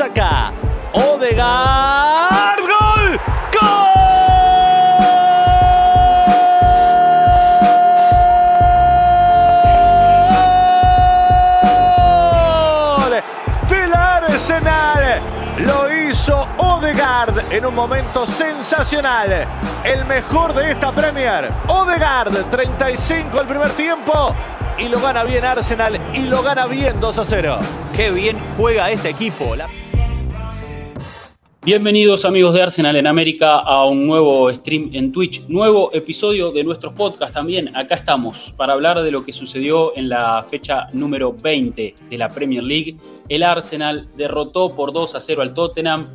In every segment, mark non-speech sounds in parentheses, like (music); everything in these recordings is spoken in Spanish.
saca. Odegaard. ¡Gol! ¡Gol! Del Arsenal. Lo hizo Odegaard en un momento sensacional. El mejor de esta Premier. Odegaard, 35 el primer tiempo. Y lo gana bien Arsenal y lo gana bien 2 a 0. Qué bien juega este equipo. Bienvenidos amigos de Arsenal en América a un nuevo stream en Twitch, nuevo episodio de nuestros podcasts también. Acá estamos para hablar de lo que sucedió en la fecha número 20 de la Premier League. El Arsenal derrotó por 2 a 0 al Tottenham,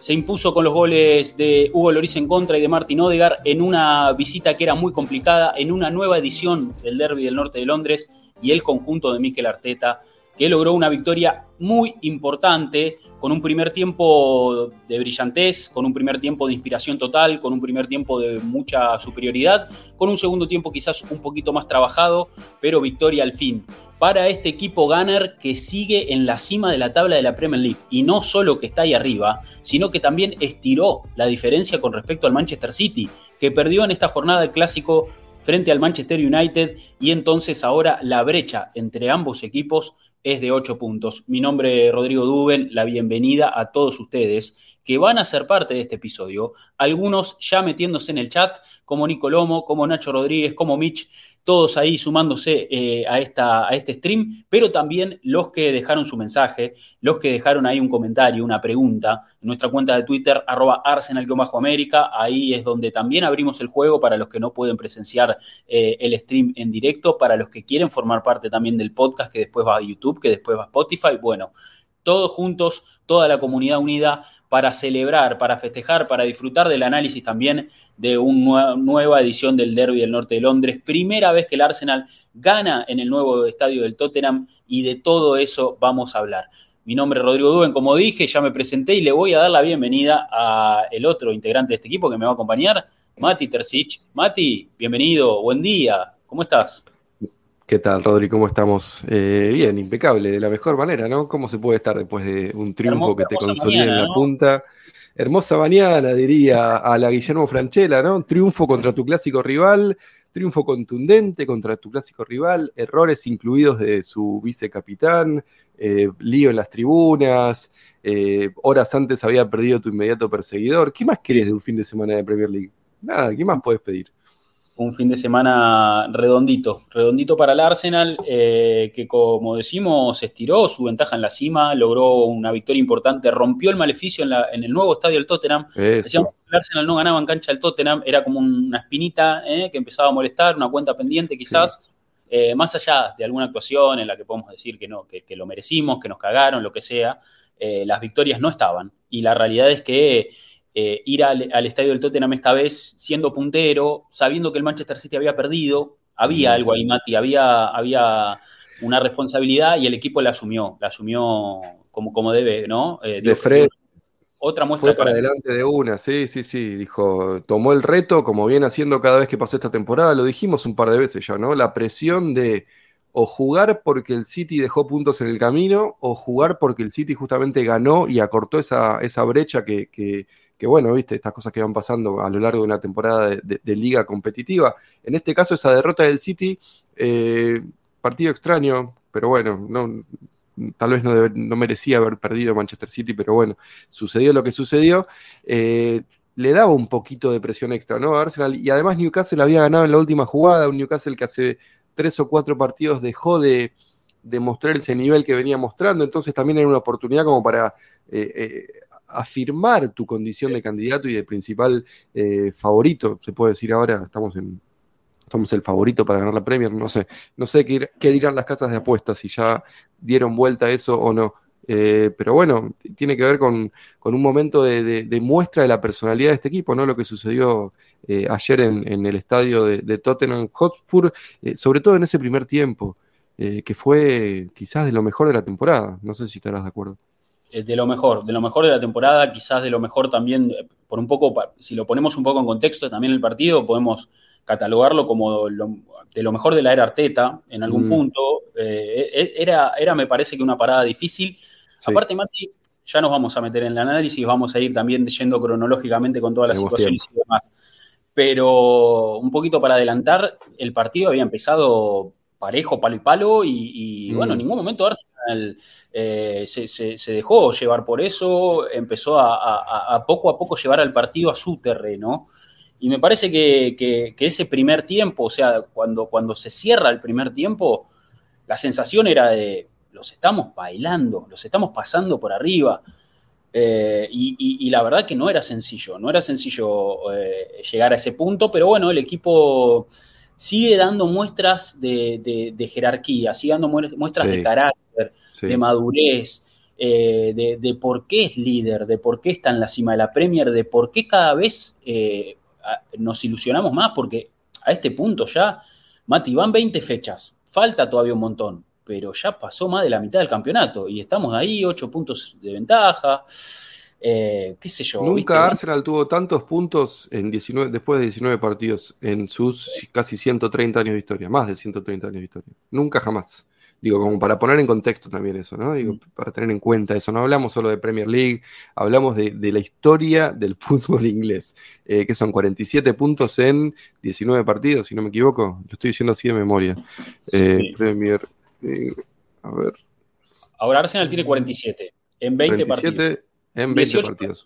se impuso con los goles de Hugo Lloris en contra y de Martin Odegaard en una visita que era muy complicada, en una nueva edición del Derby del Norte de Londres y el conjunto de Mikel Arteta que logró una victoria muy importante, con un primer tiempo de brillantez, con un primer tiempo de inspiración total, con un primer tiempo de mucha superioridad, con un segundo tiempo quizás un poquito más trabajado, pero victoria al fin. Para este equipo Gunner que sigue en la cima de la tabla de la Premier League y no solo que está ahí arriba, sino que también estiró la diferencia con respecto al Manchester City, que perdió en esta jornada el clásico frente al Manchester United y entonces ahora la brecha entre ambos equipos es de 8 puntos. Mi nombre es Rodrigo Duben, la bienvenida a todos ustedes que van a ser parte de este episodio, algunos ya metiéndose en el chat, como Nico Lomo, como Nacho Rodríguez, como Mitch, todos ahí sumándose eh, a, esta, a este stream, pero también los que dejaron su mensaje, los que dejaron ahí un comentario, una pregunta, nuestra cuenta de Twitter, arroba arsenal-américa, ahí es donde también abrimos el juego para los que no pueden presenciar eh, el stream en directo, para los que quieren formar parte también del podcast que después va a YouTube, que después va a Spotify, bueno, todos juntos, toda la comunidad unida para celebrar, para festejar, para disfrutar del análisis también de una nueva edición del Derby del Norte de Londres. Primera vez que el Arsenal gana en el nuevo estadio del Tottenham y de todo eso vamos a hablar. Mi nombre es Rodrigo Duben, como dije, ya me presenté y le voy a dar la bienvenida a el otro integrante de este equipo que me va a acompañar, Mati Terzic. Mati, bienvenido, buen día, ¿cómo estás? ¿Qué tal, Rodri? ¿Cómo estamos? Eh, bien, impecable, de la mejor manera, ¿no? ¿Cómo se puede estar después de un triunfo Hermosa- que te consolida en la ¿no? punta? Hermosa mañana, diría a la Guillermo Franchella, ¿no? Triunfo contra tu clásico rival, triunfo contundente contra tu clásico rival, errores incluidos de su vicecapitán, eh, lío en las tribunas, eh, horas antes había perdido tu inmediato perseguidor. ¿Qué más querés de un fin de semana de Premier League? Nada, ¿qué más podés pedir? Un fin de semana redondito, redondito para el Arsenal, eh, que como decimos, estiró su ventaja en la cima, logró una victoria importante, rompió el maleficio en, la- en el nuevo estadio del Tottenham. Decíamos que el Arsenal no ganaba en cancha del Tottenham, era como una espinita eh, que empezaba a molestar, una cuenta pendiente quizás, eh, más allá de alguna actuación en la que podemos decir que no, que, que lo merecimos, que nos cagaron, lo que sea, las victorias no estaban. Y la realidad es que eh, ir al, al estadio del Tottenham esta vez siendo puntero, sabiendo que el Manchester City había perdido, había algo ahí, Mati, había, había una responsabilidad y el equipo la asumió, la asumió como, como debe, ¿no? Eh, De frente. Otra muestra Fue para de adelante de una, sí, sí, sí. Dijo, tomó el reto, como viene haciendo cada vez que pasó esta temporada, lo dijimos un par de veces ya, ¿no? La presión de o jugar porque el City dejó puntos en el camino, o jugar porque el City justamente ganó y acortó esa, esa brecha que, que, que, bueno, viste, estas cosas que van pasando a lo largo de una temporada de, liga competitiva. En este caso, esa derrota del City, eh, partido extraño, pero bueno, no, tal vez no, no merecía haber perdido Manchester City, pero bueno, sucedió lo que sucedió. Eh, le daba un poquito de presión extra, ¿no? A Arsenal, y además Newcastle había ganado en la última jugada, un Newcastle que hace tres o cuatro partidos dejó de, de mostrar ese nivel que venía mostrando, entonces también era una oportunidad como para eh, afirmar tu condición de candidato y de principal eh, favorito, se puede decir ahora, estamos en somos el favorito para ganar la Premier, no sé, no sé qué, qué dirán las casas de apuestas, si ya dieron vuelta a eso o no. Eh, pero bueno, tiene que ver con, con un momento de, de- de muestra de la personalidad de este equipo, ¿no? Lo que sucedió eh, ayer en, en el estadio de, de Tottenham Hotspur, eh, sobre todo en ese primer tiempo, que fue quizás de lo mejor de la temporada. No sé si estarás de acuerdo. Eh, de lo mejor, de lo mejor de la temporada, quizás de lo mejor también, eh, por un poco, si lo ponemos un poco en contexto también el partido, podemos catalogarlo como lo- de lo mejor de la era Arteta en algún Mm. punto. Eh, e- era, era, me parece que una parada difícil. Sí. Aparte, Mati, ya nos vamos a meter en el análisis, vamos a ir también yendo cronológicamente con todas las situaciones y demás. Pero un poquito para adelantar, el partido había empezado parejo, palo y palo, y, bueno, en mm. ningún momento Arsenal eh, se, dejó llevar por eso, empezó a, poco a poco llevar al partido a su terreno. Y me parece que, ese primer tiempo, o sea, cuando, cuando se cierra el primer tiempo, la sensación era de, los estamos bailando, los estamos pasando por arriba. Eh, y, la verdad que no era sencillo, no era sencillo eh, llegar a ese punto, pero bueno, el equipo sigue dando muestras de, jerarquía, sigue dando muestras de carácter, de madurez, eh, de, por qué es líder, de por qué está en la cima de la Premier, de por qué cada vez nos ilusionamos más, porque a este punto ya, Mati, van 20 fechas, falta todavía un montón pero ya pasó más de la mitad del campeonato y estamos ahí, ocho puntos de ventaja. Eh, qué sé yo. Nunca Arsenal tuvo tantos puntos en 19, después de 19 partidos en sus casi 130 años de historia, más de 130 años de historia. Nunca jamás. Digo, como para poner en contexto también eso, ¿no? Digo, mm. para tener en cuenta eso. No hablamos solo de Premier League, hablamos de, la historia del (laughs) fútbol inglés, eh, que son 47 puntos en 19 partidos, si no me equivoco. Lo estoy diciendo así de memoria. Eh, Premier a ver. Ahora Arsenal tiene 47 en 20 partidos. En 20 partidos.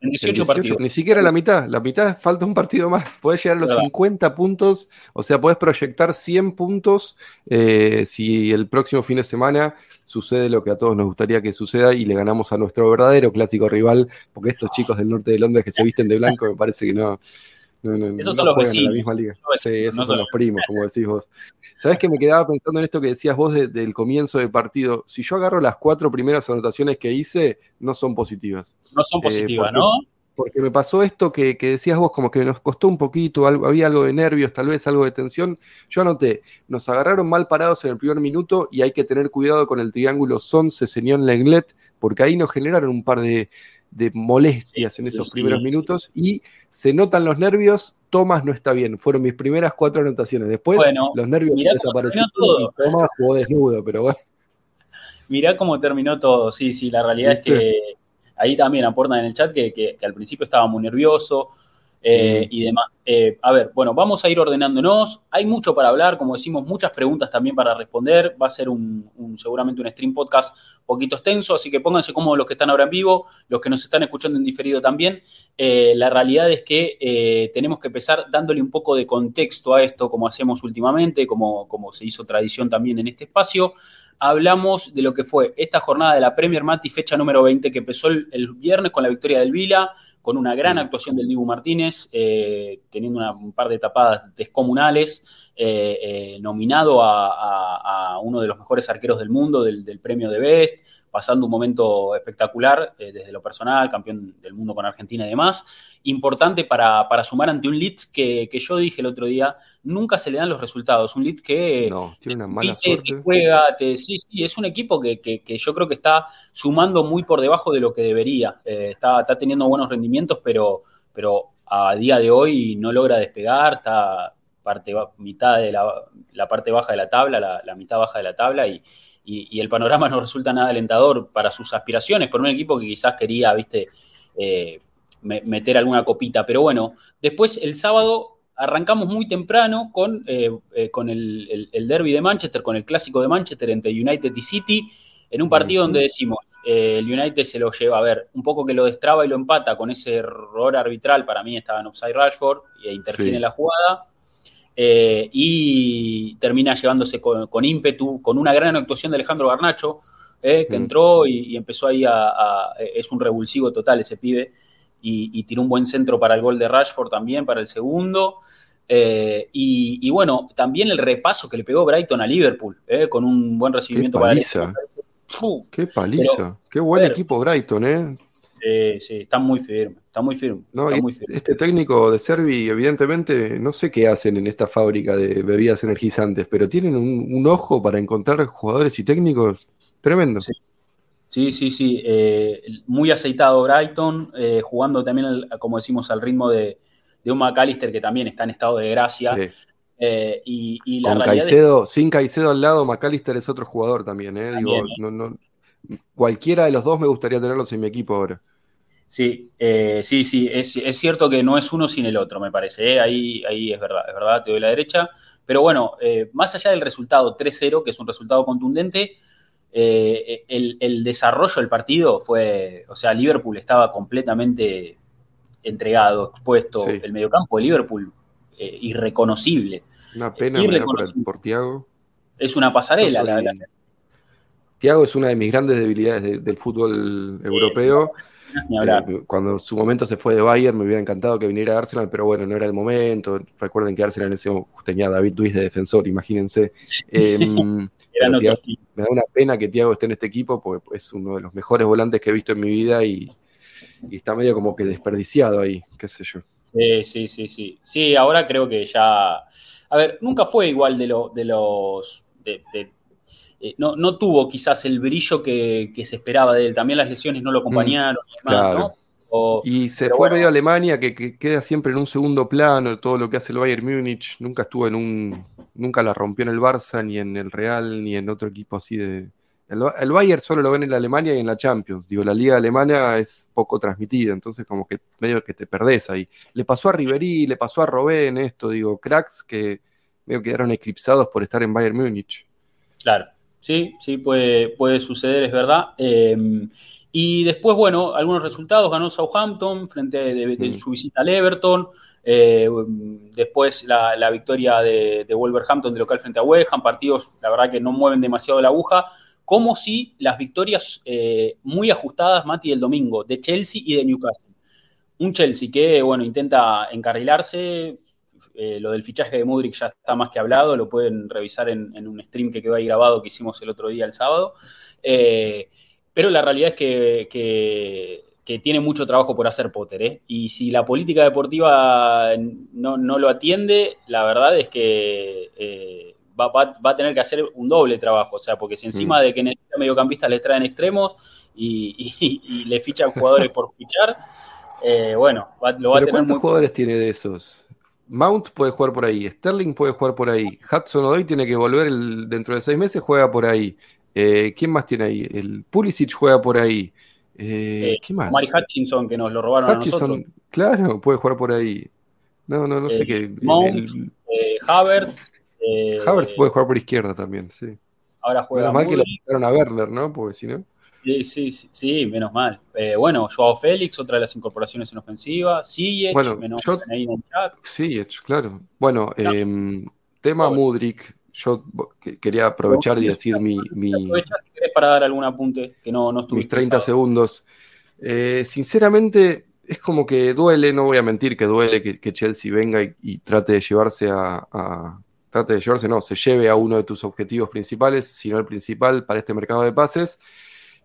En 18, partidos. Ni siquiera la mitad. La mitad falta un partido más. Puedes llegar a los 50 puntos. O sea, puedes proyectar 100 puntos eh, si el próximo fin de semana sucede lo que a todos nos gustaría que suceda y le ganamos a nuestro verdadero clásico rival. Porque estos chicos del norte de Londres que se visten de blanco me parece que no, esos son los vecinos. la misma liga. Sí, esos son los primos, como decís vos. ¿Sabés que me quedaba pensando en esto que decías vos del comienzo del partido? Si yo agarro las cuatro primeras anotaciones que hice, no son positivas. No son eh, positivas, ¿no? Porque me pasó esto que, decías vos, como que nos costó un poquito, había algo de nervios, tal vez algo de tensión. Yo anoté, nos agarraron mal parados en el primer minuto y hay que tener cuidado con el triángulo Sonce, señor Lenglet, porque ahí nos generaron un par de, de molestias en esos primeros minutos y se notan los nervios, Tomás no está bien. Fueron mis primeras cuatro anotaciones. Después los nervios desaparecieron y Tomás jugó desnudo, pero bueno. Mirá cómo terminó todo. Sí, sí, la realidad es que ahí también aportan en el chat que al principio estaba muy nervioso. Eh, y demás. Eh, a ver, bueno, vamos a ir ordenándonos. Hay mucho para hablar, como decimos, muchas preguntas también para responder. Va a ser un, seguramente un stream podcast un poquito extenso, así que pónganse cómodos los que están ahora en vivo, los que nos están escuchando en diferido también. Eh, la realidad es que tenemos que empezar dándole un poco de contexto a esto, como hacemos últimamente, como, como se hizo tradición también en este espacio hablamos de lo que fue esta jornada de la Premier Mati, fecha número 20, que empezó el, el, viernes con la victoria del Vila, con una gran actuación del Dibu Martínez, eh, teniendo un par de tapadas descomunales, eh, eh, nominado a, uno de los mejores arqueros del mundo del, del premio de Best, pasando un momento espectacular eh, desde lo personal, campeón del mundo con Argentina y demás. Importante para, sumar ante un Leeds que, yo dije el otro día, nunca se le dan los resultados. Un Leeds que no, tiene una mala juega, sí, sí, es un equipo que, yo creo que está sumando muy por debajo de lo que debería. Eh, está, teniendo buenos rendimientos, pero, pero a día de hoy no logra despegar, está parte, mitad de la, parte baja de la tabla, la, la mitad baja de la tabla y, y, el panorama (laughs) no resulta nada alentador para sus aspiraciones, por un equipo que quizás quería, viste, eh, meter alguna copita. Pero bueno, después el sábado arrancamos muy temprano con, eh, eh, con el, derby de Manchester, con el clásico de Manchester entre United y City, en un partido donde decimos, el United se lo lleva a ver, un poco que lo destraba y lo empata con ese error arbitral, para mí estaba en offside Rashford y interviene la jugada. Eh, y termina llevándose con, ímpetu, con una gran actuación de Alejandro Garnacho, eh, que mm. entró y, empezó ahí a, Es un revulsivo total ese pibe, y, tiró un buen centro para el gol de Rashford también, para el segundo. Eh, y, bueno, también el repaso que le pegó Brighton a Liverpool, con un buen recibimiento Qué paliza. Qué paliza. Qué buen equipo Brighton, ¿eh? Sí, sí, está muy firme, está muy firme. Este técnico de Servi, evidentemente, no sé qué hacen en esta fábrica de bebidas energizantes, pero tienen un, ojo para encontrar jugadores y técnicos tremendo. Sí, sí, sí, eh, muy aceitado Brighton, eh, jugando también, como decimos, al ritmo de, un McAllister que también está en estado de gracia. Eh, y, la Con Caicedo, sin Caicedo al lado, McAllister es otro jugador también, Digo, no, cualquiera de los dos me gustaría tenerlos en mi equipo ahora. Sí, eh, sí, sí, es, es, cierto que no es uno sin el otro, me parece. ¿eh? Ahí, ahí es verdad, es verdad, te doy la derecha. Pero bueno, eh, más allá del resultado 3-0, que es un resultado contundente, el, el, desarrollo del partido fue, o sea, Liverpool estaba completamente entregado, expuesto. El mediocampo de Liverpool, irreconocible. Una pena irreconocible. por, Tiago. Es una pasarela. la, Tiago es una de mis grandes debilidades del fútbol europeo. Eh, cuando su momento se fue de Bayern, me hubiera encantado que viniera a Arsenal, pero bueno, no era el momento. Recuerden que Arsenal en ese momento tenía a David Luis de defensor, imagínense. Em, (laughs) me da una pena que Tiago esté en este equipo, porque es uno de los mejores volantes que he visto en mi vida y, está medio como que desperdiciado ahí, qué sé yo. Sí, sí, sí, sí. Sí, ahora creo que ya. A ver, nunca fue igual de, lo, de los. de, eh, no, tuvo quizás el brillo que, se esperaba de él. También las lesiones no lo acompañaron. y, se fue medio a Alemania, que, queda siempre en un segundo plano, todo lo que hace el Bayern Múnich. Nunca estuvo en un. Nunca la rompió en el Barça, ni en el Real, ni en otro equipo así de. El, Bayern solo lo ven en la Alemania y en la Champions. Digo, la liga alemana es poco transmitida, entonces como que medio que te perdés ahí. Le pasó a Ribery, le pasó a Robén esto, digo, cracks que medio quedaron eclipsados por estar en Bayern Múnich. Claro. Sí, sí, puede, puede suceder, es verdad. Em, y después, bueno, algunos resultados. Ganó Southampton frente de, mm. su visita al Everton. Eh, después la, victoria de, Wolverhampton de local frente a West Ham. Partidos, la verdad, que no mueven demasiado la aguja. Como si las victorias eh, muy ajustadas, Mati, del domingo, de Chelsea y de Newcastle. Un Chelsea que, bueno, intenta encarrilarse, eh, lo del fichaje de Mudrik ya está más que hablado, lo pueden revisar en, un stream que quedó ahí grabado que hicimos el otro día, el sábado. Eh, pero la realidad es que, tiene mucho trabajo por hacer Potter. ¿eh? Y si la política deportiva no, lo atiende, la verdad es que va, a tener que hacer un doble trabajo. O sea, porque si encima mm. de que necesita mediocampistas le traen extremos y, le fichan jugadores por fichar, bueno, lo va a tener ¿Cuántos jugadores tiene de esos? Mount puede jugar por ahí, Sterling puede jugar por ahí, Hudson Odoi tiene que volver dentro de seis meses, juega por ahí. Eh, ¿Quién más tiene ahí? El Pulisic juega por ahí. Eh, eh, ¿Qué más? Mari Hutchinson, que nos lo robaron Hutchinson, a nosotros. claro, puede jugar por ahí. No, no, no sé qué. Mount, Havertz. Havertz puede jugar por izquierda también, sí. Ahora juega. Menos mal que lo a Werner, ¿no? Porque si no. Sí, sí, sí, menos mal. Eh, bueno, Joao Félix, otra de las incorporaciones en ofensiva. Ziyech, bueno, menos yo, ahí en el chat. claro. Bueno, em, tema Mudrik. Yo quería aprovechar y decir mi. mi si querés para dar algún apunte que no, no Mis 30 segundos. Eh, sinceramente, es como que duele, no voy a mentir que duele que, Chelsea venga y, trate de llevarse a, Trate de llevarse, no, se lleve a uno de tus objetivos principales, sino el principal para este mercado de pases.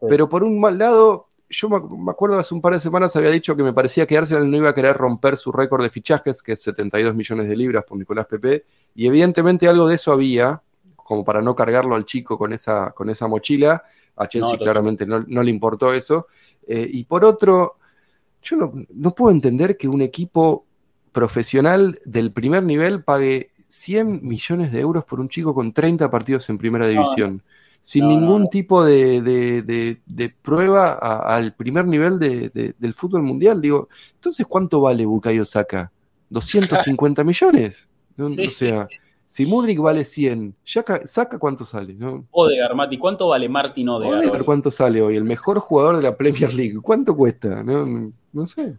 Pero por un mal lado, yo me acuerdo hace un par de semanas había dicho que me parecía que Arsenal no iba a querer romper su récord de fichajes, que es 72 millones de libras por Nicolás Pepe, y evidentemente algo de eso había, como para no cargarlo al chico con esa, con esa mochila. A Chelsea claramente no, le importó eso. Eh, y por otro, yo no, no, puedo entender que un equipo profesional del primer nivel pague 100 millones de euros por un chico con 30 partidos en primera división sin ningún tipo de, prueba al primer nivel del fútbol mundial. Digo, entonces, ¿cuánto vale Bukayo Saka? ¿250 millones? o sea, si Mudrik vale 100, ¿Saka cuánto sale? ¿no? Odegar, Mati, ¿cuánto vale Martin Odegar? Odegar ¿cuánto sale hoy? El mejor jugador de la Premier League. ¿Cuánto cuesta? No, sé.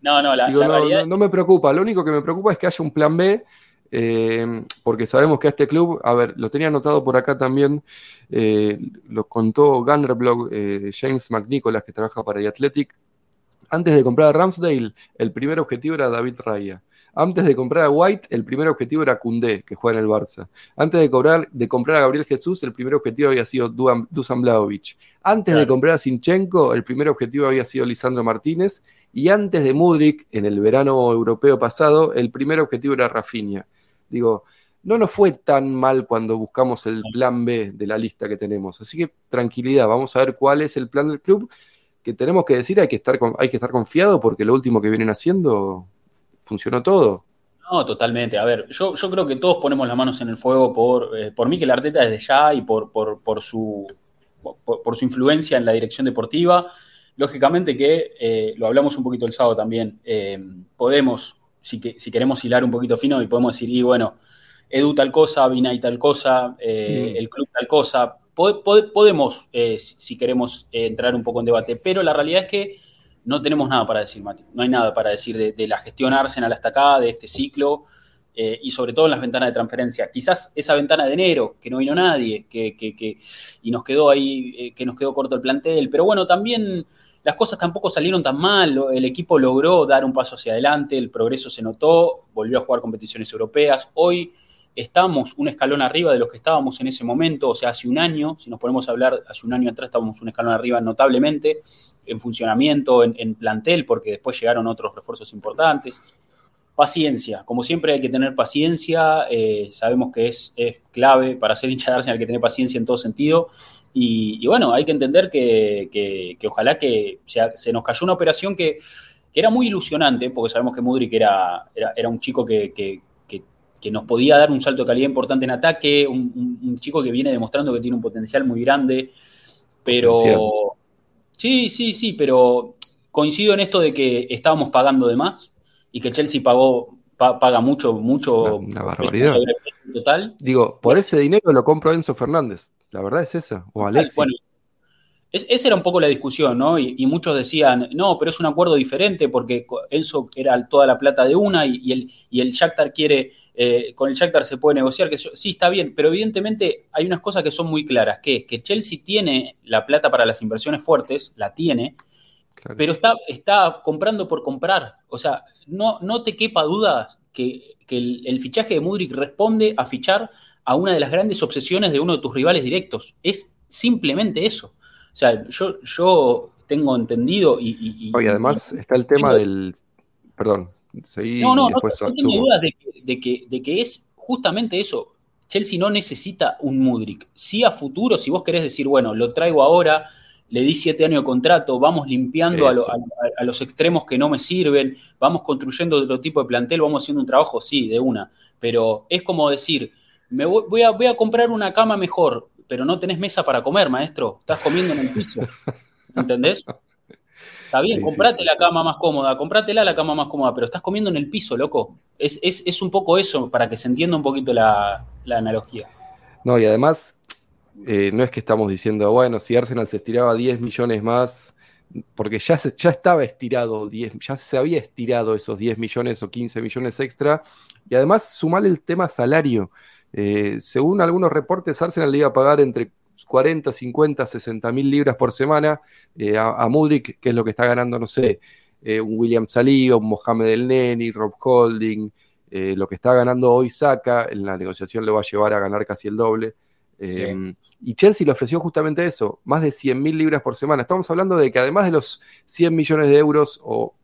No, no, la, no, no me preocupa. Lo único que me preocupa es que haya un plan B eh, porque sabemos que a este club, a ver, lo tenía anotado por acá también, eh, lo contó Gunnerblog eh, James McNicholas, que trabaja para The Athletic. Antes de comprar a Ramsdale, el primer objetivo era David Raya. Antes de comprar a White, el primer objetivo era Koundé, que juega en el Barça. Antes de, cobrar, de comprar a Gabriel Jesús, el primer objetivo había sido Dusan Blaovic. Antes de comprar a Sinchenko, el primer objetivo había sido Lisandro Martínez. Y antes de Mudrik, en el verano europeo pasado, el primer objetivo era Rafinha. Digo, no nos fue tan mal cuando buscamos el plan B de la lista que tenemos. Así que tranquilidad, vamos a ver cuál es el plan del club. Que tenemos que decir, hay que estar, hay que estar confiado porque lo último que vienen haciendo funcionó todo. No, totalmente. A ver, yo, yo creo que todos ponemos las manos en el fuego por, eh, por mí que la Arteta desde ya y por, por, por, su, por, su influencia en la dirección deportiva. Lógicamente que, eh, lo hablamos un poquito el sábado también, eh, podemos, si, si, queremos hilar un poquito fino, y podemos decir, y bueno, Edu tal cosa, Vinay tal cosa, mm. el club tal cosa, podemos, si queremos, entrar un poco en debate, pero la realidad es que no tenemos nada para decir, Mati. No hay nada para decir de, la gestión Arsenal hasta acá, de este ciclo, eh, y sobre todo en las ventanas de transferencia. Quizás esa ventana de enero, que no vino nadie, que, y nos quedó ahí, eh, que nos quedó corto el plantel, pero bueno, también las cosas tampoco salieron tan mal, el equipo logró dar un paso hacia adelante, el progreso se notó, volvió a jugar competiciones europeas. Hoy estamos un escalón arriba de los que estábamos en ese momento, o sea, hace un año, si nos ponemos a hablar, hace un año atrás estábamos un escalón arriba notablemente en funcionamiento, en, plantel, porque después llegaron otros refuerzos importantes. Paciencia, como siempre hay que tener paciencia, eh, sabemos que es, clave para ser hincha de hay que tener paciencia en todo sentido, y, bueno, hay que entender que, ojalá que se, nos cayó una operación que, era muy ilusionante, porque sabemos que Mudrik era, era, un chico que, que nos podía dar un salto de calidad importante en ataque, un, chico que viene demostrando que tiene un potencial muy grande, pero... Sí, sí, sí, pero coincido en esto de que estábamos pagando de más y que Chelsea pagó, paga mucho, mucho... Una, barbaridad. Total. Digo, por ese dinero lo compro a Enzo Fernández, la verdad es esa, o Alexis. Bueno, esa era un poco la discusión, ¿no? Y, muchos decían, no, pero es un acuerdo diferente porque Enzo era toda la plata de una y, el, y el Shakhtar quiere eh, con el Shakhtar se puede negociar, que sí, está bien, pero evidentemente hay unas cosas que son muy claras, que es que Chelsea tiene la plata para las inversiones fuertes, la tiene, pero está, está comprando por comprar. O sea, no, no te quepa duda que, el, fichaje de Mudrik responde a fichar a una de las grandes obsesiones de uno de tus rivales directos. Es simplemente eso. O sea, yo, yo tengo entendido y... y, además está el tema del... Perdón, no, no, no, tengo dudas de que, de, que, es justamente eso. Chelsea no necesita un Mudrik. Sí a futuro, si vos querés decir, bueno, lo traigo ahora, le di siete años de contrato, vamos limpiando a, los extremos que no me sirven, vamos construyendo otro tipo de plantel, vamos haciendo un trabajo, sí, de una. Pero es como decir, me voy, a, voy a comprar una cama mejor, pero no tenés mesa para comer, maestro. Estás comiendo en el piso. ¿Entendés? Está bien, comprate la cama más cómoda, comprátela la cama más cómoda, pero estás comiendo en el piso, loco. Es, un poco eso, para que se entienda un poquito la, analogía. No, y además, eh, no es que estamos diciendo, bueno, si Arsenal se estiraba 10 millones más, porque ya, ya estaba estirado 10, ya se había estirado esos 10 millones o 15 millones extra, y además sumar el tema salario. Eh, según algunos reportes, Arsenal le iba a pagar entre 40, 50, 60 mil libras por semana eh, a, a, Mudrik, que es lo que está ganando, no sé, eh, un William Saliba, un Mohamed El Neni, Rob Holding, lo que está ganando hoy Saka, en la negociación le va a llevar a ganar casi el doble. Y Chelsea le ofreció justamente eso, más de 100 mil libras por semana. Estamos hablando de que además de los 100 millones de euros o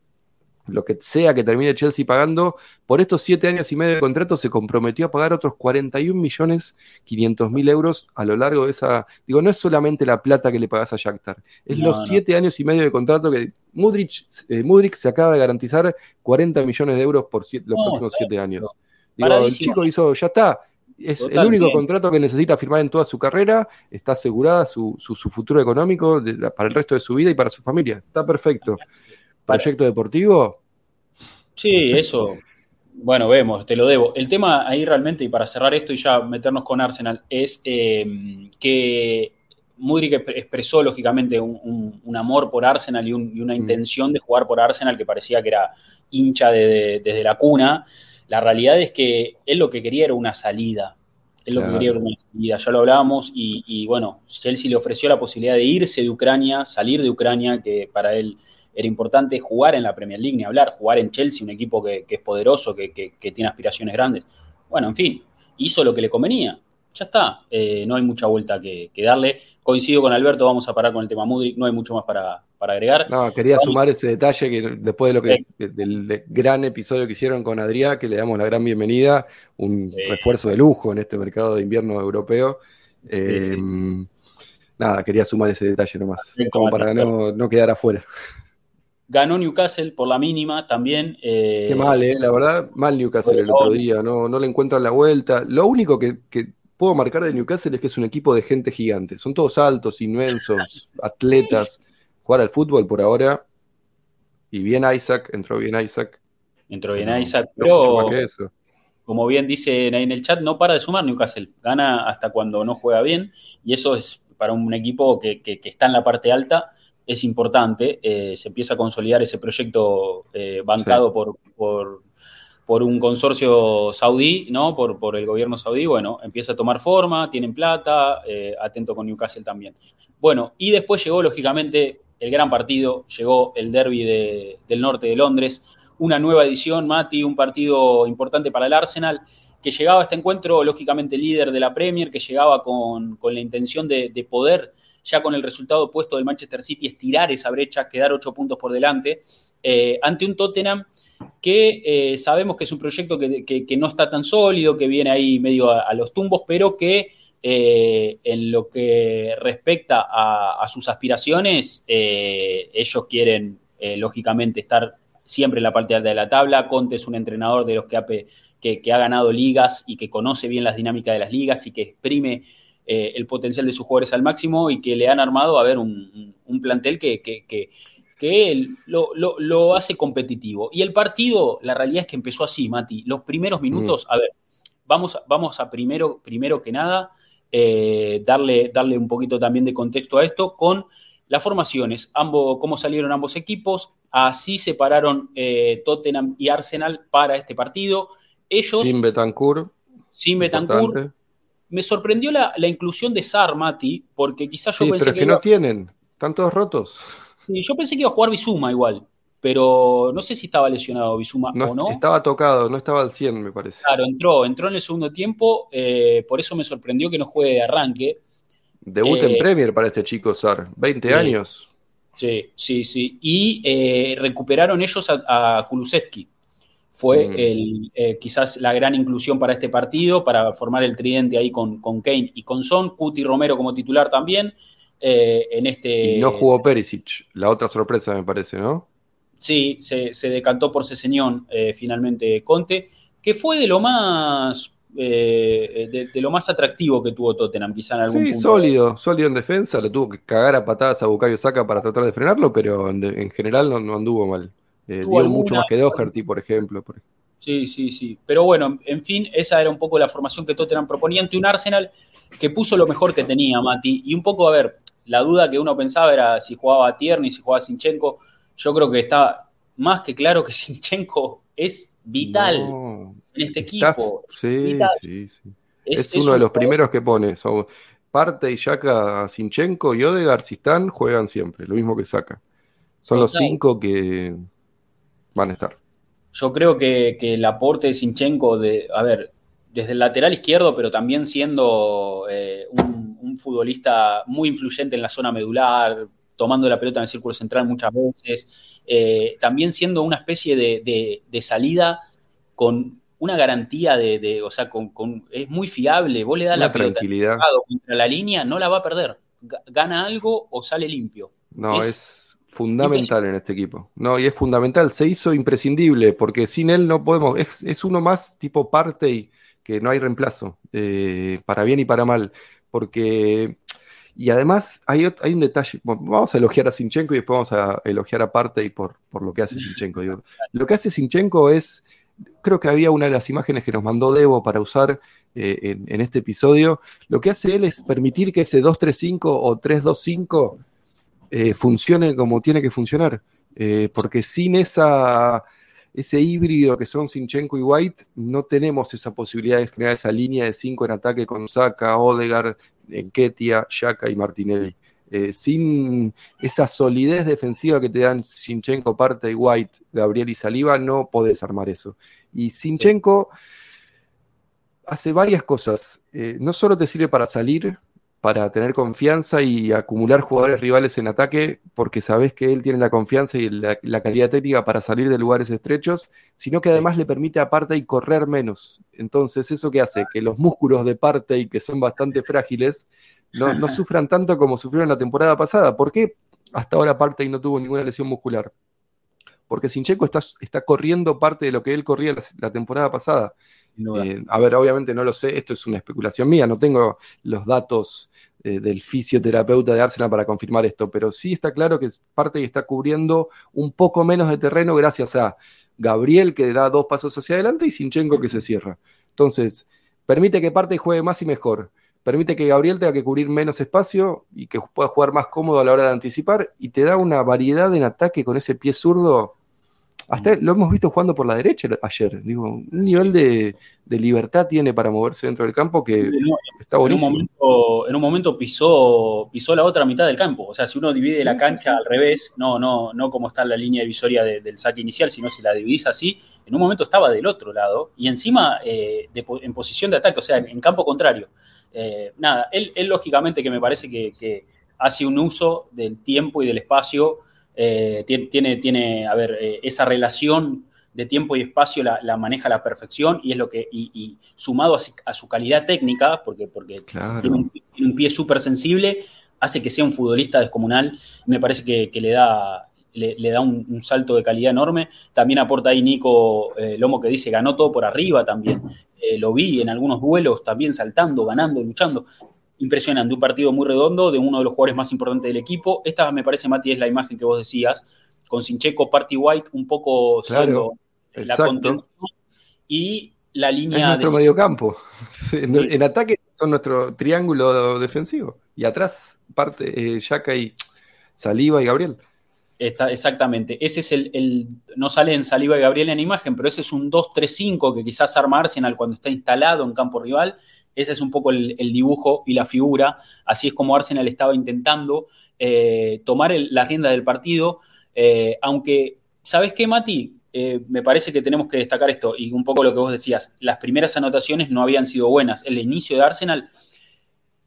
lo que sea que termine Chelsea pagando, por estos siete años y medio de contrato se comprometió a pagar otros 41 millones 500 mil euros a lo largo de esa. Digo, no es solamente la plata que le pagas a Shakhtar, es los siete años y medio de contrato que Mudrik, eh, se acaba de garantizar 40 millones de euros por los próximos siete años. Digo, el chico hizo, ya está. Es el único contrato que necesita firmar en toda su carrera, está asegurada su, futuro económico para el resto de su vida y para su familia. Está perfecto. ¿Proyecto deportivo? Sí, eso. Bueno, vemos, te lo debo. El tema ahí realmente, y para cerrar esto y ya meternos con Arsenal, es eh, que Mudrik expresó lógicamente un, amor por Arsenal y, una mm. intención de jugar por Arsenal que parecía que era hincha desde la cuna. La realidad es que él lo que quería era una salida. Él lo que quería era una salida. Ya lo hablábamos y, y bueno, Chelsea le ofreció la posibilidad de irse de Ucrania, salir de Ucrania, que para él era importante jugar en la Premier League, ni hablar, jugar en Chelsea, un equipo que, es poderoso, que, tiene aspiraciones grandes. Bueno, en fin, hizo lo que le convenía. Ya está, eh, no hay mucha vuelta que, darle. Coincido con Alberto, vamos a parar con el tema Mudrik, no hay mucho más para, agregar. No, quería sumar ese detalle que después de lo que del gran episodio que hicieron con Adrián, que le damos la gran bienvenida, un refuerzo de lujo en este mercado de invierno europeo. Eh, nada, quería sumar ese detalle nomás, como para no, no quedar afuera. Ganó Newcastle por la mínima también. Eh, Qué mal, eh, la verdad, mal Newcastle el otro día, no, no le encuentran la vuelta. Lo único que, puedo marcar de Newcastle es que es un equipo de gente gigante. Son todos altos, inmensos, (laughs) atletas. Jugar al fútbol por ahora. Y bien Isaac, entró bien Isaac. Entró bien Isaac, pero como bien dicen ahí en el chat, no para de sumar Newcastle. Gana hasta cuando no juega bien. Y eso es para un equipo que, está en la parte alta, es importante. Eh, se empieza a consolidar ese proyecto eh, bancado por, por por un consorcio saudí, ¿no? Por, por, el gobierno saudí, bueno, empieza a tomar forma, tienen plata, eh, atento con Newcastle también. Bueno, y después llegó, lógicamente, el gran partido, llegó el derby del norte de Londres, una nueva edición, Mati, un partido importante para el Arsenal, que llegaba a este encuentro, lógicamente, líder de la Premier, que llegaba con, la intención de, poder, ya con el resultado opuesto del Manchester City, estirar esa brecha, quedar ocho puntos por delante, eh, ante un Tottenham que eh, sabemos que es un proyecto que, no está tan sólido, que viene ahí medio a, los tumbos, pero que eh, en lo que respecta a, sus aspiraciones, eh, ellos quieren, lógicamente, estar siempre en la parte alta de la tabla. Conte es un entrenador de los que ha, que, ganado ligas y que conoce bien las dinámicas de las ligas y que exprime el potencial de sus jugadores al máximo y que le han armado a ver un, plantel que, que él lo, hace competitivo. Y el partido, la realidad es que empezó así, Mati. Los primeros minutos, mm. a ver, vamos, vamos a primero, primero que nada eh, darle, darle un poquito también de contexto a esto con las formaciones, ambos, cómo salieron ambos equipos, así se pararon eh, Tottenham y Arsenal para este partido. Ellos, sin Betancourt. Sin Betancourt. Me sorprendió la, inclusión de Sar, Mati, porque quizás yo pensé pero que, que no tienen, están todos rotos yo pensé que iba a jugar Bizuma igual, pero no sé si estaba lesionado Bizuma o no. Estaba tocado, no estaba al 100, me parece. Claro, entró, entró en el segundo tiempo, eh, por eso me sorprendió que no juegue de arranque. Debut en eh, Premier para este chico, Sar, 20 años. Sí, sí, sí. Y eh, recuperaron ellos a, a Kulusevski. Fue mm. el, quizás la gran inclusión para este partido, para formar el tridente ahí con, con Kane y con Son. Cuti Romero como titular también. Eh, en este... Y no jugó Perisic, la otra sorpresa me parece, ¿no? Sí, se, decantó por Ceseñón eh, finalmente Conte, que fue de lo más eh, de, lo más atractivo que tuvo Tottenham, quizá en algún sí, sólido, sólido en defensa, le tuvo que cagar a patadas a Bukayo Saka para tratar de frenarlo, pero en, general no, anduvo mal. dio mucho más que Doherty, por ejemplo. Sí, sí, sí. Pero bueno, en fin, esa era un poco la formación que Tottenham proponía ante un Arsenal que puso lo mejor que tenía, Mati. Y un poco, a ver, la duda que uno pensaba era si jugaba Tierney, si jugaba Sinchenko. Yo creo que está más que claro que (laughs) Sinchenko es vital en este equipo. sí, sí, sí, Es, uno de los primeros que pone. Parte y Yaka, Sinchenko y Odegaard, si están, juegan siempre, lo mismo que saca. Son los cinco que van a estar. Yo creo que, el aporte de Sinchenko, de, a ver, desde el lateral izquierdo, pero también siendo eh, un un futbolista muy influyente en la zona medular, tomando la pelota en el círculo central muchas veces, eh, también siendo una especie de, salida con una garantía de, o sea, con, es muy fiable, vos le das la pelota contra la línea, no la va a perder, gana algo o sale limpio. No, es, fundamental en este equipo. No, y es fundamental, se hizo imprescindible, porque sin él no podemos, es, uno más tipo parte y que no hay reemplazo, eh, para bien y para mal porque... Y además hay, hay un detalle, vamos a elogiar a Sinchenko y después vamos a elogiar a Partey por, por lo que hace Sinchenko. (laughs) Lo que hace Sinchenko es, creo que había una de las imágenes que nos mandó Debo para usar eh, en, este episodio, lo que hace él es permitir que ese 2-3-5 o 3-2-5 eh, funcione como tiene que funcionar, eh, porque sin esa ese híbrido que son Sinchenko y White, no tenemos esa posibilidad de generar esa línea de cinco en ataque con Saka, Odegaard, Ketia, Shaka y Martinelli. Eh, sin esa solidez defensiva que te dan Sinchenko, Parte y White, Gabriel y Saliba, no podés armar eso. Y Sinchenko hace varias cosas. Eh, no solo te sirve para salir, para tener confianza y acumular jugadores rivales en ataque, porque sabes que él tiene la confianza y la, calidad técnica para salir de lugares estrechos, sino que además le permite a y correr menos. Entonces, ¿eso que hace? Que los músculos de y que son bastante (laughs) frágiles, no, no sufran tanto como sufrieron la temporada pasada. ¿Por qué hasta ahora y no tuvo ninguna lesión muscular? Porque Sinchenko está, está corriendo parte de lo que él corría la temporada pasada. Eh, a ver, obviamente no lo sé, esto es una especulación mía, no tengo los datos eh, del fisioterapeuta de Arsenal para confirmar esto, pero sí está claro que es parte y está cubriendo un poco menos de terreno gracias a Gabriel que da dos pasos hacia adelante y Sinchenko que se cierra. Entonces, permite que parte juegue más y mejor. Permite que Gabriel tenga que cubrir menos espacio y que pueda jugar más cómodo a la hora de anticipar y te da una variedad en ataque con ese pie zurdo hasta lo hemos visto jugando por la derecha ayer. Digo, un nivel de, libertad tiene para moverse dentro del campo que está buenísimo. En un momento, en un momento pisó, pisó la otra mitad del campo. O sea, si uno divide la cancha al revés, no, no, no como está la línea divisoria del saque inicial, sino si la dividís así, en un momento estaba del otro lado y encima eh, en posición de ataque, o sea, en, campo contrario. Eh, nada, él, lógicamente que me parece que, que hace un uso del tiempo y del espacio eh, tiene, tiene, a ver, eh, esa relación de tiempo y espacio la, maneja a la perfección y es lo que, y, sumado a, su calidad técnica, porque, porque tiene, un, pie súper sensible, hace que sea un futbolista descomunal. Me parece que, le da, le, da un, salto de calidad enorme. También aporta ahí Nico eh, Lomo que dice, ganó todo por arriba también. lo vi en algunos duelos también saltando, ganando, luchando impresionante, un partido muy redondo de uno de los jugadores más importantes del equipo. Esta me parece, Mati, es la imagen que vos decías, con Sincheco, Party White un poco claro, la contención y la línea... Es nuestro mediocampo. (laughs) En, ataque son nuestro triángulo defensivo y atrás parte eh, Yaka y Saliva y Gabriel. Está, exactamente. Ese es el, No sale en Saliva y Gabriel en imagen, pero ese es un 2-3-5 que quizás arma Arsenal cuando está instalado en campo rival ese es un poco el, dibujo y la figura. Así es como Arsenal estaba intentando eh, tomar la rienda del partido. Eh, aunque, ¿sabes qué, Mati? Eh, me parece que tenemos que destacar esto y un poco lo que vos decías. Las primeras anotaciones no habían sido buenas. El inicio de Arsenal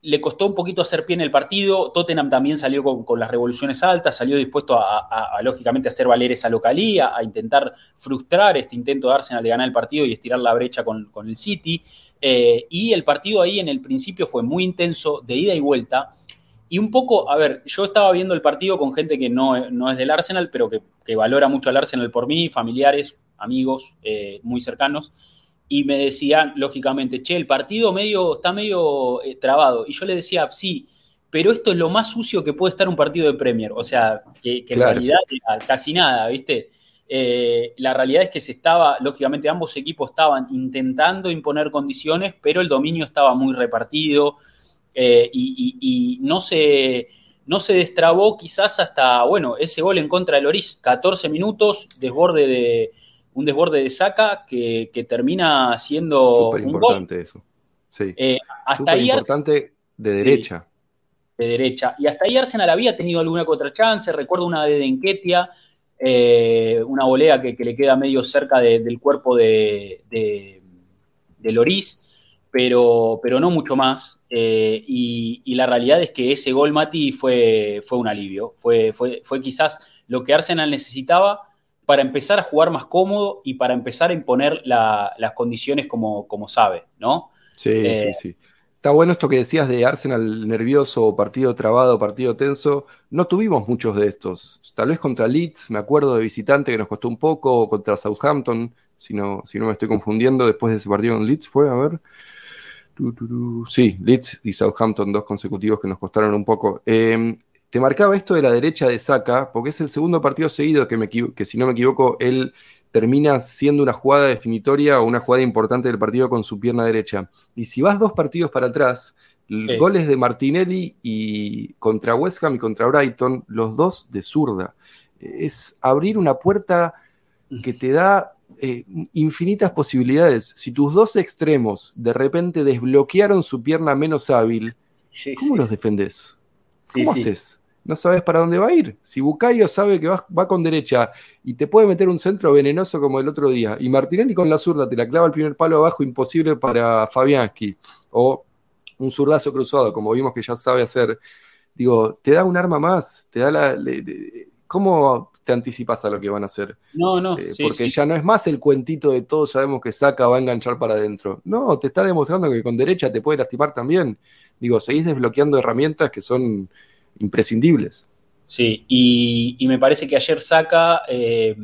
le costó un poquito hacer pie en el partido. Tottenham también salió con, las revoluciones altas, salió dispuesto a, lógicamente, hacer valer esa localía, a intentar frustrar este intento de Arsenal de ganar el partido y estirar la brecha con, el City. Eh, y el partido ahí en el principio fue muy intenso, de ida y vuelta. Y un poco, a ver, yo estaba viendo el partido con gente que no, no es del Arsenal, pero que, valora mucho al Arsenal por mí, familiares, amigos eh, muy cercanos. Y me decían, lógicamente, che, el partido medio, está medio eh, trabado. Y yo le decía, sí, pero esto es lo más sucio que puede estar un partido de Premier. O sea, que, en realidad casi nada, ¿viste? Eh, la realidad es que se estaba, lógicamente ambos equipos estaban intentando imponer condiciones, pero el dominio estaba muy repartido eh, y, no, se, no se destrabó quizás hasta, bueno, ese gol en contra del Loris, 14 minutos, desborde de, un desborde de saca que, termina siendo... Súper importante eso. Sí. Eh, hasta ahí importante de derecha. de derecha. Y hasta ahí Arsenal había tenido alguna otra chance, recuerdo una de Denquetia eh, una volea que, le queda medio cerca del cuerpo de, de, Loris, pero, pero no mucho más. Eh, y, la realidad es que ese gol, Mati, fue, fue un alivio. Fue, fue, fue quizás lo que Arsenal necesitaba para empezar a jugar más cómodo y para empezar a imponer las condiciones como, como sabe, ¿no? Sí, sí, eh, sí. Está bueno esto que decías de Arsenal nervioso, partido trabado, partido tenso. No tuvimos muchos de estos. Tal vez contra Leeds, me acuerdo de visitante que nos costó un poco, o contra Southampton, si no, si no me estoy confundiendo, después de ese partido en Leeds fue, a ver. Sí, Leeds y Southampton, dos consecutivos que nos costaron un poco. Em, te marcaba esto de la derecha de Saka, porque es el segundo partido seguido que, me, que si no me equivoco, él termina siendo una jugada definitoria o una jugada importante del partido con su pierna derecha. Y si vas dos partidos para atrás, goles de Martinelli y contra West Ham y contra Brighton, los dos de zurda. Es abrir una puerta que te da eh, infinitas posibilidades. Si tus dos extremos de repente desbloquearon su pierna menos hábil, ¿cómo los defendés? ¿Cómo haces? No sabes para dónde va a ir. Si Bucayo sabe que va, con derecha y te puede meter un centro venenoso como el otro día, y Martinelli con la zurda te la clava el primer palo abajo, imposible para Fabianski, o un zurdazo cruzado, como vimos que ya sabe hacer, digo, te da un arma más, te da la... ¿Cómo te anticipas a lo que van a hacer? No, no. Eh, porque ya no es más el cuentito de todos sabemos que saca, va a enganchar para adentro. No, te está demostrando que con derecha te puede lastimar también. Digo, seguís desbloqueando herramientas que son imprescindibles. Sí, y, me parece que ayer Saca eh,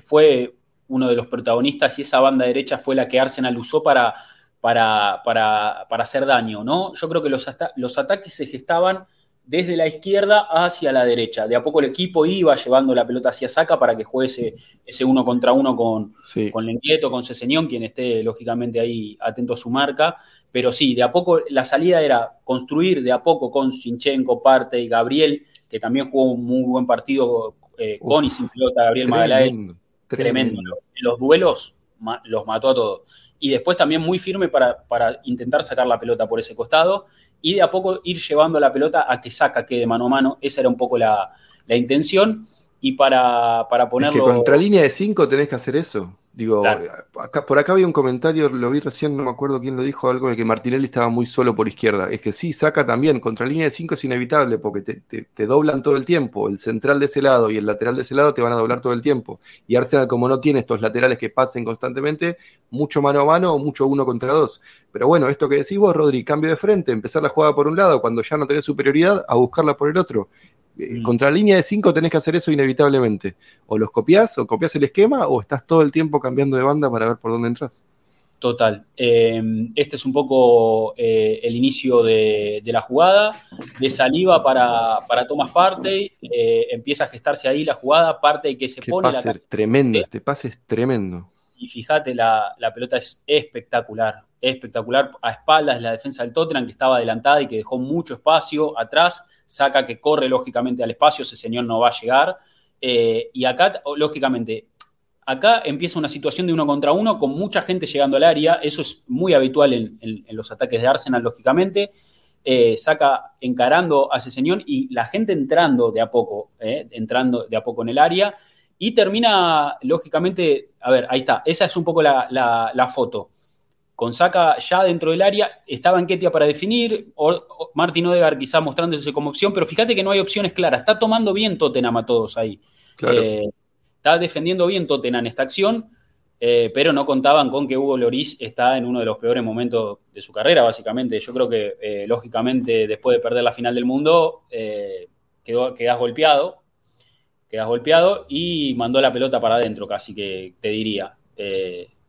fue uno de los protagonistas y esa banda derecha fue la que Arsenal usó para, para, para, para hacer daño, ¿no? Yo creo que los, los ataques se gestaban desde la izquierda hacia la derecha. De a poco el equipo iba llevando la pelota hacia Saca para que juegue ese, uno contra uno con, con Lengleto, con Ceseñón, quien esté lógicamente ahí atento a su marca. Pero sí, de a poco la salida era construir de a poco con Sinchenko, Parte y Gabriel, que también jugó un muy buen partido eh, con y sin pelota, Gabriel Magaláes. Tremendo. Los duelos los mató a todos. Y después también muy firme para, para intentar sacar la pelota por ese costado y de a poco ir llevando la pelota a que saca quede mano a mano. Esa era un poco la, intención. Y para, para ponerlo. Es que contra línea de 5 tenés que hacer eso. Digo, por acá había un comentario, lo vi recién, no me acuerdo quién lo dijo, algo de que Martinelli estaba muy solo por izquierda. Es que sí, saca también, contra línea de 5 es inevitable porque te, doblan todo el tiempo. El central de ese lado y el lateral de ese lado te van a doblar todo el tiempo. Y Arsenal, como no tiene estos laterales que pasen constantemente, mucho mano a mano o mucho uno contra dos. Pero bueno, esto que decís vos, Rodri, cambio de frente, empezar la jugada por un lado, cuando ya no tenés superioridad, a buscarla por el otro. Eh, mm. Contra la línea de 5 tenés que hacer eso inevitablemente. O los copias, o copias el esquema, o estás todo el tiempo cambiando de banda para ver por dónde entras. Total. Eh, este es un poco eh, el inicio de, la jugada. De saliva para, para Thomas Partey. empieza a gestarse ahí la jugada. Partey que se pone. Pase tremendo. Este pase es tremendo. Y fíjate, la, la pelota es espectacular. Espectacular. A espaldas la defensa del Tottenham que estaba adelantada y que dejó mucho espacio atrás saca que corre lógicamente al espacio, ese señor no va a llegar. Eh, y acá, lógicamente, acá empieza una situación de uno contra uno con mucha gente llegando al área, eso es muy habitual en, los ataques de Arsenal, lógicamente. Eh, saca encarando a ese señor y la gente entrando de a poco, eh, entrando de a poco en el área. Y termina, lógicamente, a ver, ahí está, esa es un poco la, la foto con Saca ya dentro del área, estaba en Ketia para definir, o, Martin Odegaard quizá mostrándose como opción, pero fíjate que no hay opciones claras, está tomando bien Tottenham a todos ahí. Eh, está defendiendo bien Tottenham esta acción, eh, pero no contaban con que Hugo Loris está en uno de los peores momentos de su carrera, básicamente. Yo creo que, eh, lógicamente, después de perder la final del mundo, quedó, quedas golpeado, quedas golpeado y mandó la pelota para adentro, casi que te diría.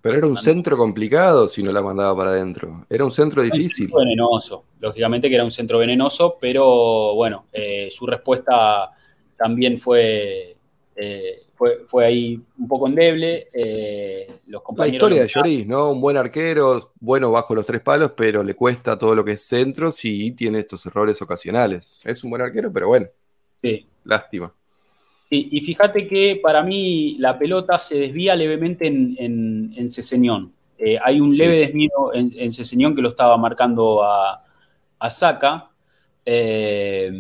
Pero era un centro complicado si no la mandaba para adentro. Era un centro difícil. Un venenoso. Lógicamente que era un centro venenoso, pero bueno, eh, su respuesta también fue, eh, fue, fue, ahí un poco endeble. Eh, los la historia de Lloris, ¿no? Un buen arquero, bueno bajo los tres palos, pero le cuesta todo lo que es centros y tiene estos errores ocasionales. Es un buen arquero, pero bueno. Sí. Lástima y fíjate que para mí la pelota se desvía levemente en, en, en Ceseñón. Eh, hay un leve desvío en, en, Ceseñón que lo estaba marcando a, a Saca. Eh,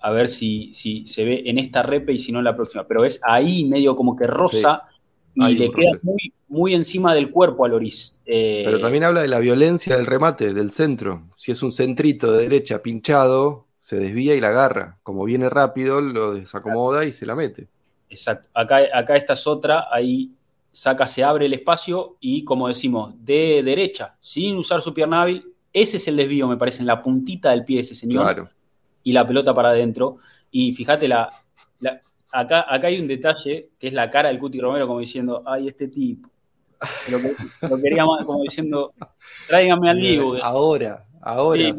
a ver si, si, se ve en esta repe y si no en la próxima. Pero es ahí medio como que rosa y le queda muy, muy, encima del cuerpo a Loris. Eh, Pero también habla de la violencia del remate, del centro. Si es un centrito de derecha pinchado, se desvía y la agarra. Como viene rápido, lo desacomoda y se la mete. Exacto. Acá, acá esta es otra, ahí saca, se abre el espacio y como decimos, de derecha, sin usar su pierna hábil, ese es el desvío, me parece, en la puntita del pie de ese señor. Claro. Y la pelota para adentro. Y fíjate, la, acá, acá hay un detalle que es la cara del Cuti Romero como diciendo, ay, este tipo. lo, lo, quería como diciendo, tráigame al Dibu. Ahora, ahora,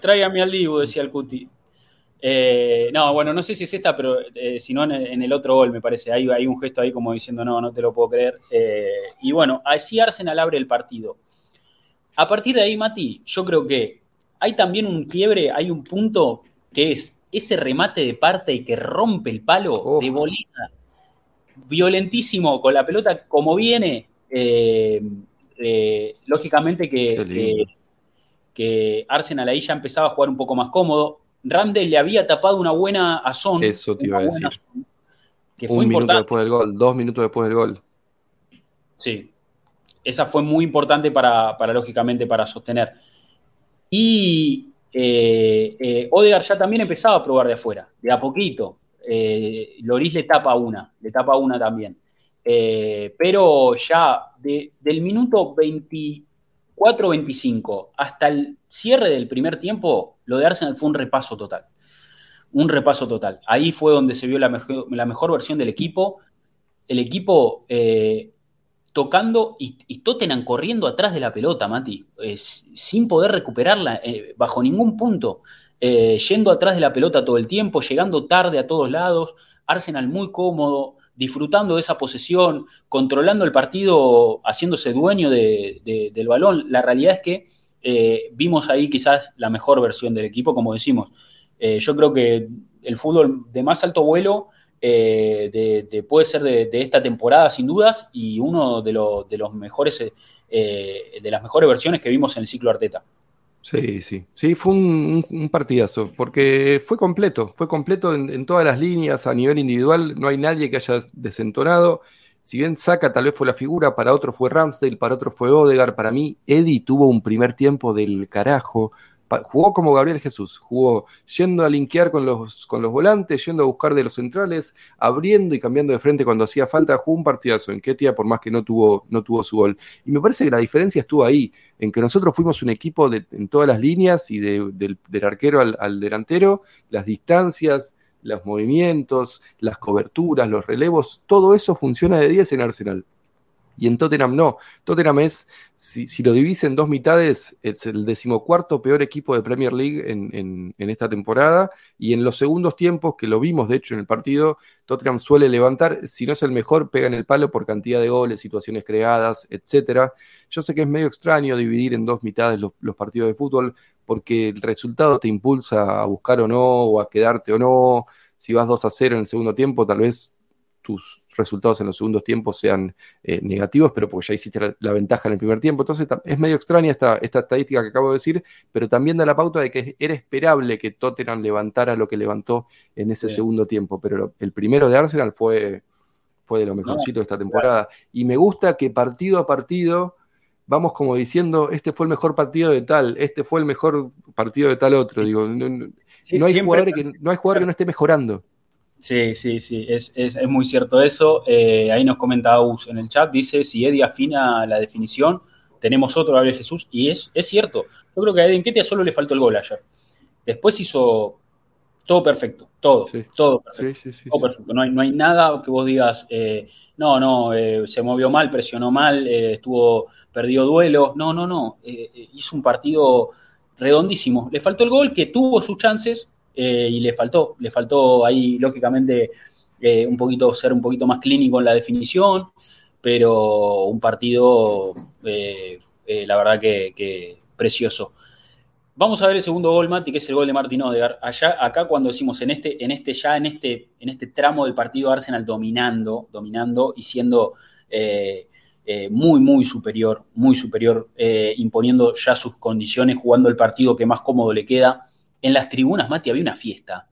tráigame al Dibu, decía el Cuti. Eh, no, bueno, no sé si es esta, pero eh, si no en, el otro gol, me parece. Hay, hay un gesto ahí como diciendo, no, no te lo puedo creer. Eh, y bueno, así Arsenal abre el partido. A partir de ahí, Mati, yo creo que hay también un quiebre, hay un punto que es ese remate de parte y que rompe el palo de bolita. Violentísimo, con la pelota como viene. lógicamente que que Arsenal ahí ya empezaba a jugar un poco más cómodo. Ramsdale le había tapado una buena a Son. Eso te iba a decir. que fue un minuto después del gol, dos minutos después del gol. Sí, esa fue muy importante para, lógicamente, para sostener. Y eh, eh, Odegaard ya también empezaba a probar de afuera, de a poquito. Eh, Loris le tapa una, le tapa una también. Eh, pero ya del minuto 20, 4.25 hasta el cierre del primer tiempo, lo de Arsenal fue un repaso total. Un repaso total. Ahí fue donde se vio la mejor, versión del equipo. el equipo eh, tocando y, Tottenham corriendo atrás de la pelota, Mati, sin poder recuperarla eh, bajo ningún punto, eh, yendo atrás de la pelota todo el tiempo, llegando tarde a todos lados, Arsenal muy cómodo, disfrutando de esa posesión, controlando el partido, haciéndose dueño del balón. La realidad es que eh, vimos ahí quizás la mejor versión del equipo, como decimos. yo creo que el fútbol de más alto vuelo eh, puede ser de, esta temporada sin dudas y uno de, los mejores, eh, de las mejores versiones que vimos en el ciclo Arteta. Sí, sí, sí, fue un, partidazo, porque fue completo, fue completo en, todas las líneas, a nivel individual, no hay nadie que haya desentonado. Si bien Saca tal vez fue la figura, para otro fue Ramsdale, para otro fue Odegar, para mí Eddie tuvo un primer tiempo del carajo, jugó como Gabriel Jesús, jugó yendo a linkear con los, con los volantes, yendo a buscar de los centrales, abriendo y cambiando de frente cuando hacía falta, jugó un partidazo en Ketia, por más que no tuvo, no tuvo su gol. Y me parece que la diferencia estuvo ahí, en que nosotros fuimos un equipo en todas las líneas y del, arquero al, al delantero, las distancias, los movimientos, las coberturas, los relevos, todo eso funciona de 10 en Arsenal. Y en Tottenham no. Tottenham es, si, lo divise en dos mitades, es el decimocuarto peor equipo de Premier League en, esta temporada. Y en los segundos tiempos, que lo vimos de hecho en el partido, Tottenham suele levantar, si no es el mejor, pega en el palo por cantidad de goles, situaciones creadas, etc. Yo sé que es medio extraño dividir en dos mitades los, los partidos de fútbol, porque el resultado te impulsa a buscar o no, o a quedarte o no. Si vas 2 a 0 en el segundo tiempo, tal vez tus resultados en los segundos tiempos sean eh, negativos, pero porque ya hiciste la, ventaja en el primer tiempo. Entonces es medio extraña esta, esta estadística que acabo de decir, pero también da la pauta de que era esperable que Tottenham levantara lo que levantó en ese segundo tiempo, pero el primero de Arsenal fue, fue de lo mejorcito de esta temporada. Y me gusta que partido a partido vamos como diciendo, este fue el mejor partido de tal, este fue el mejor partido de tal otro. Digo, no, hay, jugador que, no hay jugador que no esté mejorando. Sí, sí, sí, es, muy cierto eso. Eh, ahí nos comenta Aus en el chat, dice, si Eddie afina la definición, tenemos otro Gabriel Jesús, y es, es cierto. Yo creo que a Eddie Enquetia solo le faltó el gol ayer. Después hizo todo perfecto, todo, todo perfecto. No, hay, no hay nada que vos digas, eh, no, no, eh, se movió mal, presionó mal, estuvo, perdió duelo. No, no, no, hizo un partido redondísimo. Le faltó el gol, que tuvo sus chances, eh, y le faltó, le faltó ahí, lógicamente, eh, un poquito, ser un poquito más clínico en la definición, pero un partido, eh, la verdad que, precioso. Vamos a ver el segundo gol, Mati, que es el gol de Martín Odegar. Allá, acá cuando decimos en este, en este, ya en este, en este tramo del partido Arsenal dominando, dominando y siendo muy, muy superior, muy superior, imponiendo ya sus condiciones, jugando el partido que más cómodo le queda en las tribunas, Mati, había una fiesta.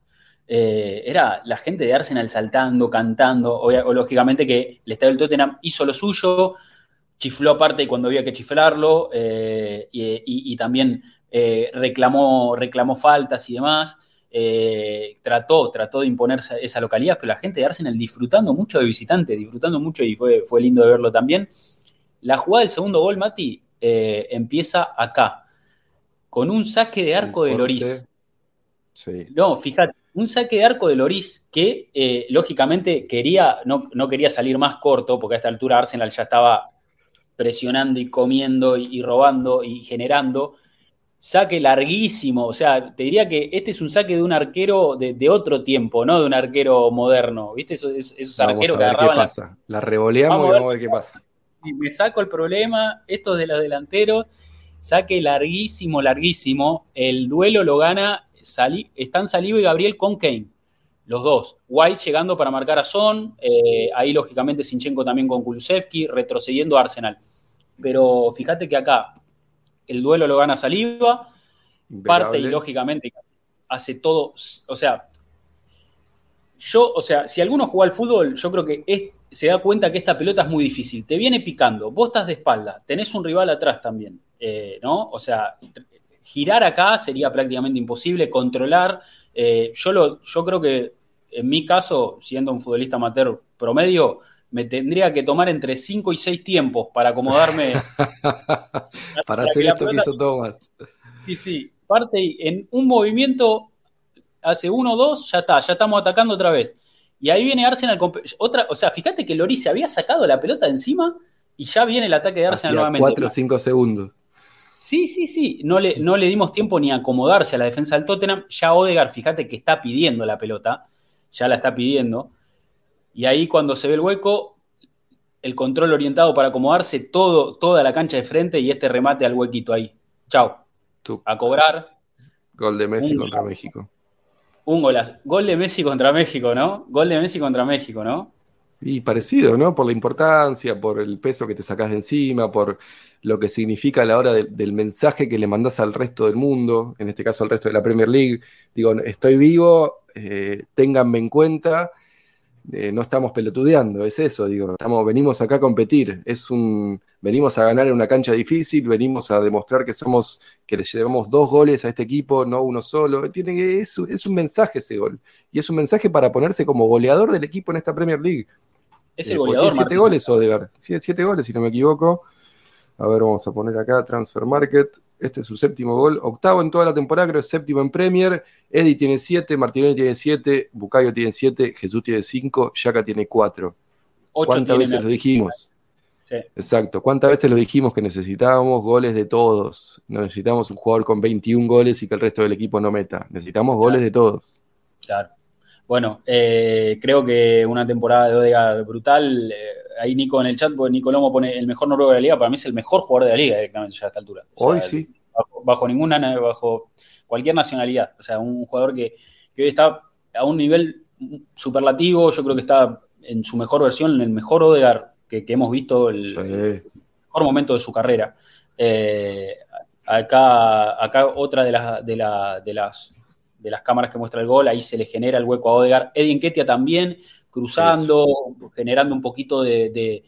Eh, era la gente de Arsenal saltando, cantando, o, lógicamente que el estadio del Tottenham hizo lo suyo, chifló aparte cuando había que chiflarlo, eh, y, también eh, reclamó, reclamó faltas y demás. trató, trató de imponerse esa localidad, pero la gente de Arsenal disfrutando mucho de visitante, disfrutando mucho y fue, fue lindo de verlo también. La jugada del segundo gol, Mati, empieza acá, con un saque de arco de No, fíjate, un saque de arco de Loris que eh, lógicamente quería, no, no, quería salir más corto, porque a esta altura Arsenal ya estaba presionando y comiendo y, robando y generando. Saque larguísimo, o sea, te diría que este es un saque de un arquero de, otro tiempo, no de un arquero moderno, ¿viste? Esos, esos arqueros que agarraban. Qué pasa. La, revoleamos y vamos a ver qué pasa. Y me saco el problema, estos de los delanteros, saque larguísimo, larguísimo. El duelo lo gana están Saliba y Gabriel con Kane. Los dos. White llegando para marcar a Son. Eh, ahí, lógicamente, Sinchenko también con Kulusevski, retrocediendo a Arsenal. Pero fíjate que acá el duelo lo gana Saliba. Parte y, lógicamente, hace todo. O sea, yo, o sea, si alguno juega al fútbol, yo creo que se da cuenta que esta pelota es muy difícil. Te viene picando, vos estás de espalda, tenés un rival atrás también, eh, ¿no? O sea, girar acá sería prácticamente imposible, controlar. Eh, yo, lo, yo creo que en mi caso, siendo un futbolista amateur promedio, me tendría que tomar entre 5 y 6 tiempos para acomodarme. (laughs) para, hacer esto que hizo Thomas. Sí, sí. Parte en un movimiento, hace uno o dos, ya está, ya estamos atacando otra vez. Y ahí viene Arsenal otra, o sea, fíjate que Loris se había sacado la pelota encima y ya viene el ataque de Arsenal nuevamente. 4 o 5 segundos. Sí, sí, sí. No le, no le dimos tiempo ni a acomodarse a la defensa del Tottenham. Ya Odegar, fíjate que está pidiendo la pelota. Ya la está pidiendo. Y ahí cuando se ve el hueco, el control orientado para acomodarse, todo, toda la cancha de frente y este remate al huequito ahí. Chao. A cobrar. Gol de Messi contra México. Un golazo. Gol de Messi contra México, ¿no? Gol de Messi contra México, ¿no? Y parecido, ¿no? Por la importancia, por el peso que te sacas de encima, por lo que significa a la hora del mensaje que le mandas al resto del mundo, en este caso al resto de la Premier League. Digo, estoy vivo, eh, ténganme en cuenta, eh, no estamos pelotudeando, es eso, digo, estamos, venimos acá a competir, es un, venimos a ganar en una cancha difícil, venimos a demostrar que somos, que le llevamos dos goles a este equipo, no uno solo. Tiene, es, es un mensaje ese gol. Y es un mensaje para ponerse como goleador del equipo en esta Premier League. Es el eh, goleador. Siete goles, Odegaard. siete goles, si no me equivoco. A ver, vamos a poner acá Transfer Market. Este es su séptimo gol. Octavo en toda la temporada, creo es séptimo en Premier. Eddie tiene siete, Martinelli tiene siete, Bucayo tiene siete, Jesús tiene cinco, Yaka tiene cuatro. ¿Cuántas veces lo dijimos? Exacto. ¿Cuántas veces lo dijimos que necesitábamos goles de todos? No necesitamos un jugador con 21 goles y que el resto del equipo no meta. Necesitamos goles de todos. Claro. Bueno, eh, creo que una temporada de Odegaard brutal. Eh, ahí Nico en el chat, porque Nico Lomo pone el mejor noruego de la liga. Para mí es el mejor jugador de la liga directamente ya a esta altura. Hoy sí. Bajo, ninguna, bajo cualquier nacionalidad. O sea, un jugador que, hoy está a un nivel superlativo. Yo creo que está en su mejor versión, en el mejor Odegaard que, hemos visto, el, mejor momento de su carrera. Eh, acá, acá otra de las, de, de las de las cámaras que muestra el gol, ahí se le genera el hueco a Odegar. Eddie Enquetia también, cruzando, generando un poquito de,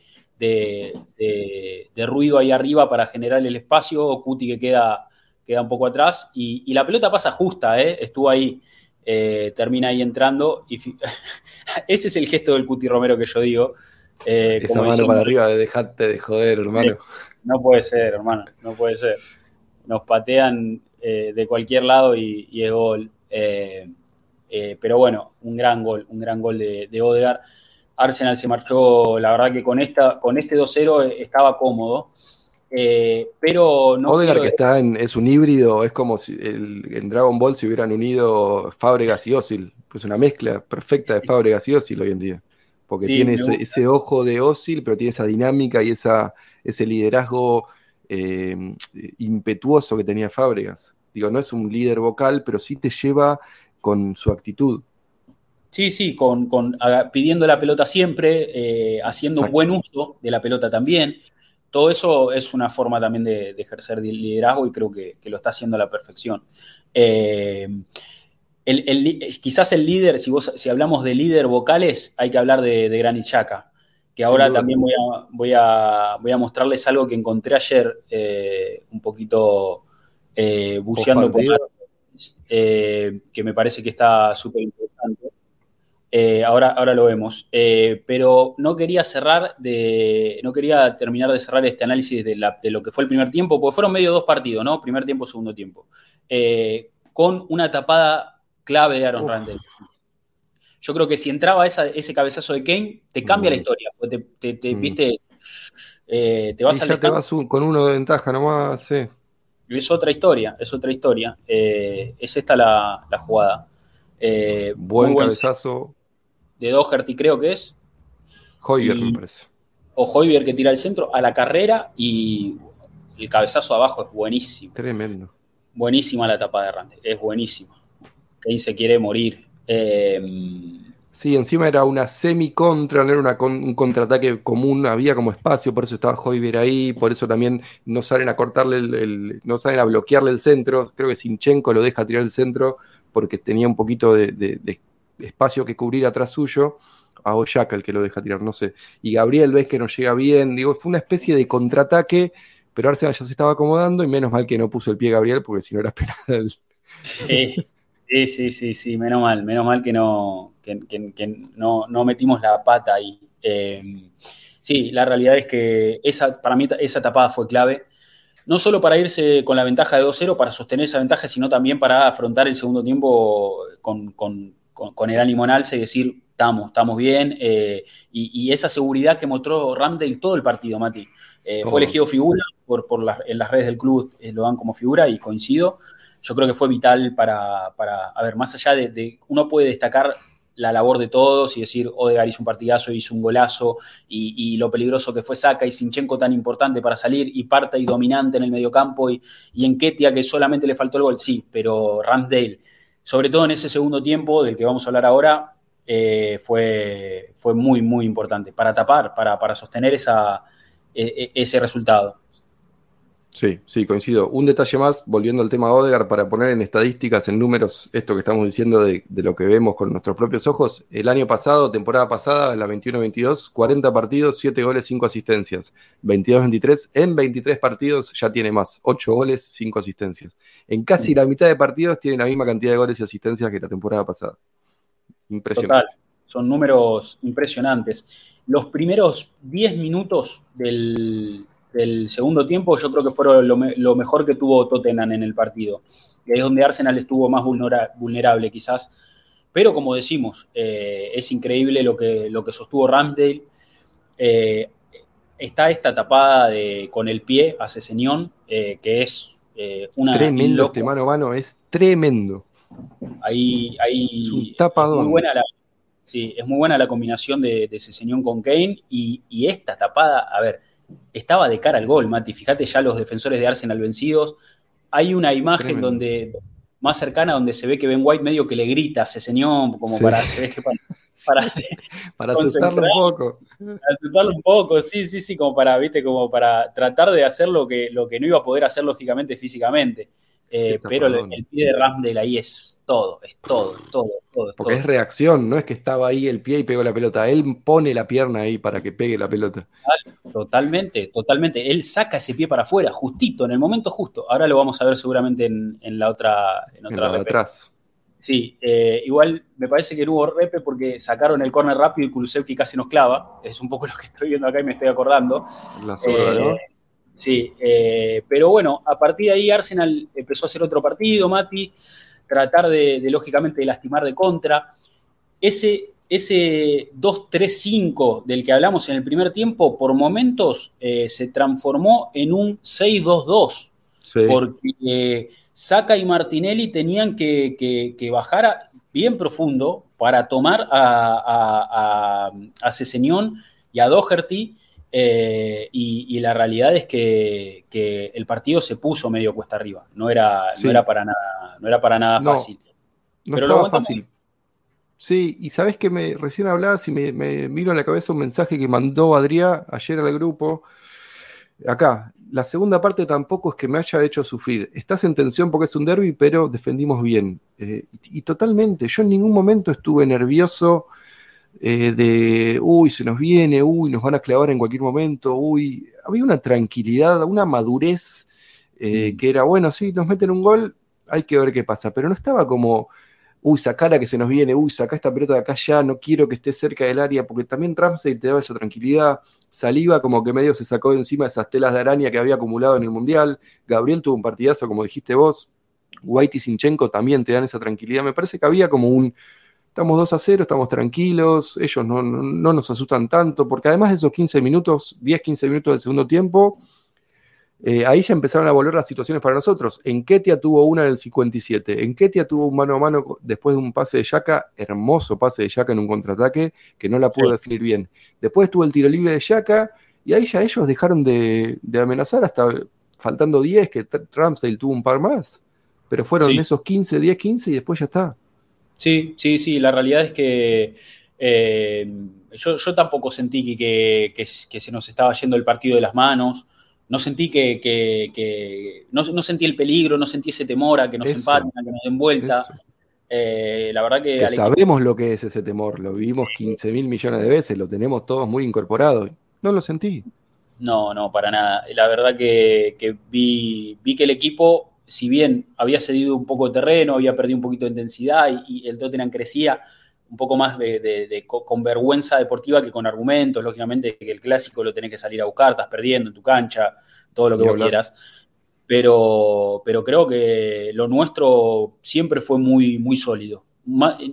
ruido ahí arriba para generar el espacio. Cuti que queda, queda un poco atrás. Y, la pelota pasa justa, ¿eh? estuvo ahí, eh, termina ahí entrando. Y (laughs) ese es el gesto del Cuti Romero que yo digo. Eh, Esa mano para arriba de dejarte de joder, hermano. No puede ser, hermano, no puede ser. Nos patean de cualquier lado y, y es gol. Eh, eh, pero bueno, un gran gol, un gran gol de, de, Odegaard. Arsenal se marchó, la verdad que con, esta, con este 2-0 estaba cómodo. Eh, pero no Odegaard que está en, es un híbrido, es como si en Dragon Ball se hubieran unido Fábregas y Osil. Pues una mezcla perfecta de Fábregas y Osil hoy en día. Porque tiene ese, ojo de Osil, pero tiene esa dinámica y esa, ese liderazgo impetuoso que tenía Fábregas. Digo, no es un líder vocal, pero sí te lleva con su actitud. Sí, sí, con, pidiendo la pelota siempre, eh, haciendo un buen uso de la pelota también. Todo eso es una forma también de, ejercer liderazgo y creo que, lo está haciendo a la perfección. Eh, quizás el líder, si, si hablamos de líder vocales, hay que hablar de, de Granit Xhaka, que ahora también voy a, voy, a, voy a, mostrarles algo que encontré ayer eh, un poquito eh, buceando por eh, que me parece que está súper interesante. Eh, ahora, ahora lo vemos. pero no quería cerrar de. No quería terminar de cerrar este análisis de, lo que fue el primer tiempo, porque fueron medio dos partidos, ¿no? Primer tiempo, segundo tiempo. con una tapada clave de Aaron Randall. Yo creo que si entraba ese cabezazo de Kane, te cambia la mm. historia. Te, te, mm. viste, te vas y ya te vas con uno de ventaja nomás, sí es otra historia, es otra historia. Eh, es esta la, jugada. Eh, buen cabezazo. De Doherty creo que es. Hoyer, me parece. O Hoyer que tira el centro a la carrera y el cabezazo abajo es buenísimo. Tremendo. Buenísima la tapa de Rande, es buenísima. Kane se quiere morir. Eh, Sí, encima era una semi-contra, no era un contraataque común, había como espacio, por eso estaba Hoiber ahí, por eso también no salen a cortarle el, no salen a bloquearle el centro. Creo que Sinchenko lo deja tirar el centro porque tenía un poquito de, espacio que cubrir atrás suyo. A Oyaka el que lo deja tirar, no sé. Y Gabriel ves que no llega bien, digo, fue una especie de contraataque, pero Arsenal ya se estaba acomodando y menos mal que no puso el pie Gabriel porque si no era (laughs) esperada el... Sí, sí, sí, sí, menos mal, menos mal que no, que, no, metimos la pata ahí. Eh, sí, la realidad es que esa, para mí esa tapada fue clave, no solo para irse con la ventaja de 2-0, para sostener esa ventaja, sino también para afrontar el segundo tiempo con, con, el ánimo en alza y decir, estamos, estamos bien. Eh, y, esa seguridad que mostró Ramdale todo el partido, Mati. Eh, fue elegido figura, por, en las redes del club lo dan como figura y coincido. Yo creo que fue vital para, a ver, más allá de, uno puede destacar la labor de todos y decir, Odegaard hizo un partidazo, hizo un golazo, y, lo peligroso que fue Saca y Sinchenko tan importante para salir, y Parta y dominante en el mediocampo, y, y en Ketia que solamente le faltó el gol, sí, pero Ramsdale, sobre todo en ese segundo tiempo del que vamos a hablar ahora, eh, fue, fue muy, muy importante para tapar, para, para sostener esa, e, e, ese resultado. Sí, sí, coincido. Un detalle más, volviendo al tema Odegar, para poner en estadísticas, en números, esto que estamos diciendo de, lo que vemos con nuestros propios ojos. El año pasado, temporada pasada, la 21-22, 40 partidos, 7 goles, 5 asistencias. 22-23, en 23 partidos ya tiene más, 8 goles, 5 asistencias. En casi la mitad de partidos tiene la misma cantidad de goles y asistencias que la temporada pasada. Impresionante. Total, son números impresionantes. Los primeros 10 minutos del del segundo tiempo, yo creo que fueron lo, mejor que tuvo Tottenham en el partido. Y ahí es donde Arsenal estuvo más vulnerable, quizás. Pero como decimos, eh, es increíble lo que, lo que sostuvo Ramsdale. Eh, está esta tapada de, con el pie a Ceseñón, eh, que es una. Tremendo este mano a mano, es tremendo. Ahí, ahí es un tapadón. Es muy buena la, sí, es muy buena la combinación de, de Ceseñón con Kane. Y, y esta tapada, a ver, estaba de cara al gol, Mati. Fíjate ya los defensores de Arsenal vencidos. Hay una imagen donde más cercana donde se ve que Ben White medio que le grita a ese señor como para, (laughs) para, para, asustarlo un poco. asustarlo un poco, sí, sí, sí, como para, viste, como para tratar de hacer lo que, lo que no iba a poder hacer lógicamente físicamente. Eh, pero el, pie de Ramsdale ahí es todo, es todo, todo, todo. Porque es reacción, no es que estaba ahí el pie y pegó la pelota. Él pone la pierna ahí para que pegue la pelota. Totalmente, totalmente. Él saca ese pie para afuera, justito, en el momento justo. Ahora lo vamos a ver seguramente en, la otra. En, otra de atrás. Sí, eh, igual me parece que no hubo repe porque sacaron el córner rápido y Kulusevski casi nos clava. Es un poco (laughs) lo que estoy viendo acá y me estoy acordando. La ¿no? Eh, Sí, eh, pero bueno, a partir de ahí Arsenal empezó a hacer otro partido, Mati, tratar de, lógicamente de lastimar de contra. Ese, ese 2-3-5 del que hablamos en el primer tiempo, por momentos eh, se transformó en un 6-2-2, porque eh, Saka y Martinelli tenían que, bajar bien profundo para tomar a, a, a Ceseñón y a Doherty eh, y, la realidad es que, el partido se puso medio cuesta arriba. No era, no era para nada, no era para nada fácil. No Pero estaba fácil. Sí, y sabes que me recién hablabas y me, me vino a la cabeza un mensaje que mandó Adrián ayer al grupo. Acá, la segunda parte tampoco es que me haya hecho sufrir. Estás en tensión porque es un derby, pero defendimos bien. Eh, y totalmente, yo en ningún momento estuve nervioso eh, de, uy, se nos viene, uy, nos van a clavar en cualquier momento, uy, había una tranquilidad, una madurez eh, mm. que era, bueno, sí, nos meten un gol, hay que ver qué pasa, pero no estaba como, uy, sacar que se nos viene, uy, saca esta pelota de acá ya, no quiero que esté cerca del área, porque también Ramsey te daba esa tranquilidad, Saliva como que medio se sacó de encima esas telas de araña que había acumulado en el Mundial, Gabriel tuvo un partidazo, como dijiste vos, White y Sinchenko también te dan esa tranquilidad, me parece que había como un estamos 2 a 0, estamos tranquilos, ellos no, nos asustan tanto, porque además de esos 15 minutos, 10, 15 minutos del segundo tiempo, eh, ahí ya empezaron a volver las situaciones para nosotros. En Ketia tuvo una en el 57, en Ketia tuvo un mano a mano después de un pase de Yaka, hermoso pase de Yaka en un contraataque, que no la pudo definir bien. Después tuvo el tiro libre de Yaka, y ahí ya ellos dejaron de, amenazar hasta faltando 10, que Ramsdale tuvo un par más. Pero fueron esos 15, 10, 15 y después ya está. Sí, sí, sí, la realidad es que eh, yo, tampoco sentí que, que, se nos estaba yendo el partido de las manos, no sentí que, no, sentí el peligro, no sentí ese temor a que nos empaten, a que nos den vuelta. Eh, la verdad que... sabemos lo que es ese temor, lo vivimos 15 mil millones de veces, lo tenemos todos muy incorporado. No lo sentí. No, no, para nada. La verdad que, vi, vi que el equipo si bien había cedido un poco de terreno, había perdido un poquito de intensidad y, el Tottenham crecía un poco más de, con vergüenza deportiva que con argumentos, lógicamente que el clásico lo tenés que salir a buscar, estás perdiendo en tu cancha, todo lo que vos quieras. Pero, pero creo que lo nuestro siempre fue muy, muy sólido,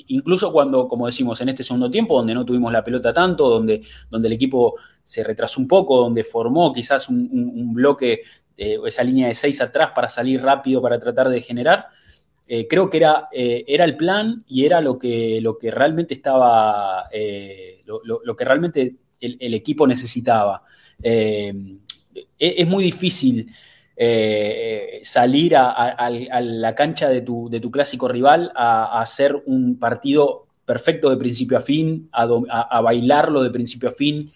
incluso cuando, como decimos, en este segundo tiempo, donde no tuvimos la pelota tanto, donde, donde el equipo se retrasó un poco, donde formó quizás un, bloque, eh, esa línea de seis atrás para salir rápido, para tratar de generar, eh, creo que era, eh, era el plan y era lo que, lo que realmente estaba, lo, que realmente el, equipo necesitaba. E, es muy difícil salir a, la cancha de tu, de tu clásico rival a, hacer un partido perfecto de principio a fin, a, bailarlo de principio a fin.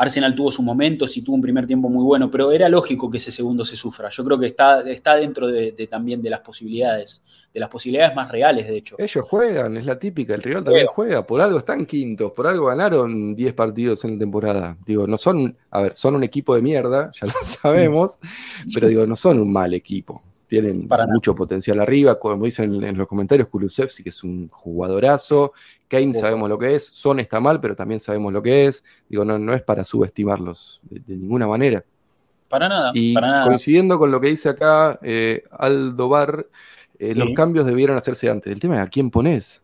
Arsenal tuvo sus momentos y tuvo un primer tiempo muy bueno, pero era lógico que ese segundo se sufra. Yo creo que está, está dentro de, también de las posibilidades de las posibilidades más reales, de hecho. Ellos juegan, es la típica, el rival también juega, por algo están quintos, por algo ganaron 10 partidos en la temporada. Digo, no son, a ver, son un equipo de mierda, (laughs) ya lo sabemos, pero digo, no son un mal equipo. Tienen mucho potencial arriba, como dicen en los comentarios, Kulusevski, que es un jugadorazo, Kane sabemos lo que es, Son está mal, pero también sabemos lo que es. Digo, no, no es para subestimarlos de, ninguna manera. Para nada, y coincidiendo con lo que dice acá eh, Aldo Bar, eh, los cambios debieron hacerse antes. El tema es a quién pones.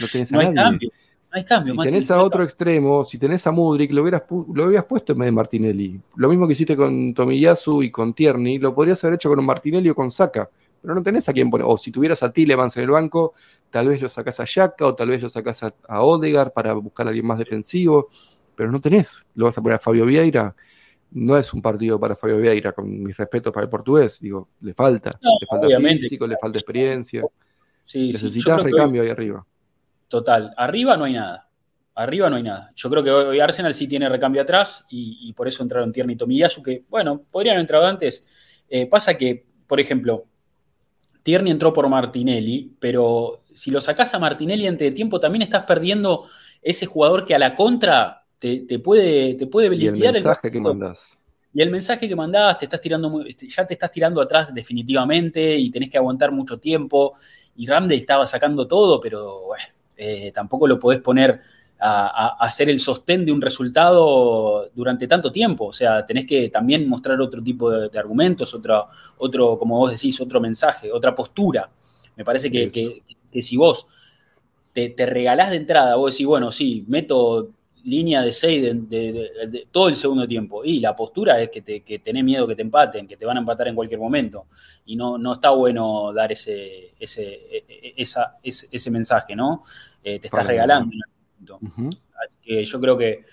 No tenés a nadie. Hay cambio, si tenés a otro extremo, si tenés a Mudrik, lo hubieras, lo habías puesto en vez de Martinelli. Lo mismo que hiciste con Tomiyasu y con Tierney, lo podrías haber hecho con Martinelli o con Saka. Pero no tenés a quién poner. O si tuvieras a Tillemans en el banco, tal vez lo sacás a Yaka o tal vez lo sacás a, a Odegar para buscar a alguien más defensivo. Pero no tenés. Lo vas a poner a Fabio Vieira no es un partido para Fabio Vieira, con mis respetos para el portugués, digo, le falta, le falta físico, le falta experiencia. Sí, Necesitas recambio ahí arriba. Total, arriba no hay nada. Arriba no hay nada. Yo creo que hoy Arsenal sí tiene recambio atrás y, por eso entraron Tierney y Tomiyasu, que, bueno, podrían haber entrado antes. Eh, pasa que, por ejemplo, Tierney entró por Martinelli, pero si lo sacás a Martinelli antes de tiempo, también estás perdiendo ese jugador que a la contra te, puede, te puede Y el mensaje que mandás. Y el mensaje que mandás, te estás tirando este, ya te estás tirando atrás definitivamente y tenés que aguantar mucho tiempo. Y Ramdale estaba sacando todo, pero eh, tampoco lo podés poner a, hacer el sostén de un resultado durante tanto tiempo. O sea, tenés que también mostrar otro tipo de, argumentos, otro, otro, como vos decís, otro mensaje, otra postura. Me parece que, que, si vos te, te, regalás de entrada, vos decís, bueno, sí, meto línea de 6 de, todo el segundo tiempo. Y la postura es que, te, que tenés miedo que te empaten, que te van a empatar en cualquier momento. Y no, no está bueno dar ese, ese, e, e, esa, ese, mensaje, ¿no? Eh, te estás regalando. Así que yo creo que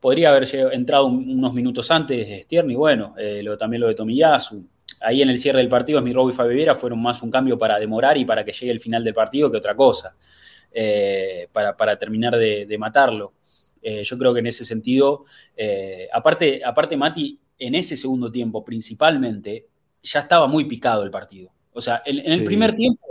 podría haber entrado unos minutos antes Tierney, bueno, eh, lo, también lo de Tomiyasu. Ahí en el cierre del partido, Smirrow y Fabiera fueron más un cambio para demorar y para que llegue el final del partido que otra cosa, eh, para, terminar de matarlo. Eh, yo creo que en ese sentido, eh, aparte, aparte Mati, en ese segundo tiempo principalmente, ya estaba muy picado el partido. O sea, en, el primer tiempo,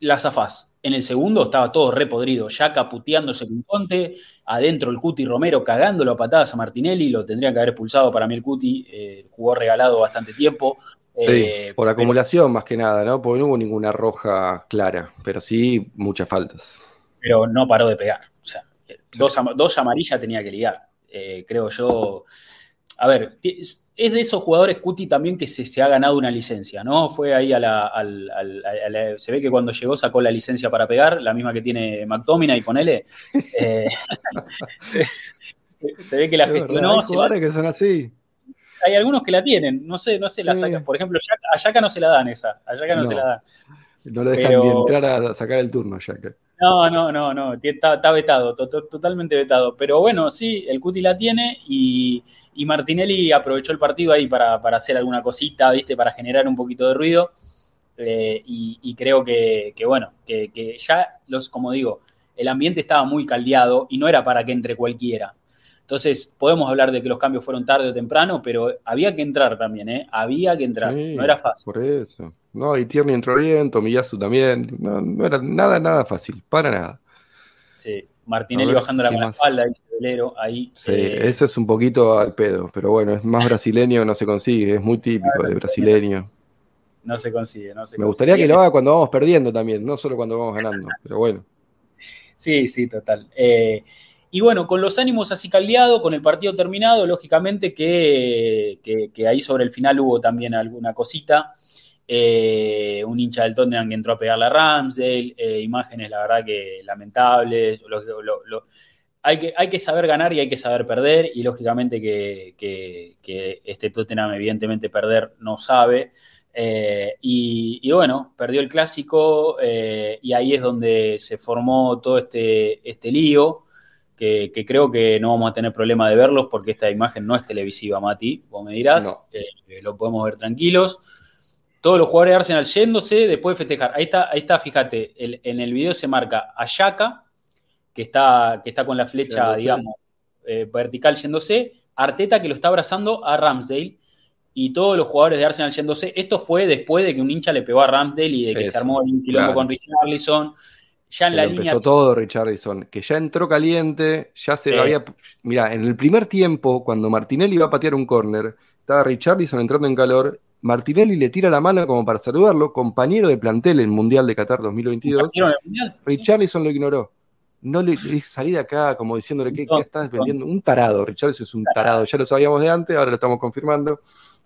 la zafás. En el segundo estaba todo repodrido, ya caputeándose con Conte, adentro el Cuti Romero cagándolo a patadas a Martinelli, lo tendría que haber pulsado para mí el Cuti, eh, jugó regalado bastante tiempo. Sí, por acumulación más que nada, ¿no? Porque no hubo ninguna roja clara, pero sí muchas faltas. Pero no paró de pegar. O sea, Dos, amarillas tenía que ligar, eh, creo yo. A ver, es de esos jugadores Cuti también que se, ha ganado una licencia, ¿no? Fue ahí a la, Se ve que cuando llegó sacó la licencia para pegar, la misma que tiene McTominay, ponele. (laughs) Eh, (laughs) se, ve que la gestionó. Hay jugadores que son así. Hay algunos que la tienen, no sé, no sé, la sacan. Por ejemplo, a Yaka no se la dan esa, a Yaka no, se la dan. No le dejan ni entrar a sacar el turno, Yaka. No, no, no, no, está, vetado, totalmente vetado. Pero bueno, sí, el Cuti la tiene y, Martinelli aprovechó el partido ahí para, hacer alguna cosita, ¿viste? Para generar un poquito de ruido. Eh, y, creo que, bueno, que, ya, los, como digo, el ambiente estaba muy caldeado y no era para que entre cualquiera. Entonces, podemos hablar de que los cambios fueron tarde o temprano, pero había que entrar también, ¿eh? Había que entrar, no era fácil. Por eso. No, y Tierney entró bien, Tomiyasu también. No, era nada, nada fácil, para nada. Sí, Martinelli bajando la, la espalda, velero, ahí. Sí, eh, eso es un poquito al pedo, pero bueno, es más brasileño, no se consigue, es muy (laughs) típico de brasileño. No se consigue, no se Me gustaría que lo haga cuando vamos perdiendo también, no solo cuando vamos ganando, pero bueno. (laughs) Sí, sí, total. Eh, y bueno, con los ánimos así caldeados, con el partido terminado, lógicamente que, que, ahí sobre el final hubo también alguna cosita. eh, un hincha del Tottenham que entró a pegarle a Ramsdale, eh, imágenes la verdad que lamentables, hay, que, hay que saber ganar y hay que saber perder y lógicamente que, que este Tottenham evidentemente perder no sabe. Eh, y, bueno, perdió el clásico y ahí es donde se formó todo este, este lío, que, creo que no vamos a tener problema de verlos porque esta imagen no es televisiva, Mati, vos me dirás, eh, lo podemos ver tranquilos. Todos los jugadores de Arsenal yéndose después de festejar. Ahí está, ahí está fíjate, en el video se marca a Yaka, que está, que está con la flecha, digamos, vertical yéndose, Arteta que lo está abrazando a Ramsdale y todos los jugadores de Arsenal yéndose. Esto fue después de que un hincha le pegó a Ramsdale y de que se armó el quilombo con Richarlison. Ya en la línea. Empezó todo Richarlison, que ya entró caliente, ya se había. Mira, en el primer tiempo, cuando Martinelli iba a patear un córner, estaba Richarlison entrando en calor. Martinelli le tira la mano como para saludarlo, compañero de plantel en el Mundial de Qatar 2022. Richarlison lo ignoró. No le, salí de acá como diciéndole que estás vendiendo. Un tarado, Richarlison es un tarado, ya lo sabíamos de antes, ahora lo estamos confirmando.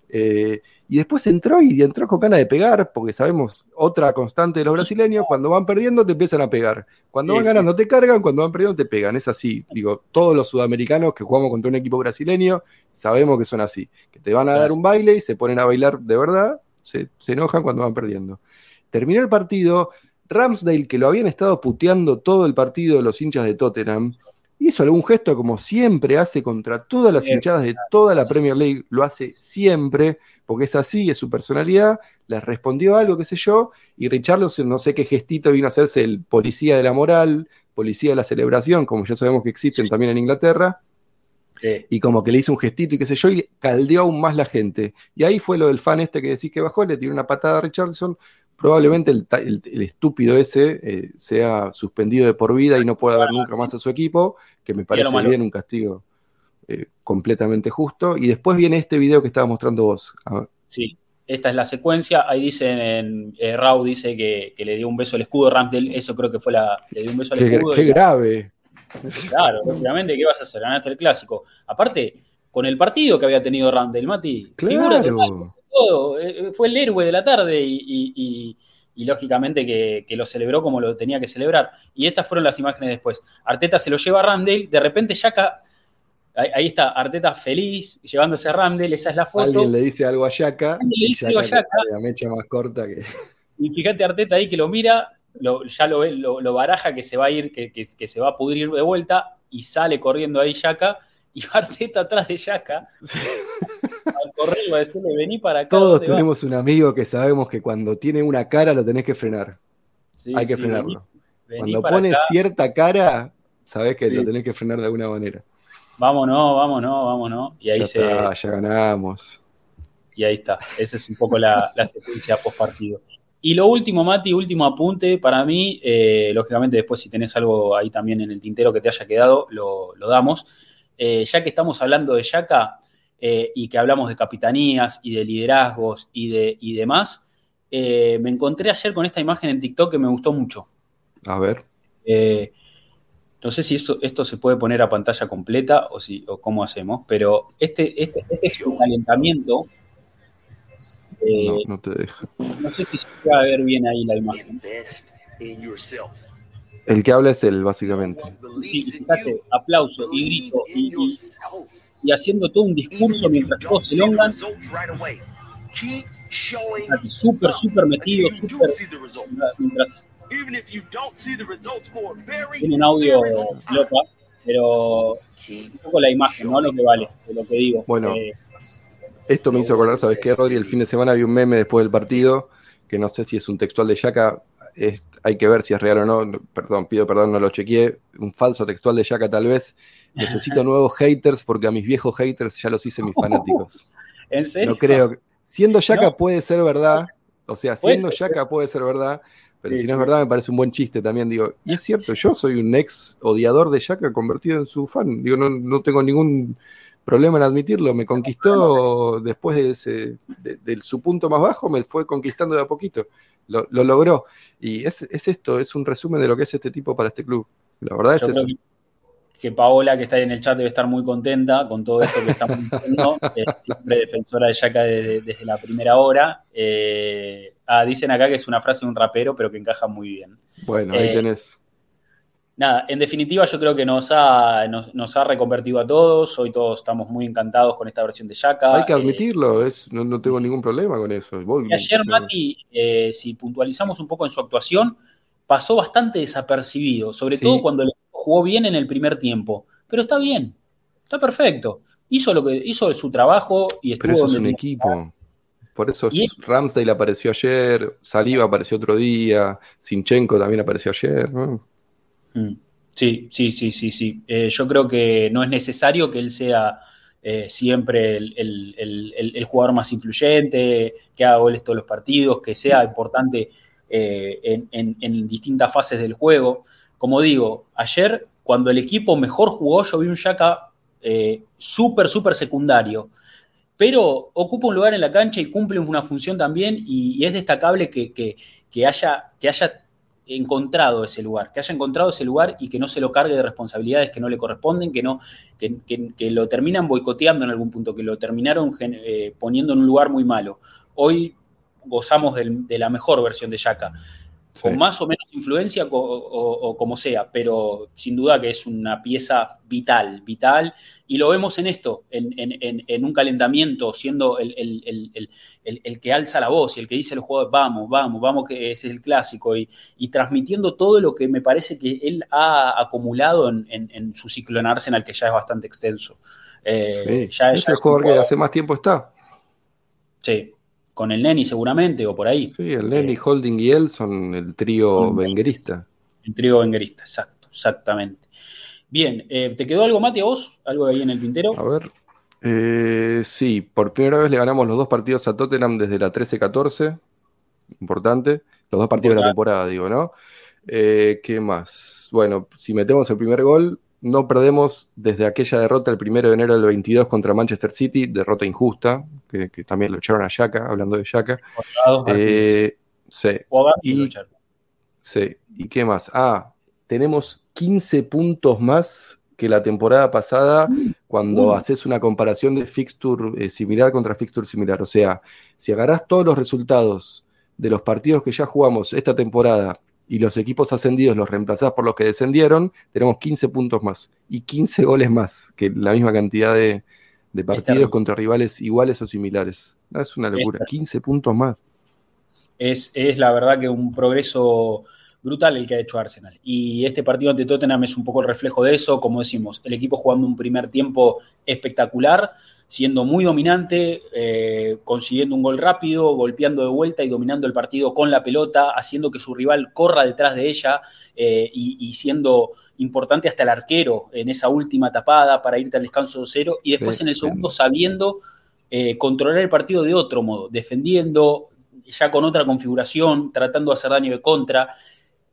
Eh, y después entró y entró con ganas de pegar, porque sabemos otra constante de los brasileños, cuando van perdiendo te empiezan a pegar. Cuando van ganando te cargan, cuando van perdiendo te pegan. Es así. Digo, todos los sudamericanos que jugamos contra un equipo brasileño sabemos que son así. Que te van a dar un baile y se ponen a bailar de verdad, se, se enojan cuando van perdiendo. Terminó el partido, Ramsdale, que lo habían estado puteando todo el partido los hinchas de Tottenham, hizo algún gesto como siempre hace contra todas las hinchadas de toda la Premier League, lo hace siempre, porque es así, es su personalidad, les respondió algo, qué sé yo, y Richarlison no sé qué gestito vino a hacerse el policía de la moral, policía de la celebración, como ya sabemos que existen también en Inglaterra, y como que le hizo un gestito y qué sé yo, y caldeó aún más la gente. Y ahí fue lo del fan este que decís que bajó, le tiró una patada a Richardson, probablemente el, estúpido ese eh, sea suspendido de por vida y no pueda ver nunca más a su equipo, que me parece bien un castigo eh, completamente justo. Y después viene este video que estaba mostrando vos. Sí, esta es la secuencia. Ahí dice, en, eh, Rau dice que, le dio un beso al escudo Ramsdale. Eso creo que fue la. Le dio un beso al escudo. Qué grave. Claro, obviamente, ¿qué vas a hacer? Ganaste el clásico. Aparte, con el partido que había tenido Ramsdale, Mati. Claro todo. Eh, fue el héroe de la tarde y, lógicamente que, lo celebró como lo tenía que celebrar. Y estas fueron las imágenes después. Arteta se lo lleva a Ramdale, de repente Yaka, ahí, está, Arteta feliz, llevándose a Ramdale, esa es la foto. Alguien le dice algo a Yaka. Le dice algo a Yaka. La mecha más corta que... Y fíjate Arteta ahí que lo mira, ya lo, ve, lo, baraja que se va a ir, que, que, se va a pudrir de vuelta y sale corriendo ahí Yaka y Arteta atrás de Yaka. al correr va a decirle, vení para acá. Todos tenemos un amigo que sabemos que cuando tiene una cara lo tenés que frenar. Hay que frenarlo. cuando pone cierta cara, sabés que lo tenés que frenar de alguna manera. Vámonos, vámonos, vámonos. Y ahí ya se. ya ganamos. Y ahí está. Esa es un poco la, secuencia post partido. Y lo último, Mati, último apunte para mí, eh, lógicamente después si tenés algo ahí también en el tintero que te haya quedado, lo, lo damos. Eh, ya que estamos hablando de Yaka eh, y que hablamos de capitanías y de liderazgos y, de, y demás, me encontré ayer con esta imagen en TikTok que me gustó mucho. A ver. No sé si eso, esto se puede poner a pantalla completa o, si, o cómo hacemos, pero este, este, este es un calentamiento. no, no te deja. No sé si se puede ver bien ahí la imagen. El que habla es él, básicamente. Sí, fíjate, aplauso y grito y, y, haciendo todo un discurso mientras todos se elongan. Súper, súper metido, súper. Mientras. Tiene un audio loca, pero un poco la imagen, ¿no? Lo que vale, de lo que digo. Bueno, eh, esto me hizo acordar, ¿sabes qué, Rodri? El fin de semana vi un meme después del partido, que no sé si es un textual de Yaka, hay que ver si es real o no. Perdón, pido perdón, no lo chequeé. Un falso textual de Yaka, tal vez. (laughs) Necesito nuevos haters porque a mis viejos haters ya los hice mis fanáticos. (laughs) ¿En serio? No creo. Siendo Yaka puede ser verdad. O sea, siendo Yaka puede ser verdad. Pero si no es verdad, me parece un buen chiste también. Digo, y es cierto, yo soy un ex odiador de Yaka convertido en su fan. Digo, no, tengo ningún problema en admitirlo. Me conquistó después de, ese, de su punto más bajo, me fue conquistando de a poquito lo, logró. Y es, esto, es un resumen de lo que es este tipo para este club. La verdad es eso. que Paola, que está ahí en el chat, debe estar muy contenta con todo esto que estamos (laughs) diciendo. Eh, siempre defensora de Yaka desde, la primera hora. Eh, ah, dicen acá que es una frase de un rapero, pero que encaja muy bien. Bueno, ahí tenés. Nada, en definitiva yo creo que nos ha, nos, ha reconvertido a todos, hoy todos estamos muy encantados con esta versión de Yaka. Hay que admitirlo, es, no, tengo ningún problema con eso. ayer Mati, si puntualizamos un poco en su actuación, pasó bastante desapercibido, sobre todo cuando el jugó bien en el primer tiempo. Pero está bien, está perfecto. Hizo lo que hizo su trabajo y estuvo Pero eso es un equipo. Por eso Ramsdale apareció ayer, Saliba apareció otro día, Sinchenko también apareció ayer. Mm. Sí, sí, sí, sí, sí. Eh, yo creo que no es necesario que él sea eh, siempre el, jugador más influyente, que haga goles todos los partidos, que sea importante eh, en, distintas fases del juego. Como digo, ayer cuando el equipo mejor jugó, yo vi un Yaka eh, súper, súper secundario. Pero ocupa un lugar en la cancha y cumple una función también y, es destacable que, haya, que haya encontrado ese lugar, que haya encontrado ese lugar y que no se lo cargue de responsabilidades que no le corresponden, que, no, que, lo terminan boicoteando en algún punto, que lo terminaron eh, poniendo en un lugar muy malo. Hoy gozamos de la mejor versión de Yaka. Con más o menos influencia o, como sea, pero sin duda que es una pieza vital, vital, y lo vemos en esto, en, un calentamiento, siendo el, que alza la voz y el que dice el juego, vamos, vamos, vamos, que ese es el clásico, y, transmitiendo todo lo que me parece que él ha acumulado en, su ciclo en Arsenal, que ya es bastante extenso. Eh, ya es, el jugador que hace más tiempo está. Sí, con el Neni seguramente, o por ahí. Sí, el Neni, eh, Holding y él son el trío venguerista. El trío venguerista, exacto, exactamente. Bien, eh, ¿te quedó algo, Mati, a vos? ¿Algo ahí en el tintero? A ver. Eh, sí, por primera vez le ganamos los dos partidos a Tottenham desde la 13-14. Importante. Los dos partidos de la temporada, digo, ¿no? ¿Qué más? Bueno, si metemos el primer gol, no perdemos desde aquella derrota el primero de enero del 22 contra Manchester City, derrota injusta, que, también lo echaron a Yaka, hablando de Yaka. Eh, sí. Y, sí. ¿Y qué más? Ah, tenemos 15 puntos más que la temporada pasada cuando haces una comparación de fixture eh, similar contra fixture similar. O sea, si agarrás todos los resultados de los partidos que ya jugamos esta temporada y los equipos ascendidos los reemplazás por los que descendieron, tenemos 15 puntos más y 15 goles más que la misma cantidad de, partidos contra rivales iguales o similares. Ah, es una locura, 15 puntos más. Es, es, la verdad que un progreso brutal el que ha hecho Arsenal. Y este partido ante Tottenham es un poco el reflejo de eso, como decimos, el equipo jugando un primer tiempo espectacular, siendo muy dominante, eh, consiguiendo un gol rápido, golpeando de vuelta y dominando el partido con la pelota, haciendo que su rival corra detrás de ella eh, y, siendo importante hasta el arquero en esa última tapada para irte al descanso de cero y después en el segundo sabiendo eh, controlar el partido de otro modo, defendiendo ya con otra configuración, tratando de hacer daño de contra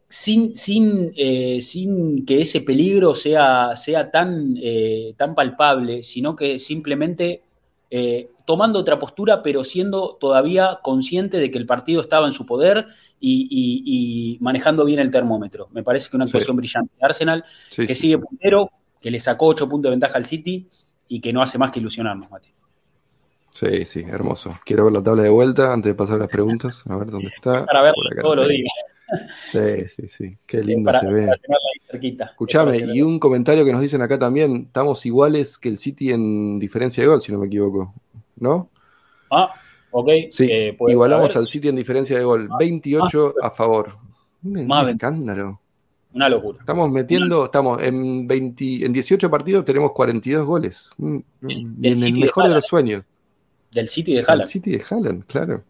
sin, sin, eh, sin que ese peligro sea, sea tan, eh, tan palpable, sino que simplemente eh, tomando otra postura, pero siendo todavía consciente de que el partido estaba en su poder y, manejando bien el termómetro. Me parece que una actuación brillante de Arsenal, que sigue puntero, que le sacó ocho puntos de ventaja al City y que no hace más que ilusionarnos, Mati. Sí, sí, hermoso. Quiero ver la tabla de vuelta antes de pasar las preguntas. A ver dónde está. Para verlo todos los días. Sí, sí, sí. Qué lindo se ve. Escuchame, y un comentario que nos dicen acá también, estamos iguales que el City en diferencia de gol, si no me equivoco, ¿no? Ah, ok. Sí, eh, igualamos al City en diferencia de gol, 28 ah, a favor. Un, escándalo. Una locura. Estamos metiendo, estamos en, 20, en 18 partidos tenemos 42 goles. en el mejor de, los sueños. Del City de Haaland. Del City de Haaland, claro.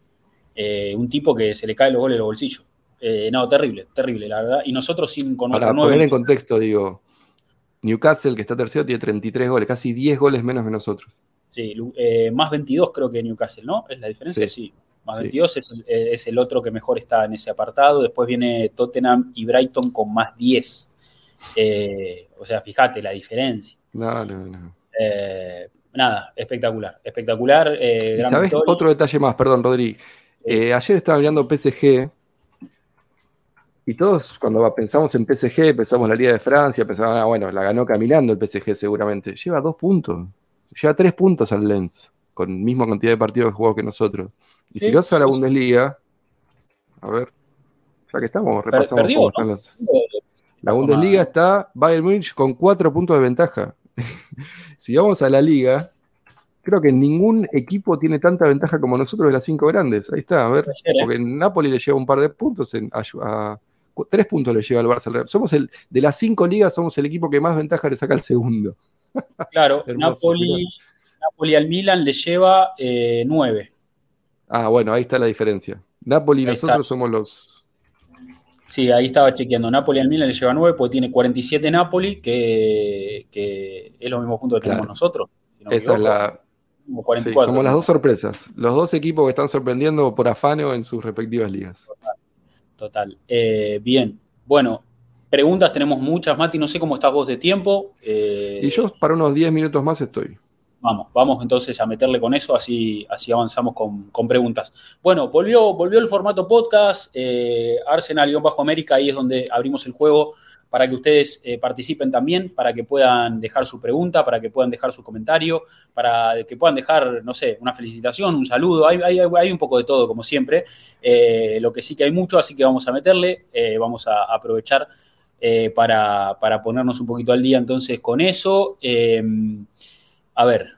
Eh, un tipo que se le cae los goles en los bolsillos. Eh, no, terrible, terrible, la verdad. Y nosotros sin con Para poner en contexto, digo, Newcastle, que está tercero, tiene 33 goles, casi 10 goles menos que nosotros. Sí, eh, más 22 creo que Newcastle, ¿no? ¿Es la diferencia? Sí. Más 22 eh, es el, otro que mejor está en ese apartado. Después viene Tottenham y Brighton con más 10. o sea, fíjate la diferencia. No, no, no. Nada, espectacular, espectacular. ¿Sabes otro detalle más? Perdón, Rodri. ayer estaba mirando PSG Y todos, cuando pensamos en PSG, pensamos en la Liga de Francia, pensamos, ah, bueno, la ganó caminando el PSG seguramente. Lleva dos puntos. Lleva tres puntos al Lens, con misma cantidad de partidos que jugó que nosotros. Y si vas a la Bundesliga, a ver, ya que estamos, repasamos cómo están los. La Bundesliga está Bayern Munich con cuatro puntos de ventaja. (laughs) si vamos a la liga, creo que ningún equipo tiene tanta ventaja como nosotros de las cinco grandes. Ahí está, a ver, ¿eh? porque en Napoli le lleva un par de puntos, en, a, tres puntos le lleva al Barça. Somos el, de las cinco ligas, somos el equipo que más ventaja le saca al segundo. (laughs) Claro, Napoli, Napoli, al Milan le lleva eh, nueve. Ah, bueno, ahí está la diferencia. Napoli y nosotros somos los, Sí, ahí estaba chequeando. Napoli al Milan le lleva 9, porque tiene 47 Napoli, que, es lo mismo punto que tenemos nosotros. Esa es la. somos las dos sorpresas. Los dos equipos que están sorprendiendo por afano en sus respectivas ligas. Total. Eh, bien. Bueno, preguntas tenemos muchas, Mati. No sé cómo estás vos de tiempo. Eh, y yo para unos 10 minutos más estoy. Vamos, vamos entonces a meterle con eso, así, así avanzamos con, preguntas. Bueno, volvió, volvió el formato podcast, eh, Arsenal-América, ahí es donde abrimos el juego para que ustedes eh, participen también, para que puedan dejar su pregunta, para que puedan dejar su comentario, para que puedan dejar, no sé, una felicitación, un saludo, hay, hay, un poco de todo, como siempre, eh, lo que sí que hay mucho, así que vamos a meterle, eh, vamos a aprovechar para, para, ponernos un poquito al día entonces con eso. A ver,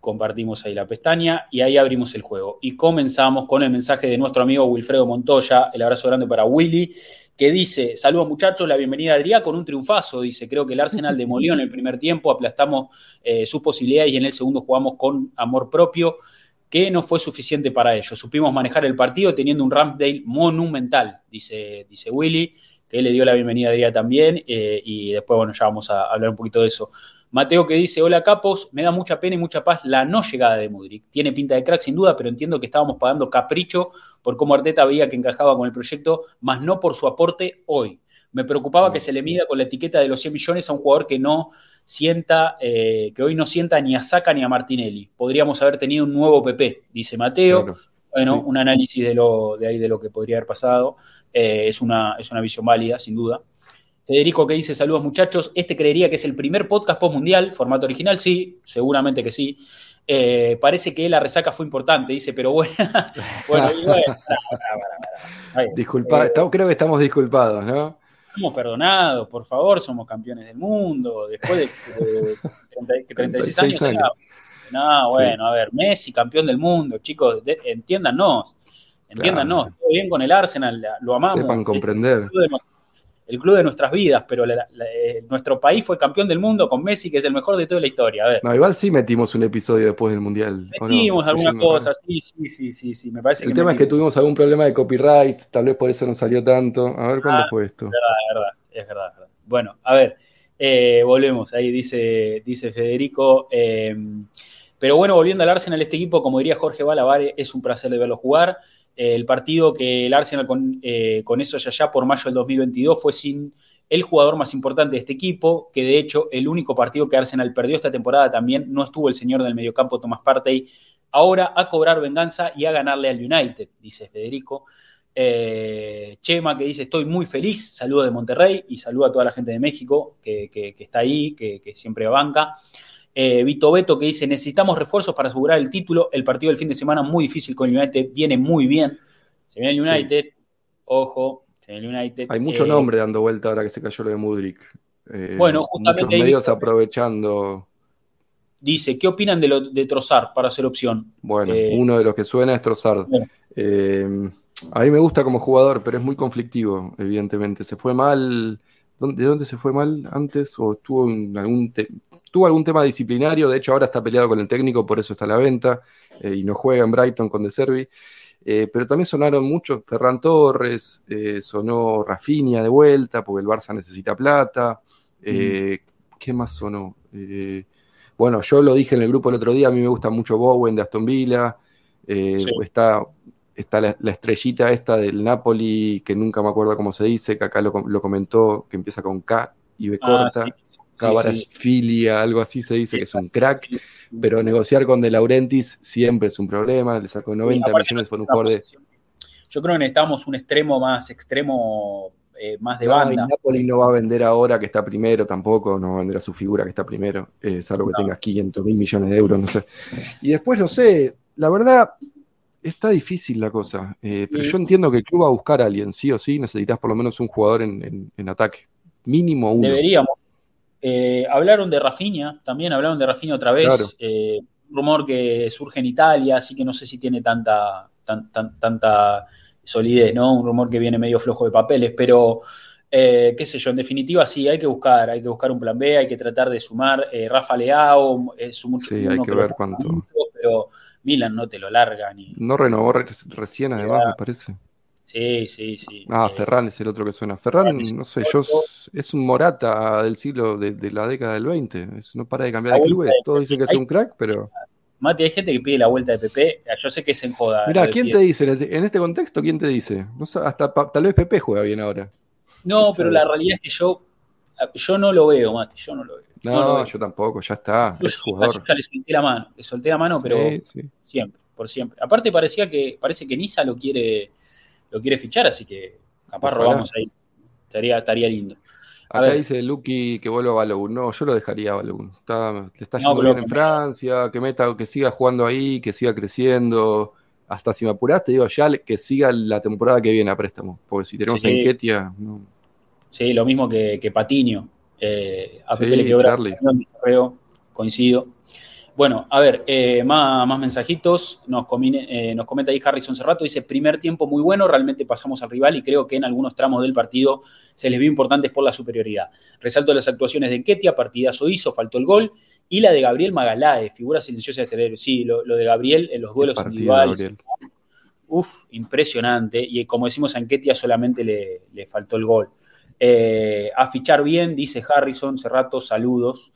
compartimos ahí la pestaña y ahí abrimos el juego. Y comenzamos con el mensaje de nuestro amigo Wilfredo Montoya, el abrazo grande para Willy, que dice, saludos muchachos, la bienvenida a Adrián con un triunfazo, dice, creo que el Arsenal demolió en el primer tiempo, aplastamos eh, sus posibilidades y en el segundo jugamos con amor propio, que no fue suficiente para ellos. Supimos manejar el partido teniendo un Ramsdale monumental, dice, dice Willy, que le dio la bienvenida a Adrián también, eh, y después, bueno, ya vamos a hablar un poquito de eso. Mateo que dice, hola capos, me da mucha pena y mucha paz la no llegada de Mudrik. Tiene pinta de crack sin duda, pero entiendo que estábamos pagando capricho por cómo Arteta veía que encajaba con el proyecto, más no por su aporte hoy. Me preocupaba que se le mida con la etiqueta de los 100 millones a un jugador que no sienta, eh, que hoy no sienta ni a Saca ni a Martinelli. Podríamos haber tenido un nuevo PP, dice Mateo. bueno, un análisis de, lo, de ahí de lo que podría haber pasado. Eh, es, una, es una visión válida, sin duda. Federico que dice saludos muchachos, este creería que es el primer podcast post mundial, formato original, sí, seguramente que sí. Eh, parece que la resaca fue importante, dice, pero bueno, (laughs) bueno, (laughs) Disculpa, creo que estamos disculpados, ¿no? Estamos perdonados, por favor, somos campeones del mundo, después de, 36, años. No, bueno, a ver, Messi, campeón del mundo, chicos, entiéndanos, entiéndanos, todo bien con el Arsenal, lo amamos. Sepan comprender el club de nuestras vidas, pero eh, nuestro país fue campeón del mundo con Messi, que es el mejor de toda la historia. A ver. No, igual sí metimos un episodio después del Mundial. Metimos alguna cosa, sí, sí, sí, sí, sí, me parece El tema es que tuvimos algún problema de copyright, tal vez por eso no salió tanto. A ver cuándo ah, fue esto. Es verdad, es verdad, es verdad. Es verdad. Bueno, a ver, eh, volvemos, ahí dice, dice Federico. Em, pero bueno, volviendo al Arsenal, este equipo, como diría Jorge Balavare, es un placer de verlo jugar el partido que el Arsenal con, eh, eso ya ya por mayo del 2022 fue sin el jugador más importante de este equipo, que de hecho el único partido que Arsenal perdió esta temporada también no estuvo el señor del mediocampo Tomás Partey, ahora a cobrar venganza y a ganarle al United, dice Federico. Eh, Chema que dice estoy muy feliz, saludo de Monterrey y saludo a toda la gente de México que, está ahí, que, que siempre banca. Eh, Vito Beto que dice, necesitamos refuerzos para asegurar el título. El partido del fin de semana muy difícil con el United, viene muy bien. Se viene el United, ojo, se viene el United. Hay mucho eh, nombre dando vuelta ahora que se cayó lo de Mudrik. Eh, bueno, justamente... Muchos medios aprovechando... Dice, ¿qué opinan de, lo, de Trozar para ser opción? Bueno, uno de los que suena es Trozar. a mí me gusta como jugador, pero es muy conflictivo, evidentemente. Se fue mal... ¿De dónde se fue mal antes? ¿O estuvo en algún tuvo algún tema disciplinario, de hecho ahora está peleado con el técnico, por eso está a la venta, eh, y no juega en Brighton con De Servi. Eh, pero también sonaron muchos, Ferran Torres, eh, sonó Rafinha de vuelta, porque el Barça necesita plata. ¿Qué más sonó? bueno, yo lo dije en el grupo el otro día, a mí me gusta mucho Bowen de Aston Villa. Está, está la, estrellita esta del Napoli, que nunca me acuerdo cómo se dice, que acá lo, comentó, que empieza con K y B ah, corta. Filia, algo así se dice que es un crack, pero negociar con De Laurentiis siempre es un problema, le sacó 90 millones por un jugador de... Yo creo que necesitamos un extremo más extremo, eh, más de banda. Napoli no va a vender ahora que está primero tampoco, no va a vender a su figura que está primero, eh, salvo que tenga 500 mil millones de euros, no sé. Y después, no sé, la verdad, está difícil la cosa, eh, pero yo entiendo que el club va a buscar a alguien, sí o sí, necesitas por lo menos un jugador en, ataque, mínimo uno. Deberíamos. Hablaron de Rafinha, también hablaron de Rafinha otra vez. un rumor que surge en Italia, así que no sé si tiene tanta, tanta solidez, ¿no? Un rumor que viene medio flojo de papeles, pero eh, qué sé yo, en definitiva sí, hay que buscar, hay que buscar un plan B, hay que tratar de sumar. Eh, Rafa Leao es mucho. Sí, hay que ver cuánto. pero Milan no te lo larga ni. No renovó recién, además, me parece. Sí, sí, sí. Ah, eh, Ferran es el otro que suena. Ferran, no sé, yo es un Morata del siglo de, la década del 20. no para de cambiar de clubes. Todos dicen que es un crack, pero. Mati, hay gente que pide la vuelta de PP. Yo sé que es en joda. Mira, ¿quién te dice? En este contexto, ¿quién te dice? hasta tal vez PP juega bien ahora. No, pero la realidad es que yo, yo no lo veo, Mati. Yo no lo veo. No, yo tampoco, ya está. Yo, jugador. ya le solté la mano, le solté la mano, pero siempre, por siempre. Aparte parecía que, parece que Nisa lo quiere, lo quiere fichar, así que capaz robamos ahí. Estaría, estaría lindo. Acá dice Lucky que vuelva a Balogun. No, yo lo dejaría a Balogun. le está yendo bien en Francia, que meta, que siga jugando ahí, que siga creciendo. Hasta si me apuraste, digo ya que siga la temporada que viene a préstamo. Porque si tenemos en Ketia. Sí, lo mismo que, que Patiño. Eh, a Pepe le quedó coincido. Bueno, a ver, eh, más, mensajitos. Nos, eh, nos comenta ahí Harrison Cerrato. Dice: primer tiempo muy bueno, realmente pasamos al rival y creo que en algunos tramos del partido se les vio importantes por la superioridad. Resalto las actuaciones de Enquetia, partidazo hizo, faltó el gol. Y la de Gabriel Magaláes, figura silenciosa de este Sí, lo, de Gabriel en los duelos individuales. Uf, impresionante. Y como decimos a Enquetia, solamente le, faltó el gol. Eh, a fichar bien, dice Harrison Cerrato, saludos.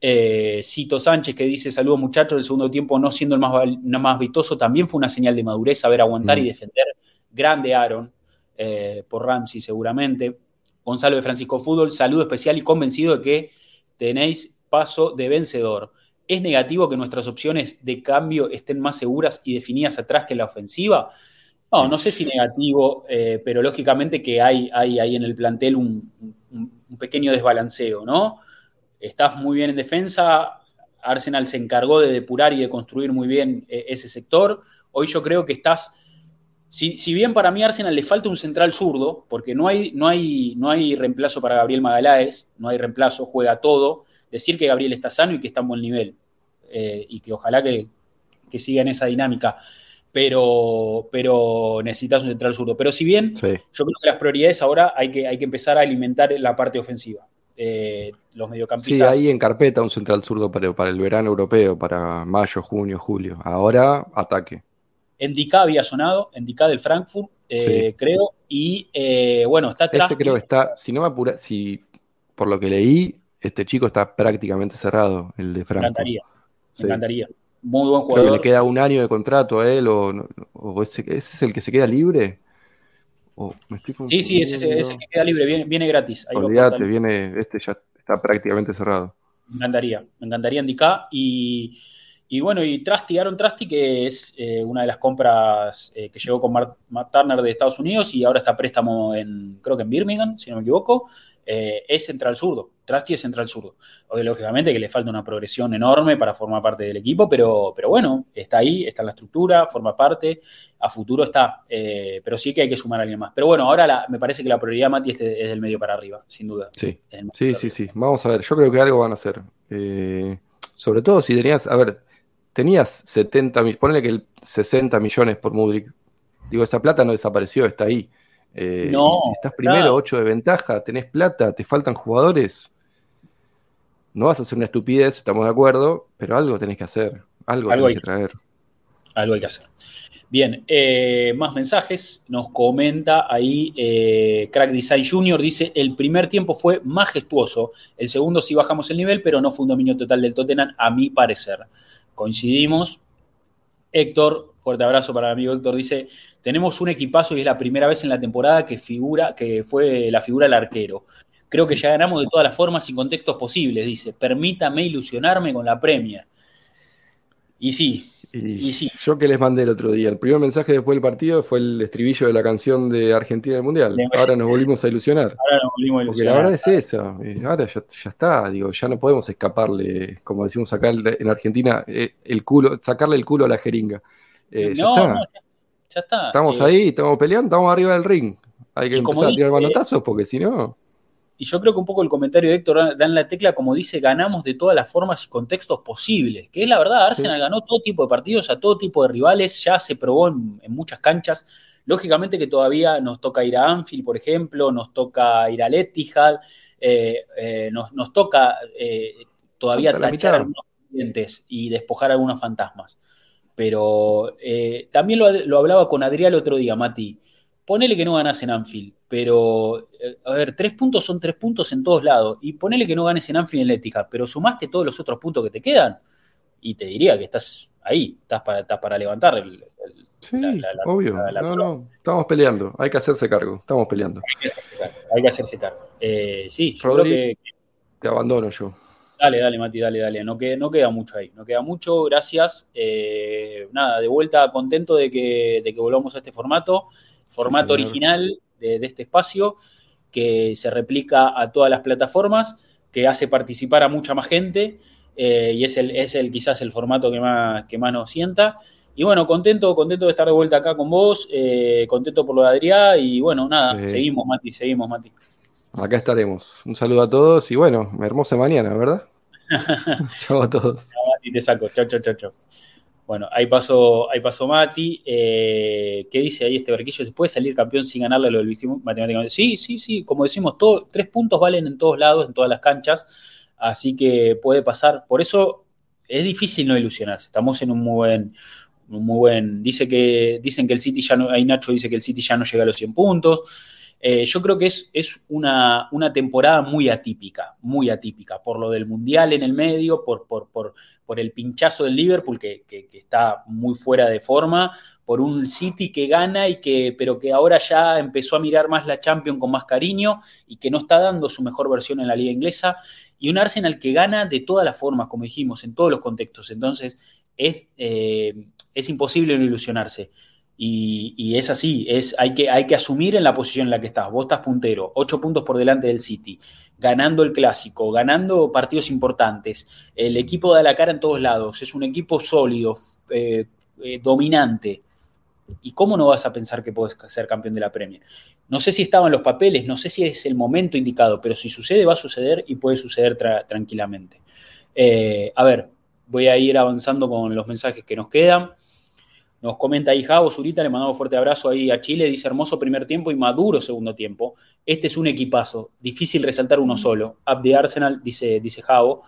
Eh, Cito Sánchez que dice saludos muchachos, el segundo tiempo no siendo el más, más vistoso, también fue una señal de madurez saber aguantar y mm. defender. Grande Aaron, eh, por Ramsey seguramente. Gonzalo de Francisco Fútbol, saludo especial y convencido de que tenéis paso de vencedor. ¿Es negativo que nuestras opciones de cambio estén más seguras y definidas atrás que la ofensiva? No, no sé si negativo, eh, pero lógicamente que hay, hay ahí en el plantel un, un pequeño desbalanceo, ¿no? Estás muy bien en defensa, Arsenal se encargó de depurar y de construir muy bien eh, ese sector. Hoy yo creo que estás, si, bien para mí Arsenal le falta un central zurdo, porque no hay, no hay, no hay reemplazo para Gabriel Magaláes, no hay reemplazo, juega todo, decir que Gabriel está sano y que está en buen nivel, eh, y que ojalá que, siga en esa dinámica. Pero, pero necesitas un central zurdo. Pero si bien yo creo que las prioridades ahora hay que, hay que empezar a alimentar la parte ofensiva. Eh, los mediocampistas. Sí, ahí en carpeta un central zurdo para, para, el verano europeo, para mayo, junio, julio. Ahora ataque. Endicá había sonado, Endicá del Frankfurt, eh, creo, y eh, bueno, está atrás. Ese creo que está, si no me apura, si por lo que leí, este chico está prácticamente cerrado, el de Frankfurt. Me encantaría, me encantaría. Muy buen jugador. Creo que le queda un año de contrato a él, o, ese, ese, es el que se queda libre sí, sí, ese, ese, que queda libre, viene, gratis. Olvídate, viene, este ya está prácticamente cerrado. Me encantaría, me encantaría indicar. Y, y bueno, y Trusty, Aaron Trusty, que es eh, una de las compras eh, que llegó con Matt Turner de Estados Unidos y ahora está préstamo en, creo que en Birmingham, si no me equivoco. Eh, es central zurdo. Trusty es central zurdo. lógicamente que le falta una progresión enorme para formar parte del equipo, pero, pero bueno, está ahí, está en la estructura, forma parte, a futuro está, eh, pero sí que hay que sumar a alguien más. Pero bueno, ahora me parece que la prioridad, Mati, es, del medio para arriba, sin duda. Sí, sí, sí, sí. Vamos a ver, yo creo que algo van a hacer. Eh, sobre todo si tenías, a ver, tenías 70 millones, ponele que el 60 millones por Mudrik. Digo, esa plata no desapareció, está ahí. Eh, no, si estás primero, 8 de ventaja, tenés plata, te faltan jugadores. No vas a hacer una estupidez, estamos de acuerdo, pero algo tenés que hacer, algo, hay que traer. Algo hay que hacer. Bien, eh, más mensajes. Nos comenta ahí eh, Crack Design Junior. Dice: El primer tiempo fue majestuoso. El segundo sí bajamos el nivel, pero no fue un dominio total del Tottenham, a mi parecer. Coincidimos. Héctor, fuerte abrazo para el amigo Héctor. Dice: tenemos un equipazo y es la primera vez en la temporada que figura, que fue la figura del arquero. Creo que ya ganamos de todas las formas y contextos posibles, dice. Permítame ilusionarme con la Premier. Y sí. Y, sí. Yo que les mandé el otro día, el primer mensaje después del partido fue el estribillo de la canción de Argentina del Mundial. Ahora nos volvimos a ilusionar. Ahora nos volvimos a ilusionar. Porque la verdad es esa. Eh, ahora ya, está, digo, ya no podemos escaparle, como decimos acá en Argentina, eh, el culo, sacarle el culo a la jeringa. Eh, ya, está. ya, está. Estamos ahí, estamos peleando, estamos arriba del ring. Hay que empezar a tirar manotazos porque si no. Y yo creo que un poco el comentario de Héctor da en la tecla, como dice, ganamos de todas las formas y contextos posibles. Que es la verdad, Arsenal ganó todo tipo de partidos, a todo tipo de rivales, ya se probó en, muchas canchas. Lógicamente que todavía nos toca ir a Anfield, por ejemplo, nos toca ir a Etihad, eh, eh, nos, toca eh, todavía tachar algunos clientes y despojar algunos fantasmas. Pero también lo, lo hablaba con Adrián el otro día, Mati ponele que no ganas en Anfield, pero, eh, a ver, tres puntos son tres puntos en todos lados, y ponele que no ganes en Anfield en Lética, pero sumaste todos los otros puntos que te quedan, y te diría que estás ahí, estás para, para levantar el, Sí, obvio. no, no, estamos peleando. Hay que hacerse cargo. Estamos peleando. Hay que hacerse cargo. Eh, sí, yo creo que. Te abandono yo. Dale, dale, Mati, dale, dale. No, no queda mucho ahí. No queda mucho. Gracias. Eh, nada, de vuelta contento de que, de que volvamos a este formato formato original de, este espacio que se replica a todas las plataformas, que hace participar a mucha más gente eh, y es, el, es el, quizás el formato que más, que más nos sienta. Y bueno, contento, contento de estar de vuelta acá con vos, eh, contento por lo de Adrián y bueno, nada, seguimos Mati, seguimos Mati. Acá estaremos. Un saludo a todos y bueno, hermosa mañana, ¿verdad? (laughs) chao a todos. Chao Mati, te saco. Chao, chao, chao, chao. Bueno, ahí pasó, ahí pasó Mati. Eh, ¿Qué dice ahí este barquillo? ¿Se puede salir campeón sin ganarle lo del matemáticamente? Sí, sí, sí. Como decimos, todo, tres puntos valen en todos lados, en todas las canchas. Así que puede pasar. Por eso es difícil no ilusionarse. Estamos en un muy buen. muy buen. Dice que, dicen que el City ya no. Ahí Nacho dice que el City ya no llega a los 100 puntos. Eh, yo creo que es, es una, una, temporada muy atípica, muy atípica, por lo del Mundial en el medio, por, por, por por el pinchazo del Liverpool, que, está muy fuera de forma, por un City que gana y que, pero que ahora ya empezó a mirar más la Champions con más cariño y que no está dando su mejor versión en la liga inglesa, y un Arsenal que gana de todas las formas, como dijimos, en todos los contextos. Entonces, es, eh, es imposible no ilusionarse. Y, es así, es, hay, que, hay que asumir en la posición en la que estás. Vos estás puntero, ocho puntos por delante del City, ganando el clásico, ganando partidos importantes. El equipo da la cara en todos lados, es un equipo sólido, eh, eh, dominante. ¿Y cómo no vas a pensar que puedes ser campeón de la Premier? No sé si estaban los papeles, no sé si es el momento indicado, pero si sucede, va a suceder y puede suceder tranquilamente. Eh, a ver, voy a ir avanzando con los mensajes que nos quedan. Nos comenta ahí Javo Zurita, le mandamos fuerte abrazo ahí a Chile, dice hermoso primer tiempo y maduro segundo tiempo. Este es un equipazo, difícil resaltar uno solo. Up de Arsenal, dice, dice Javo.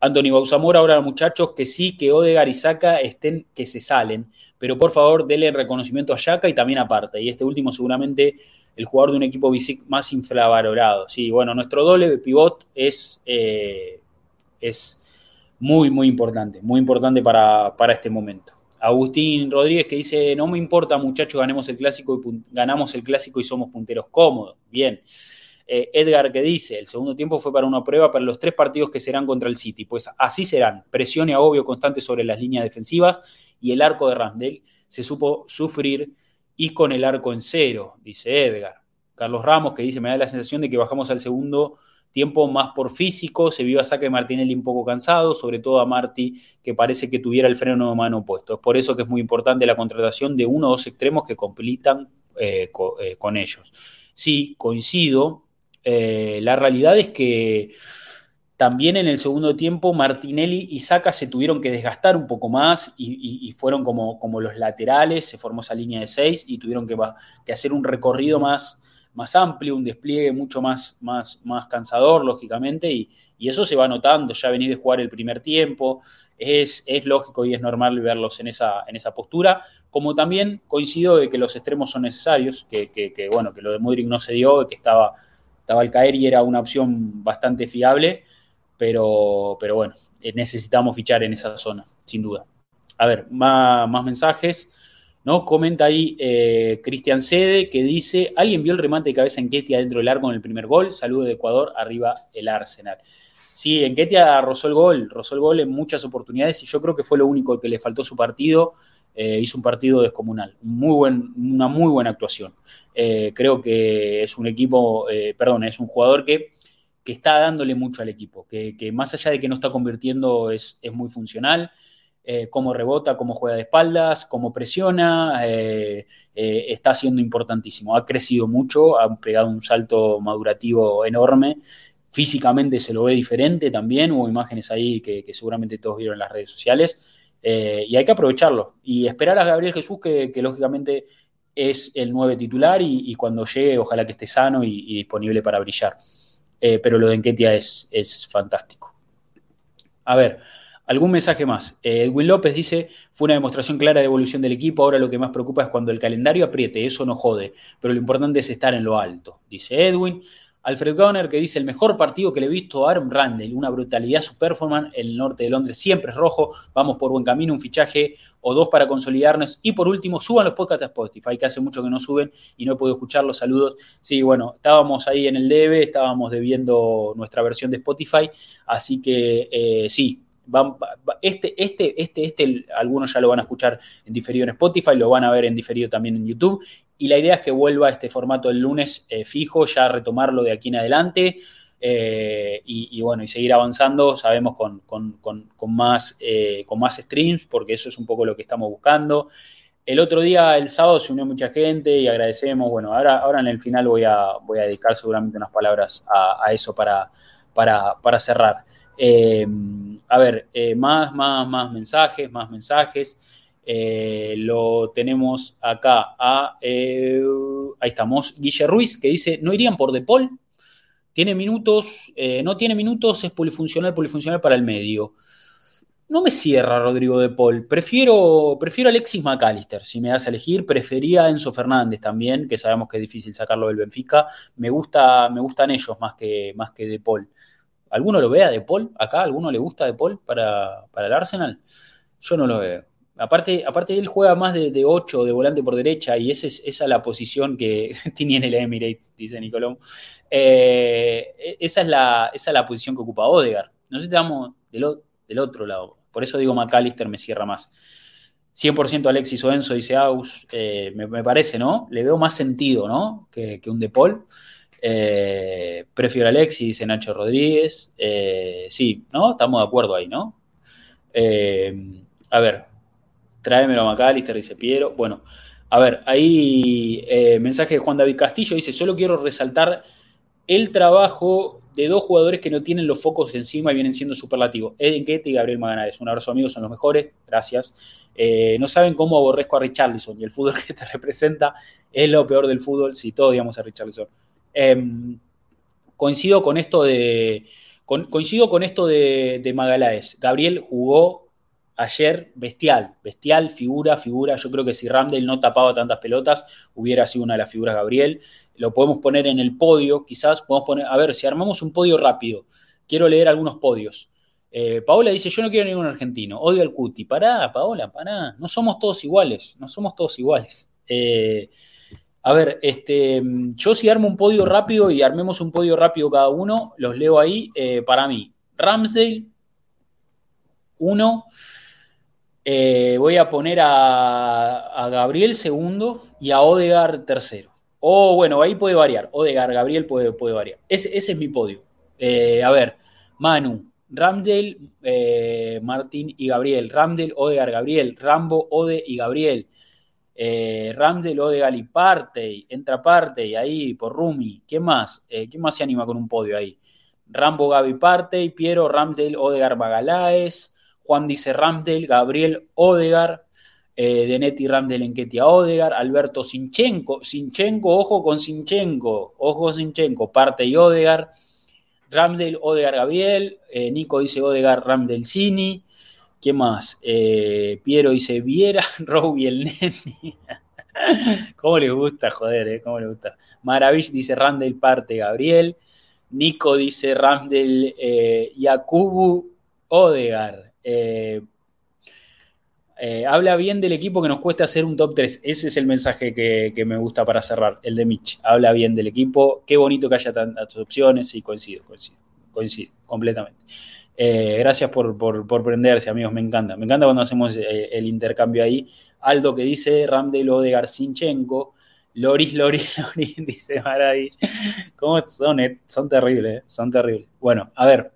Anthony Bausamor, ahora muchachos, que sí, que Odegar y Saka estén, que se salen, pero por favor denle reconocimiento a Yaka y también aparte. Y este último seguramente el jugador de un equipo más infravalorado. Sí, bueno, nuestro doble pivot es, eh, es muy, muy importante, muy importante para, para este momento. Agustín Rodríguez que dice, no me importa muchachos, ganemos el clásico y ganamos el clásico y somos punteros cómodos. Bien. Eh, Edgar que dice, el segundo tiempo fue para una prueba para los tres partidos que serán contra el City. Pues así serán. Presión y agobio constante sobre las líneas defensivas y el arco de Randall se supo sufrir y con el arco en cero, dice Edgar. Carlos Ramos que dice, me da la sensación de que bajamos al segundo tiempo más por físico, se vio a Saca de Martinelli un poco cansado, sobre todo a Marti, que parece que tuviera el freno de mano puesto. Es por eso que es muy importante la contratación de uno o dos extremos que completan eh, eh, con ellos. Sí, coincido. Eh, la realidad es que también en el segundo tiempo Martinelli y Saca se tuvieron que desgastar un poco más y, fueron como, como, los laterales, se formó esa línea de seis y tuvieron que hacer un recorrido más, más amplio, un despliegue mucho más, más, más cansador, lógicamente, y, eso se va notando, ya venir de jugar el primer tiempo, es, es, lógico y es normal verlos en esa, en esa postura, como también coincido de que los extremos son necesarios, que, que, bueno, que lo de Modric no se dio, que estaba, estaba al caer y era una opción bastante fiable, pero, pero bueno, eh, necesitamos fichar en esa zona, sin duda. A ver, más mensajes. Nos comenta ahí eh, Cristian Sede que dice, ¿alguien vio el remate de cabeza en Ketia dentro del arco en el primer gol? Saludo de Ecuador, arriba el Arsenal. Sí, en Ketia rozó el gol, rozó el gol en muchas oportunidades y yo creo que fue lo único que le faltó su partido. Eh, hizo un partido descomunal, muy una muy buena actuación. Eh, creo que es un equipo, perdón, es un jugador que, que, está dándole mucho al equipo, que, más allá de que no está convirtiendo es muy funcional. Eh, cómo rebota, cómo juega de espaldas, cómo presiona, eh, eh, está siendo importantísimo. Ha crecido mucho, ha pegado un salto madurativo enorme. Físicamente se lo ve diferente también, hubo imágenes ahí que, seguramente todos vieron en las redes sociales, y hay que aprovecharlo y esperar a Gabriel Jesús, que, lógicamente es el nueve titular y, cuando llegue ojalá que esté sano y, disponible para brillar. pero lo de Enquetia es, es fantástico. A ver, Algún mensaje más. Eh, Edwin López dice, fue una demostración clara de evolución del equipo, ahora lo que más preocupa es cuando el calendario apriete, eso no jode, pero lo importante es estar en lo alto, dice Edwin. Alfred Gunner que dice, el mejor partido que le he visto a Aaron Randall, una brutalidad su performance, el norte de Londres siempre es rojo, vamos por buen camino, un fichaje o dos para consolidarnos. Y por último, suban los podcasts a Spotify, que hace mucho que no suben y no he podido escuchar los saludos. Sí, bueno, estábamos ahí en el debe, estábamos debiendo nuestra versión de Spotify, así que eh, sí, este, este, este, este, algunos ya lo van a escuchar en diferido en Spotify, lo van a ver en diferido también en YouTube. Y la idea es que vuelva a este formato el lunes eh, fijo, ya retomarlo de aquí en adelante. Eh, y, bueno, y seguir avanzando, sabemos, con, más, eh, con más streams, porque eso es un poco lo que estamos buscando. El otro día, el sábado, se unió mucha gente y agradecemos. Bueno, ahora, ahora en el final voy a, voy a dedicar seguramente unas palabras a, eso para, para, para cerrar. Eh, a ver, eh, más, más, más mensajes, más mensajes. Eh, lo tenemos acá a, ahí estamos, Guille Ruiz, que dice, ¿no irían por De Paul? Tiene minutos, no tiene minutos, es polifuncional, polifuncional para el medio. No me cierra Rodrigo De Paul. Prefiero, prefiero Alexis McAllister. Si me das a elegir, prefería Enzo Fernández también, que sabemos que es difícil sacarlo del Benfica. Me, gusta, me gustan ellos más que, más que De Paul. ¿Alguno lo ve a De Paul acá? ¿Alguno le gusta De Paul para, el Arsenal? Yo no lo veo. Aparte, aparte él juega más de, de 8, de volante por derecha, y esa es, esa la posición que (laughs) tiene en el Emirates, dice Nicolón. Eh, esa, es la, esa es la posición que ocupa Odegar. No sé si estamos del, del otro lado. Por eso digo McAllister me cierra más. 100% Alexis o Enzo, dice Aus. Eh, me, parece, ¿no? Le veo más sentido, ¿no? Que, que un De Paul. Eh, prefiero a Alexis, dice Nacho Rodríguez. Eh, sí, ¿no? Estamos de acuerdo ahí, ¿no? Eh, a ver, tráemelo a McAllister, dice Piero. Bueno, a ver, ahí mensaje de Juan David Castillo, dice, solo quiero resaltar el trabajo de dos jugadores que no tienen los focos encima y vienen siendo superlativos. Eden Kete y Gabriel Maganáez. Un abrazo amigos, son los mejores. Gracias. no saben cómo aborrezco a Richarlison y el fútbol (laughs) que te representa es lo peor del fútbol. Si todos digamos a Richarlison. Em, coincido con esto de. coincido con esto de, de Gabriel jugó ayer bestial, bestial, figura, figura. Yo creo que si Ramdel no tapaba tantas pelotas, hubiera sido una de las figuras Gabriel. Lo podemos poner en el podio, quizás podemos poner, a ver, si armamos un podio rápido, quiero leer algunos podios. Eh, Paola dice, yo no quiero ningún argentino, odio al Cuti. Pará, Paola, pará, no somos todos iguales, no somos todos iguales. Eh, a ver, este, yo si armo un podio rápido y armemos un podio rápido cada uno, los leo ahí. Eh, para mí, Ramsdale, uno. Eh, voy a poner a, Gabriel segundo y a Odegar tercero. O bueno, ahí puede variar. Odegar, Gabriel puede, puede variar. Ese, es mi podio. Eh, a ver, Manu, Ramdale, Martín y Gabriel. Ramdale, Odegar, Gabriel. Rambo, Ode y Gabriel eh, Ramsdale o de Galiparte, entra parte ahí por Rumi. ¿Qué más? Eh, ¿Quién más se anima con un podio ahí? Rambo Gaby Parte, Piero Ramsdale Odegar Bagalaes, Juan dice Ramsdale, Gabriel Odegar, eh, Denetti Ramsdale Enquetia Odegar, Alberto Sinchenko, Sinchenko, ojo con Sinchenko, ojo Sinchenko, Parte y Odegar, Ramsdale Odegar Gabriel, eh, Nico dice Odegar Ramsdale Cini, ¿Qué más? Eh, Piero dice, Viera, (laughs) Robbie el nene. (laughs) ¿Cómo le gusta, joder, eh? ¿Cómo le gusta? Maravish dice Randall parte Gabriel. Nico dice Randall eh, Yakubu Odegar. Eh, Eh, habla bien del equipo que nos cuesta hacer un top 3. Ese es el mensaje que, me gusta para cerrar, el de Mitch. Habla bien del equipo. Qué bonito que haya tantas opciones. Y coincido, coincido, coincido completamente. Eh, gracias por, prenderse, amigos. Me encanta. Me encanta cuando hacemos eh, el intercambio ahí. Aldo que dice Ramdelo de Garcinchenko. Loris, Loris, (laughs) Loris, dice Maravilla. ¿Cómo son? Son terribles, son terribles. Bueno, a ver.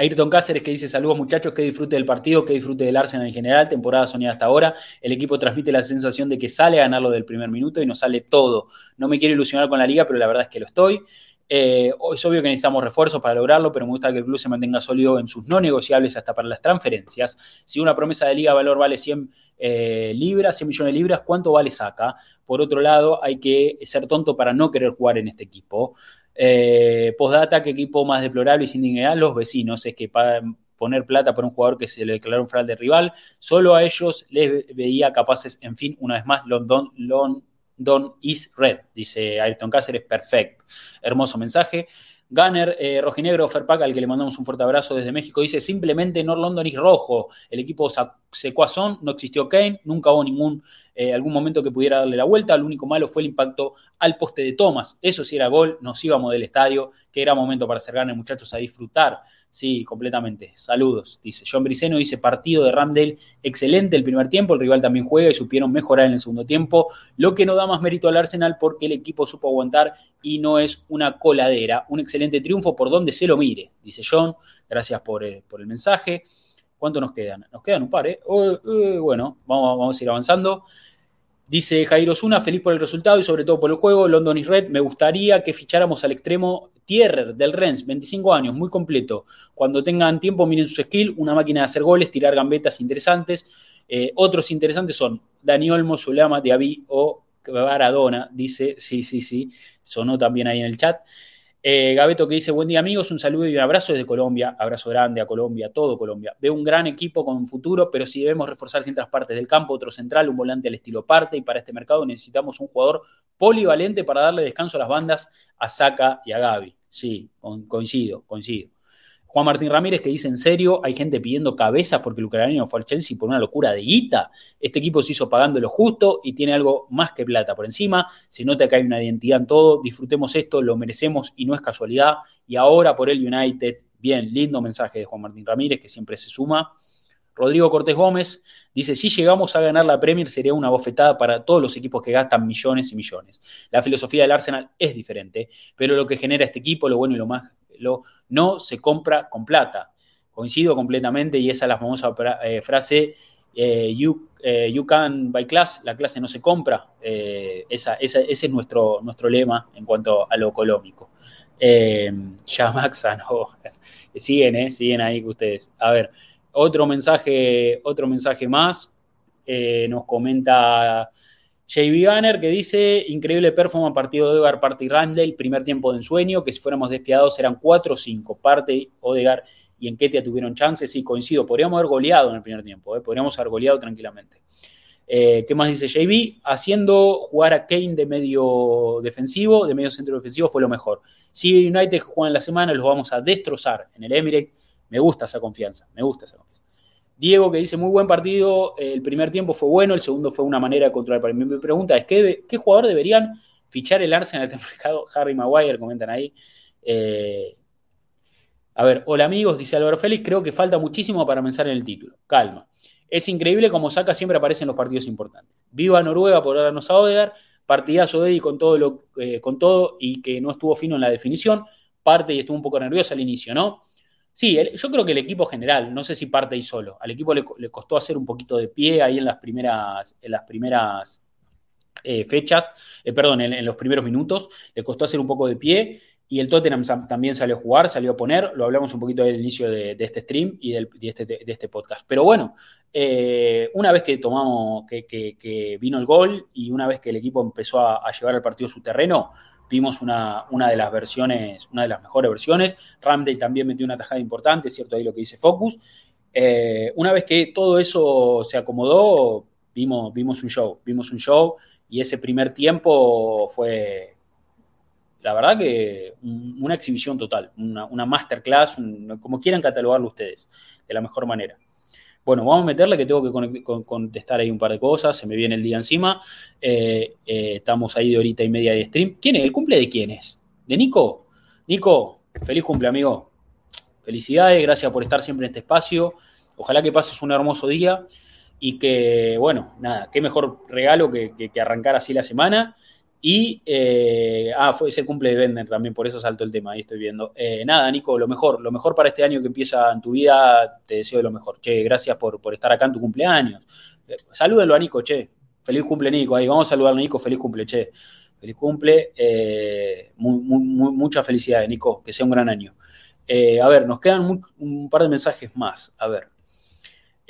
Ayrton Cáceres que dice saludos muchachos, que disfrute del partido, que disfrute del Arsenal en general, temporada soñada hasta ahora. El equipo transmite la sensación de que sale a ganarlo del primer minuto y nos sale todo. No me quiero ilusionar con la liga, pero la verdad es que lo estoy. Eh, es obvio que necesitamos refuerzos para lograrlo, pero me gusta que el club se mantenga sólido en sus no negociables hasta para las transferencias. Si una promesa de liga valor vale 100 eh, libras, 100 millones de libras, ¿cuánto vale saca? Por otro lado, hay que ser tonto para no querer jugar en este equipo. Eh, postdata, qué equipo más deplorable y sin dignidad, los vecinos, es que poner plata por un jugador que se le declaró un fraude rival, solo a ellos les veía capaces, en fin, una vez más, London, London is red, dice Ayrton Cáceres, perfecto, hermoso mensaje. Gunner, eh, rojinegro, Ferpac, al que le mandamos un fuerte abrazo desde México, dice simplemente North London is rojo. El equipo secuazón, no existió Kane, nunca hubo ningún eh, algún momento que pudiera darle la vuelta. Lo único malo fue el impacto al poste de Thomas. Eso sí era gol, nos íbamos del estadio, que era momento para hacer ganas, muchachos, a disfrutar. Sí, completamente. Saludos. Dice John Briceno, dice partido de Ramdale, excelente el primer tiempo, el rival también juega y supieron mejorar en el segundo tiempo, lo que no da más mérito al Arsenal porque el equipo supo aguantar y no es una coladera. Un excelente triunfo por donde se lo mire, dice John. Gracias por, eh, por el mensaje. ¿Cuánto nos quedan? Nos quedan un par, ¿eh? Oh, eh bueno, vamos, vamos a ir avanzando. Dice Jairo Zuna, feliz por el resultado y sobre todo por el juego. London is Red, me gustaría que ficháramos al extremo Tierrer del Rennes, 25 años, muy completo. Cuando tengan tiempo, miren su skill, una máquina de hacer goles, tirar gambetas interesantes. Eh, otros interesantes son Dani Olmo, Zulama, Diaby o Baradona, dice, sí, sí, sí, sonó también ahí en el chat. Eh, Gabeto que dice, buen día amigos, un saludo y un abrazo desde Colombia, abrazo grande a Colombia, todo Colombia. Veo un gran equipo con futuro, pero si debemos reforzar ciertas partes del campo, otro central, un volante al estilo parte, y para este mercado necesitamos un jugador polivalente para darle descanso a las bandas, a Saka y a Gaby. Sí, coincido, coincido. Juan Martín Ramírez que dice en serio, hay gente pidiendo cabezas porque el ucraniano fue al Chelsea por una locura de guita. Este equipo se hizo pagando lo justo y tiene algo más que plata por encima. Se nota que hay una identidad en todo. Disfrutemos esto, lo merecemos y no es casualidad. Y ahora por el United, bien, lindo mensaje de Juan Martín Ramírez que siempre se suma. Rodrigo Cortés Gómez dice, si llegamos a ganar la Premier sería una bofetada para todos los equipos que gastan millones y millones. La filosofía del Arsenal es diferente, pero lo que genera este equipo, lo bueno y lo más no se compra con plata. Coincido completamente y esa es la famosa eh, frase, eh, eh, you, can buy class, la clase no se compra. ese es nuestro, nuestro lema en cuanto a lo económico. ya Maxa, (laughs) no, siguen, siguen ahí ustedes. A ver, otro mensaje, otro mensaje más. nos comenta JB Banner que dice, increíble performance partido de Odegaard, Parte y Randall, primer tiempo de ensueño, que si fuéramos despiadados eran 4 o 5, Parte, Odegaard y Enquetia tuvieron chances, sí, coincido, podríamos haber goleado en el primer tiempo, ¿eh? podríamos haber goleado tranquilamente. Eh, ¿Qué más dice JB? Haciendo jugar a Kane de medio defensivo, de medio centro defensivo fue lo mejor. Si United juega en la semana, los vamos a destrozar en el Emirates. Me gusta esa confianza, me gusta esa confianza. Diego que dice, muy buen partido, el primer tiempo fue bueno, el segundo fue una manera de controlar. Para mi pregunta es, ¿qué, qué jugador deberían fichar el Arsenal en este (laughs) mercado? Harry Maguire, comentan ahí. Eh, a ver, hola amigos, dice Álvaro Félix, creo que falta muchísimo para pensar en el título. Calma. Es increíble como Saca siempre aparece en los partidos importantes. Viva Noruega por darnos a Odegar, partidazo de Eddie con todo, lo, eh, con todo y que no estuvo fino en la definición, parte y estuvo un poco nervioso al inicio, ¿no? Sí, yo creo que el equipo general, no sé si parte ahí solo. Al equipo le, costó hacer un poquito de pie ahí en las primeras, en las primeras eh, fechas, eh, perdón, en, los primeros minutos, le costó hacer un poco de pie. Y el Tottenham también salió a jugar, salió a poner, lo hablamos un poquito al inicio de, este stream y este, de, este, podcast. Pero bueno, eh, una vez que tomamos, que, vino el gol y una vez que el equipo empezó a, a llevar el partido su terreno, vimos una, una, de las versiones, una de las mejores versiones. Ramdale también metió una tajada importante, cierto ahí lo que dice Focus. Eh, una vez que todo eso se acomodó, vimos, vimos un show, vimos un show y ese primer tiempo fue, la verdad que una exhibición total, una, masterclass, como quieran catalogarlo ustedes, de la mejor manera. Bueno, vamos a meterle que tengo que contestar ahí un par de cosas, se me viene el día encima. Eh, eh, estamos ahí de horita y media de stream. ¿Quién es? ¿El cumple de quién es? ¿De Nico? Nico, feliz cumple, amigo. Felicidades, gracias por estar siempre en este espacio. Ojalá que pases un hermoso día y que, bueno, nada, qué mejor regalo que, que arrancar así la semana. Y, eh, ah, fue ese cumple de Bender también, por eso salto el tema, ahí estoy viendo. Eh, nada, Nico, lo mejor, lo mejor para este año que empieza en tu vida, te deseo lo mejor. Che, gracias por, estar acá en tu cumpleaños. Eh, salúdenlo a Nico, che. Feliz cumple, Nico. Ahí vamos a saludar a Nico, feliz cumple, che. Feliz cumple. mucha felicidad, Nico, que sea un gran año. a ver, nos quedan un par de mensajes más. A ver.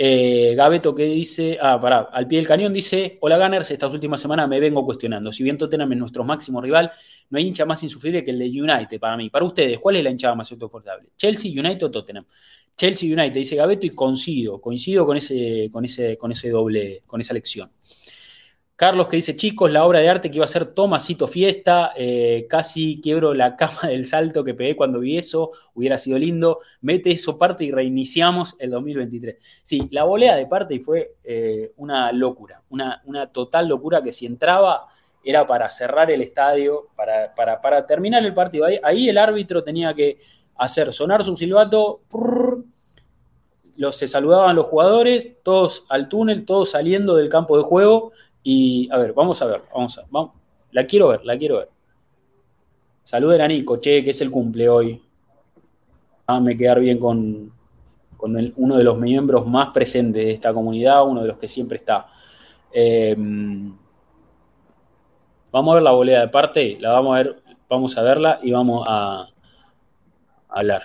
Eh, Gabeto que dice, ah, pará, al pie del cañón dice, hola Gunners, estas últimas semanas me vengo cuestionando. Si bien Tottenham es nuestro máximo rival, no hay hincha más insufrible que el de United para mí. Para ustedes, ¿cuál es la hinchada más insoportable? ¿Chelsea, United o Tottenham? Chelsea, United, dice Gabeto y coincido, coincido con ese, con ese, con ese doble, con esa lección. Carlos que dice, chicos, la obra de arte que iba a ser Tomasito Fiesta, eh, casi quiebro la (laughs) cama del salto que pegué cuando vi eso, hubiera sido lindo, mete eso parte y reiniciamos el 2023. Sí, la volea de parte y fue eh, una locura, una, una, total locura que si entraba era para cerrar el estadio, para, para, terminar el partido. Ahí, ahí, el árbitro tenía que hacer sonar su silbato, los, se saludaban los jugadores, todos al túnel, todos saliendo del campo de juego y a ver, vamos a ver, vamos a vamos, La quiero ver, la quiero ver. Saluden a Nico, che, que es el cumple hoy. me quedar bien con, con uno de los miembros más presentes de esta comunidad, uno de los que siempre está. Em, vamos a ver la boleda de parte, la vamos a ver, vamos a verla y vamos a, a hablar.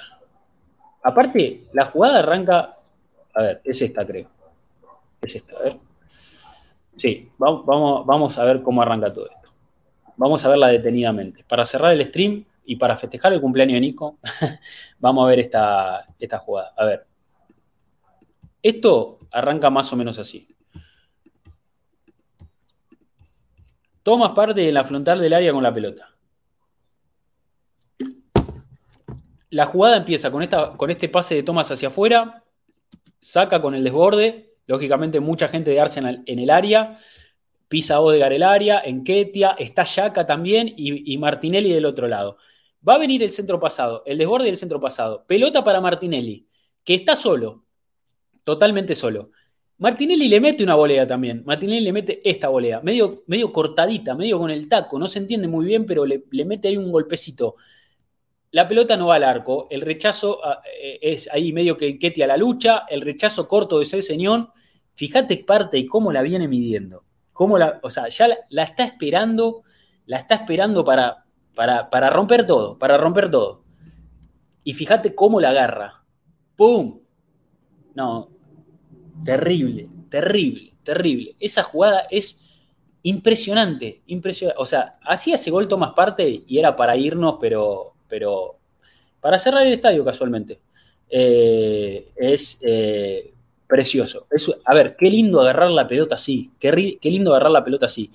Aparte, la jugada arranca. A ver, es esta, creo. Es esta, a ver. Sí, vamos, vamos, a ver cómo arranca todo esto. Vamos a verla detenidamente. Para cerrar el stream y para festejar el cumpleaños de Nico, (laughs) vamos a ver esta, esta jugada. A ver. Esto arranca más o menos así. Tomas parte en la frontal del área con la pelota. La jugada empieza con, esta, con este pase de Thomas hacia afuera, saca con el desborde, Lógicamente, mucha gente de Arsenal en el área. Pisa Odegar el área, en Ketia, está Yaka también y, Martinelli del otro lado. Va a venir el centro pasado, el desborde del centro pasado. Pelota para Martinelli, que está solo, totalmente solo. Martinelli le mete una volea también. Martinelli le mete esta volea, medio, medio cortadita, medio con el taco. No se entiende muy bien, pero le, le mete ahí un golpecito. La pelota no va al arco, el rechazo ah, eh, es ahí medio que Ketty a la lucha, el rechazo corto de ese señor. Fíjate parte y cómo la viene midiendo. Cómo la, o sea, ya la, está esperando, la está esperando para, para, romper todo, para romper todo. Y fíjate cómo la agarra. ¡Pum! No, terrible, terrible, terrible. Esa jugada es impresionante, impresionante. O sea, hacía ese gol Tomás Parte y era para irnos, pero pero para cerrar el estadio casualmente. Eh, es eh, precioso. a ver, qué lindo agarrar la pelota así, qué, qué lindo agarrar la pelota así.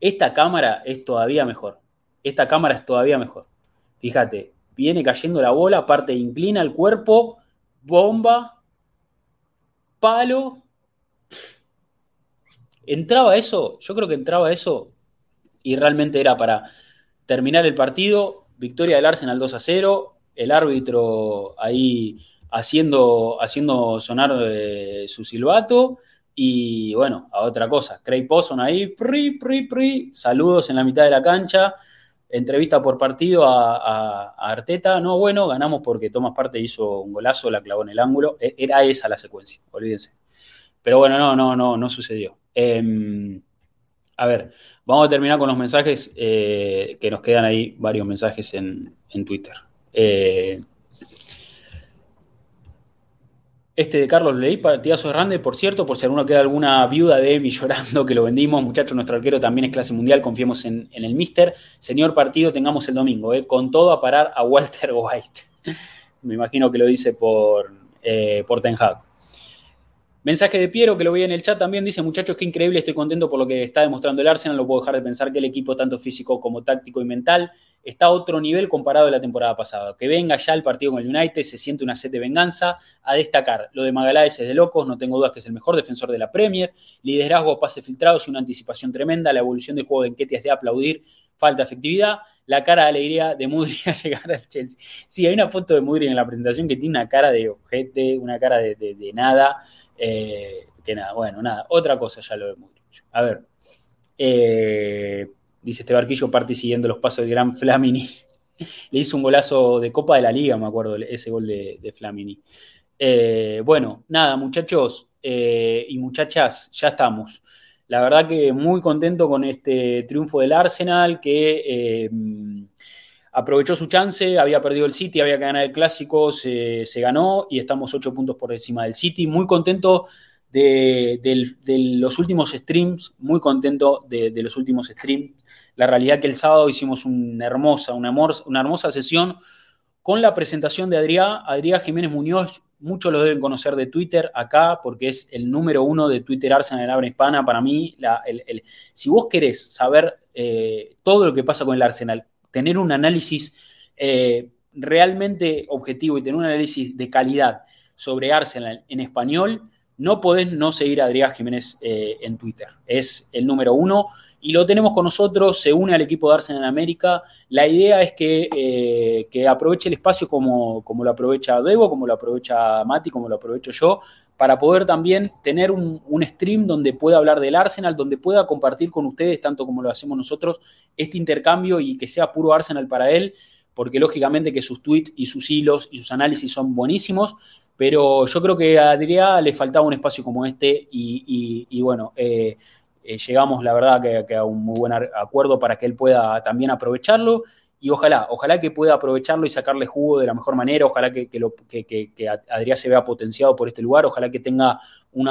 Esta cámara es todavía mejor. Esta cámara es todavía mejor. Fíjate, viene cayendo la bola, aparte inclina el cuerpo, bomba, palo. Entraba eso, yo creo que entraba eso y realmente era para terminar el partido, victoria del Arsenal 2 a 0, el árbitro ahí haciendo, haciendo sonar eh, su silbato. Y bueno, a otra cosa, Craig Posson ahí, pri, pri, pri, saludos en la mitad de la cancha, entrevista por partido a, Arteta, no, bueno, ganamos porque Tomás Parte hizo un golazo, la clavó en el ángulo, e, era esa la secuencia, olvídense. Pero bueno, no, no, no, no sucedió. Em, a ver, Vamos a terminar con los mensajes eh, que nos quedan ahí, varios mensajes en, Twitter. Eh, este de Carlos Leí, partidazo grande, por cierto, por si alguno queda alguna viuda de Emi (laughs) llorando que lo vendimos, muchachos, nuestro arquero también es clase mundial, confiemos en, el Mister. Señor partido, tengamos el domingo, eh, con todo a parar a Walter (laughs) White. Me imagino que lo dice por, por Ten Hag. Mensaje de Piero, que lo vi en el chat también, dice, muchachos, qué increíble, estoy contento por lo que está demostrando el Arsenal, no puedo dejar de pensar que el equipo, tanto físico como táctico y mental, está a otro nivel comparado a la temporada pasada. Que venga ya el partido con el United, se siente una sed de venganza, a destacar. Lo de Magaláes es de locos, no tengo dudas que es el mejor defensor de la Premier, liderazgo, pase filtrados una anticipación tremenda, la evolución del juego de Enquete es de aplaudir, falta efectividad, la cara de alegría de Mudri (laughs) a llegar al Chelsea. Sí, hay una foto de Mudri en la presentación que tiene una cara de ojete, una cara de nada. Eh, que nada, bueno, nada, otra cosa ya lo hemos dicho. A ver, eh, dice este barquillo, parte siguiendo los pasos del gran Flamini. (laughs) Le hizo un golazo de Copa de la Liga, me acuerdo, ese gol de, Flamini. Eh, bueno, nada, muchachos y muchachas, ya estamos. La verdad que muy contento con este triunfo del Arsenal, que aprovechó su chance, había perdido el City, había que ganar el clásico, se, ganó y estamos ocho puntos por encima del City. Muy contento de, los últimos streams, muy contento de, los últimos streams. La realidad que el sábado hicimos una hermosa, una, una hermosa sesión con la presentación de Adrián, Adrián Jiménez Muñoz. Muchos lo deben conocer de Twitter acá, porque es el número uno de Twitter Arsenal en la habla hispana. Para mí, si vos querés saber eh, todo lo que pasa con el Arsenal, tener un análisis eh, realmente objetivo y tener un análisis de calidad sobre Arsenal en español, no podés no seguir a Adrián Jiménez eh, en Twitter. Es el número uno y lo tenemos con nosotros, se une al equipo de Arsenal en América. La idea es que, eh, que aproveche el espacio como, como, lo aprovecha Debo, como lo aprovecha Mati, como lo aprovecho yo, para poder también tener un, stream donde pueda hablar del Arsenal, donde pueda compartir con ustedes, tanto como lo hacemos nosotros, este intercambio y que sea puro Arsenal para él, porque lógicamente que sus tweets y sus hilos y sus análisis son buenísimos, pero yo creo que a Adrián le faltaba un espacio como este y, bueno, eh, eh, llegamos la verdad que, que, a un muy buen acuerdo para que él pueda también aprovecharlo y ojalá, ojalá que pueda aprovecharlo y sacarle jugo de la mejor manera, ojalá que, que, Adrián se vea potenciado por este lugar, ojalá que tenga un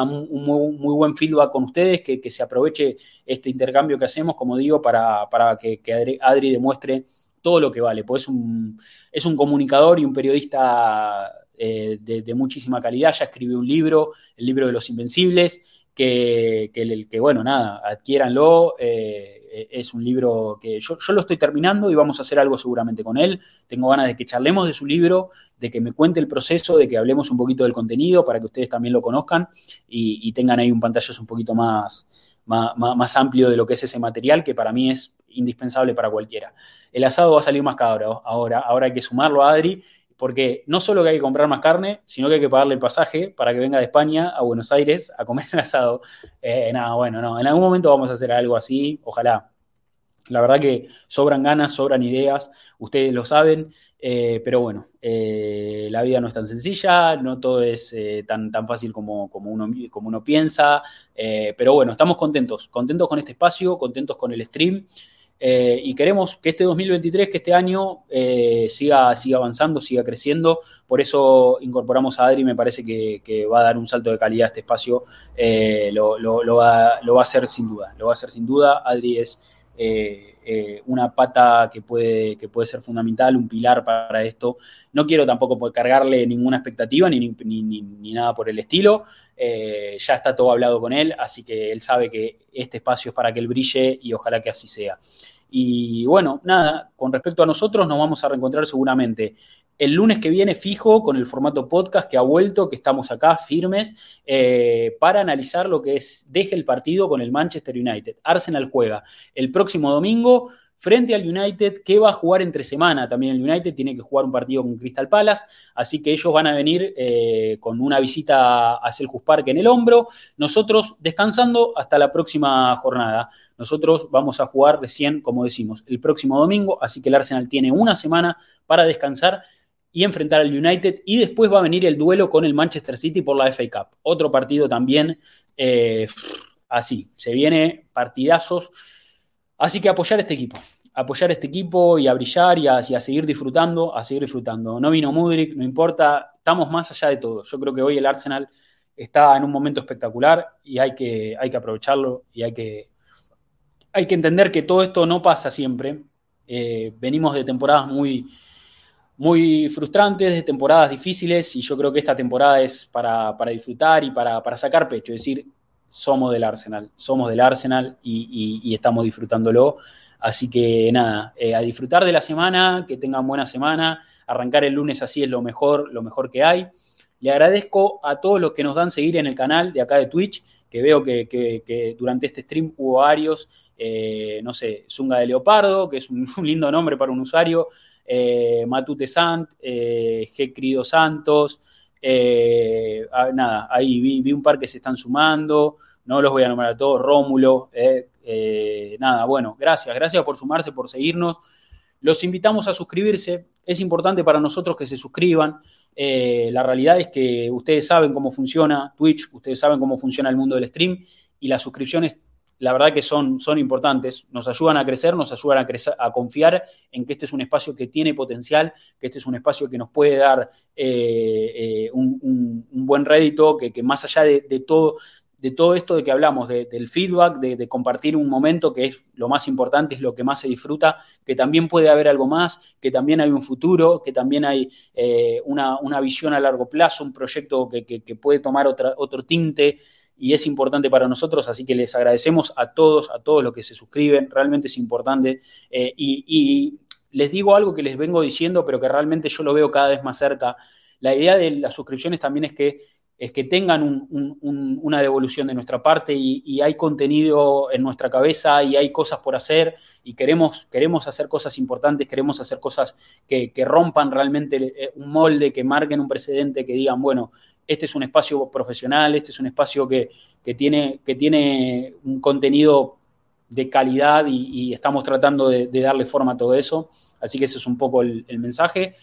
muy, buen feedback con ustedes, que, se aproveche este intercambio que hacemos, como digo, para, que, Adri, demuestre todo lo que vale, pues es un, es un comunicador y un periodista eh, de, muchísima calidad, ya escribió un libro, el libro de los invencibles, que, que, bueno, nada, adquiéranlo. Eh, eh, es un libro que yo, lo estoy terminando y vamos a hacer algo seguramente con él. Tengo ganas de que charlemos de su libro, de que me cuente el proceso, de que hablemos un poquito del contenido para que ustedes también lo conozcan y, tengan ahí un pantallazo un poquito más, más, amplio de lo que es ese material que para mí es indispensable para cualquiera. El asado va a salir más caro ahora, ahora hay que sumarlo a Adri porque no solo que hay que comprar más carne, sino que hay que pagarle el pasaje para que venga de España a Buenos Aires a comer el asado. Eh, nada, bueno, no, en algún momento vamos a hacer algo así, ojalá. La verdad que sobran ganas, sobran ideas, ustedes lo saben, eh, pero bueno, eh, la vida no es tan sencilla, no todo es tan, tan fácil como, como, uno, como uno piensa, pero bueno, estamos contentos, contentos con este espacio, contentos con el stream. Eh, y queremos que este 2023, que este año eh, siga, siga avanzando, siga creciendo. Por eso incorporamos a Adri, me parece que, va a dar un salto de calidad a este espacio. Eh, lo, va, a hacer sin duda, lo va a hacer sin duda. Adri es una pata que puede, que puede ser fundamental, un pilar para esto. No quiero tampoco cargarle ninguna expectativa ni, ni, nada por el estilo. ya está todo hablado con él, así que él sabe que este espacio es para que él brille y ojalá que así sea. Y bueno, nada, con respecto a nosotros nos vamos a reencontrar seguramente el lunes que viene fijo con el formato podcast que ha vuelto, que estamos acá firmes, eh, para analizar lo que es, deje el partido con el Manchester United. Arsenal juega el próximo domingo frente al United, que va a jugar entre semana. También el United tiene que jugar un partido con Crystal Palace, así que ellos van a venir eh, con una visita a Selhurst Park en el hombro. Nosotros descansando hasta la próxima jornada. Nosotros vamos a jugar recién, como decimos, el próximo domingo, así que el Arsenal tiene una semana para descansar y enfrentar al United y después va a venir el duelo con el Manchester City por la FA Cup. Otro partido también eh, así, se viene partidazos. Así que apoyar este equipo, apoyar este equipo y a brillar y a, seguir disfrutando, a seguir disfrutando. No vino Mudrik, no importa, estamos más allá de todo. Yo creo que hoy el Arsenal está en un momento espectacular y hay que, hay que aprovecharlo y hay que, hay que entender que todo esto no pasa siempre. Eh, venimos de temporadas muy, muy frustrantes, de temporadas difíciles, y yo creo que esta temporada es para, disfrutar y para, sacar pecho, es decir, somos del Arsenal, somos del Arsenal y, estamos disfrutándolo. Así que nada, eh, a disfrutar de la semana, que tengan buena semana, arrancar el lunes así es lo mejor, lo mejor que hay. Le agradezco a todos los que nos dan seguir en el canal de acá de Twitch, que veo que, durante este stream hubo varios, eh, no sé, Zunga de Leopardo, que es un, (laughs) lindo nombre para un usuario, eh, Matute Sant, eh, G. Crido Santos, eh, nada, ahí vi, un par que se están sumando, no los voy a nombrar a todos, Rómulo, nada, bueno, gracias, gracias por sumarse, por seguirnos. Los invitamos a suscribirse, es importante para nosotros que se suscriban. la realidad es que ustedes saben cómo funciona Twitch, ustedes saben cómo funciona el mundo del stream y las suscripciones la verdad que son, son importantes, nos ayudan a crecer, nos ayudan a, crecer, a confiar en que este es un espacio que tiene potencial, que este es un espacio que nos puede dar eh, eh, un, buen rédito, que, más allá de, todo, de todo esto de que hablamos, del feedback, de, compartir un momento que es lo más importante, es lo que más se disfruta, que también puede haber algo más, que también hay un futuro, que también hay eh, una, visión a largo plazo, un proyecto que, que puede tomar otra, otro tinte y es importante para nosotros, así que les agradecemos a todos, a todos los que se suscriben, realmente es importante. Eh, y, les digo algo que les vengo diciendo, pero que realmente yo lo veo cada vez más cerca. La idea de las suscripciones también es que, es que tengan una devolución de nuestra parte y, hay contenido en nuestra cabeza y hay cosas por hacer y queremos, queremos hacer cosas importantes, queremos hacer cosas que, rompan realmente eh, un molde, que marquen un precedente, que digan, bueno, este es un espacio profesional, este es un espacio que, tiene, que tiene, un contenido de calidad y, estamos tratando de, darle forma a todo eso. Así que ese es un poco el, mensaje.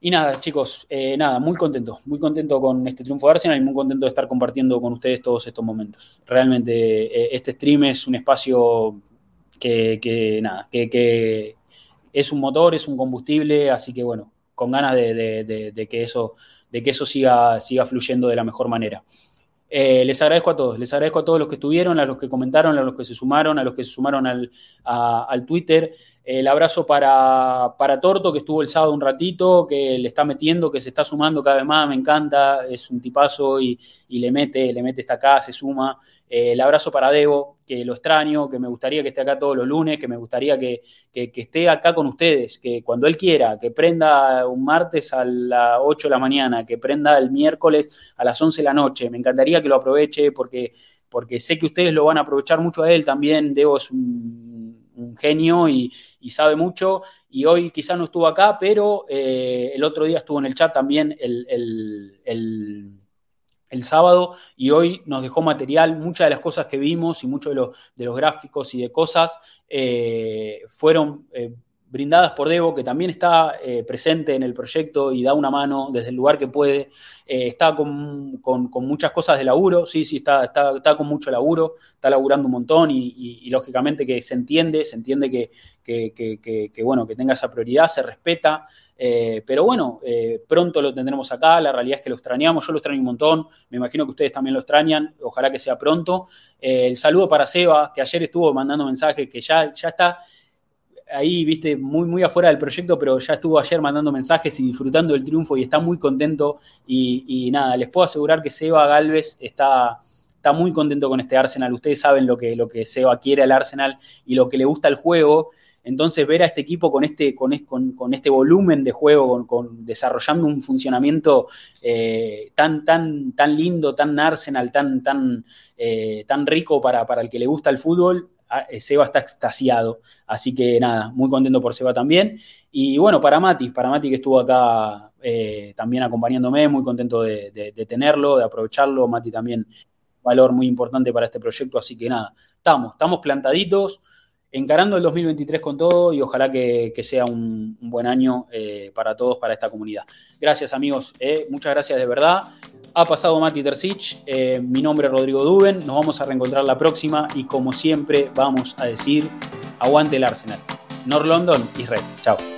Y nada, chicos, eh, nada, muy contento, muy contento con este triunfo de Arsenal y muy contento de estar compartiendo con ustedes todos estos momentos. Realmente eh, este stream es un espacio que, nada, que, es un motor, es un combustible, así que bueno, con ganas de que eso de que eso siga, siga fluyendo de la mejor manera. Eh, les agradezco a todos, les agradezco a todos los que estuvieron, a los que comentaron, a los que se sumaron, a los que se sumaron al, al Twitter. El abrazo para, para, Torto, que estuvo el sábado un ratito, que le está metiendo, que se está sumando cada vez más, me encanta, es un tipazo y, y le mete, le mete, está acá, se suma. Eh, el abrazo para Debo, que lo extraño, que me gustaría que esté acá todos los lunes, que me gustaría que, esté acá con ustedes, que cuando él quiera, que prenda un martes a las 8 de la mañana, que prenda el miércoles a las 11 de la noche. Me encantaría que lo aproveche porque, porque sé que ustedes lo van a aprovechar mucho a él también. Debo es un, genio y, sabe mucho. Y hoy quizás no estuvo acá, pero eh, el otro día estuvo en el chat también el el sábado y hoy nos dejó material, muchas de las cosas que vimos y muchos de, de los, gráficos y de cosas eh, fueron eh, brindadas por Debo, que también está eh, presente en el proyecto y da una mano desde el lugar que puede. está con, muchas cosas de laburo, sí, sí, está, está, con mucho laburo, está laburando un montón y, lógicamente que se entiende, se entiende que, que, bueno, que tenga esa prioridad, se respeta. Eh, pero bueno, eh, pronto lo tendremos acá, la realidad es que lo extrañamos, yo lo extraño un montón, me imagino que ustedes también lo extrañan, ojalá que sea pronto. Eh, el saludo para Seba, que ayer estuvo mandando mensajes, que ya, ya está ahí, viste, muy, muy afuera del proyecto, pero ya estuvo ayer mandando mensajes y disfrutando del triunfo y está muy contento. Y, nada, les puedo asegurar que Seba Galvez está, está muy contento con este Arsenal. Ustedes saben lo que, lo que Seba quiere al Arsenal y lo que le gusta al juego. Entonces, ver a este equipo con este, con, con, este volumen de juego, con, desarrollando un funcionamiento eh, tan, tan, tan lindo, tan Arsenal, tan, tan, eh, tan rico para, para el que le gusta el fútbol, Seba está extasiado. Así que nada, muy contento por Seba también. Y bueno, para Mati, para Mati que estuvo acá también acompañándome, muy contento de, de, tenerlo, de aprovecharlo. Mati también, valor muy importante para este proyecto. Así que nada, estamos, estamos plantaditos encarando el 2023 con todo y ojalá que, sea un, buen año eh, para todos, para esta comunidad. Gracias amigos, eh, muchas gracias de verdad. Ha pasado Mati Tercich, eh, mi nombre es Rodrigo Duben, nos vamos a reencontrar la próxima y como siempre vamos a decir, aguante el Arsenal. North London Red. Chao.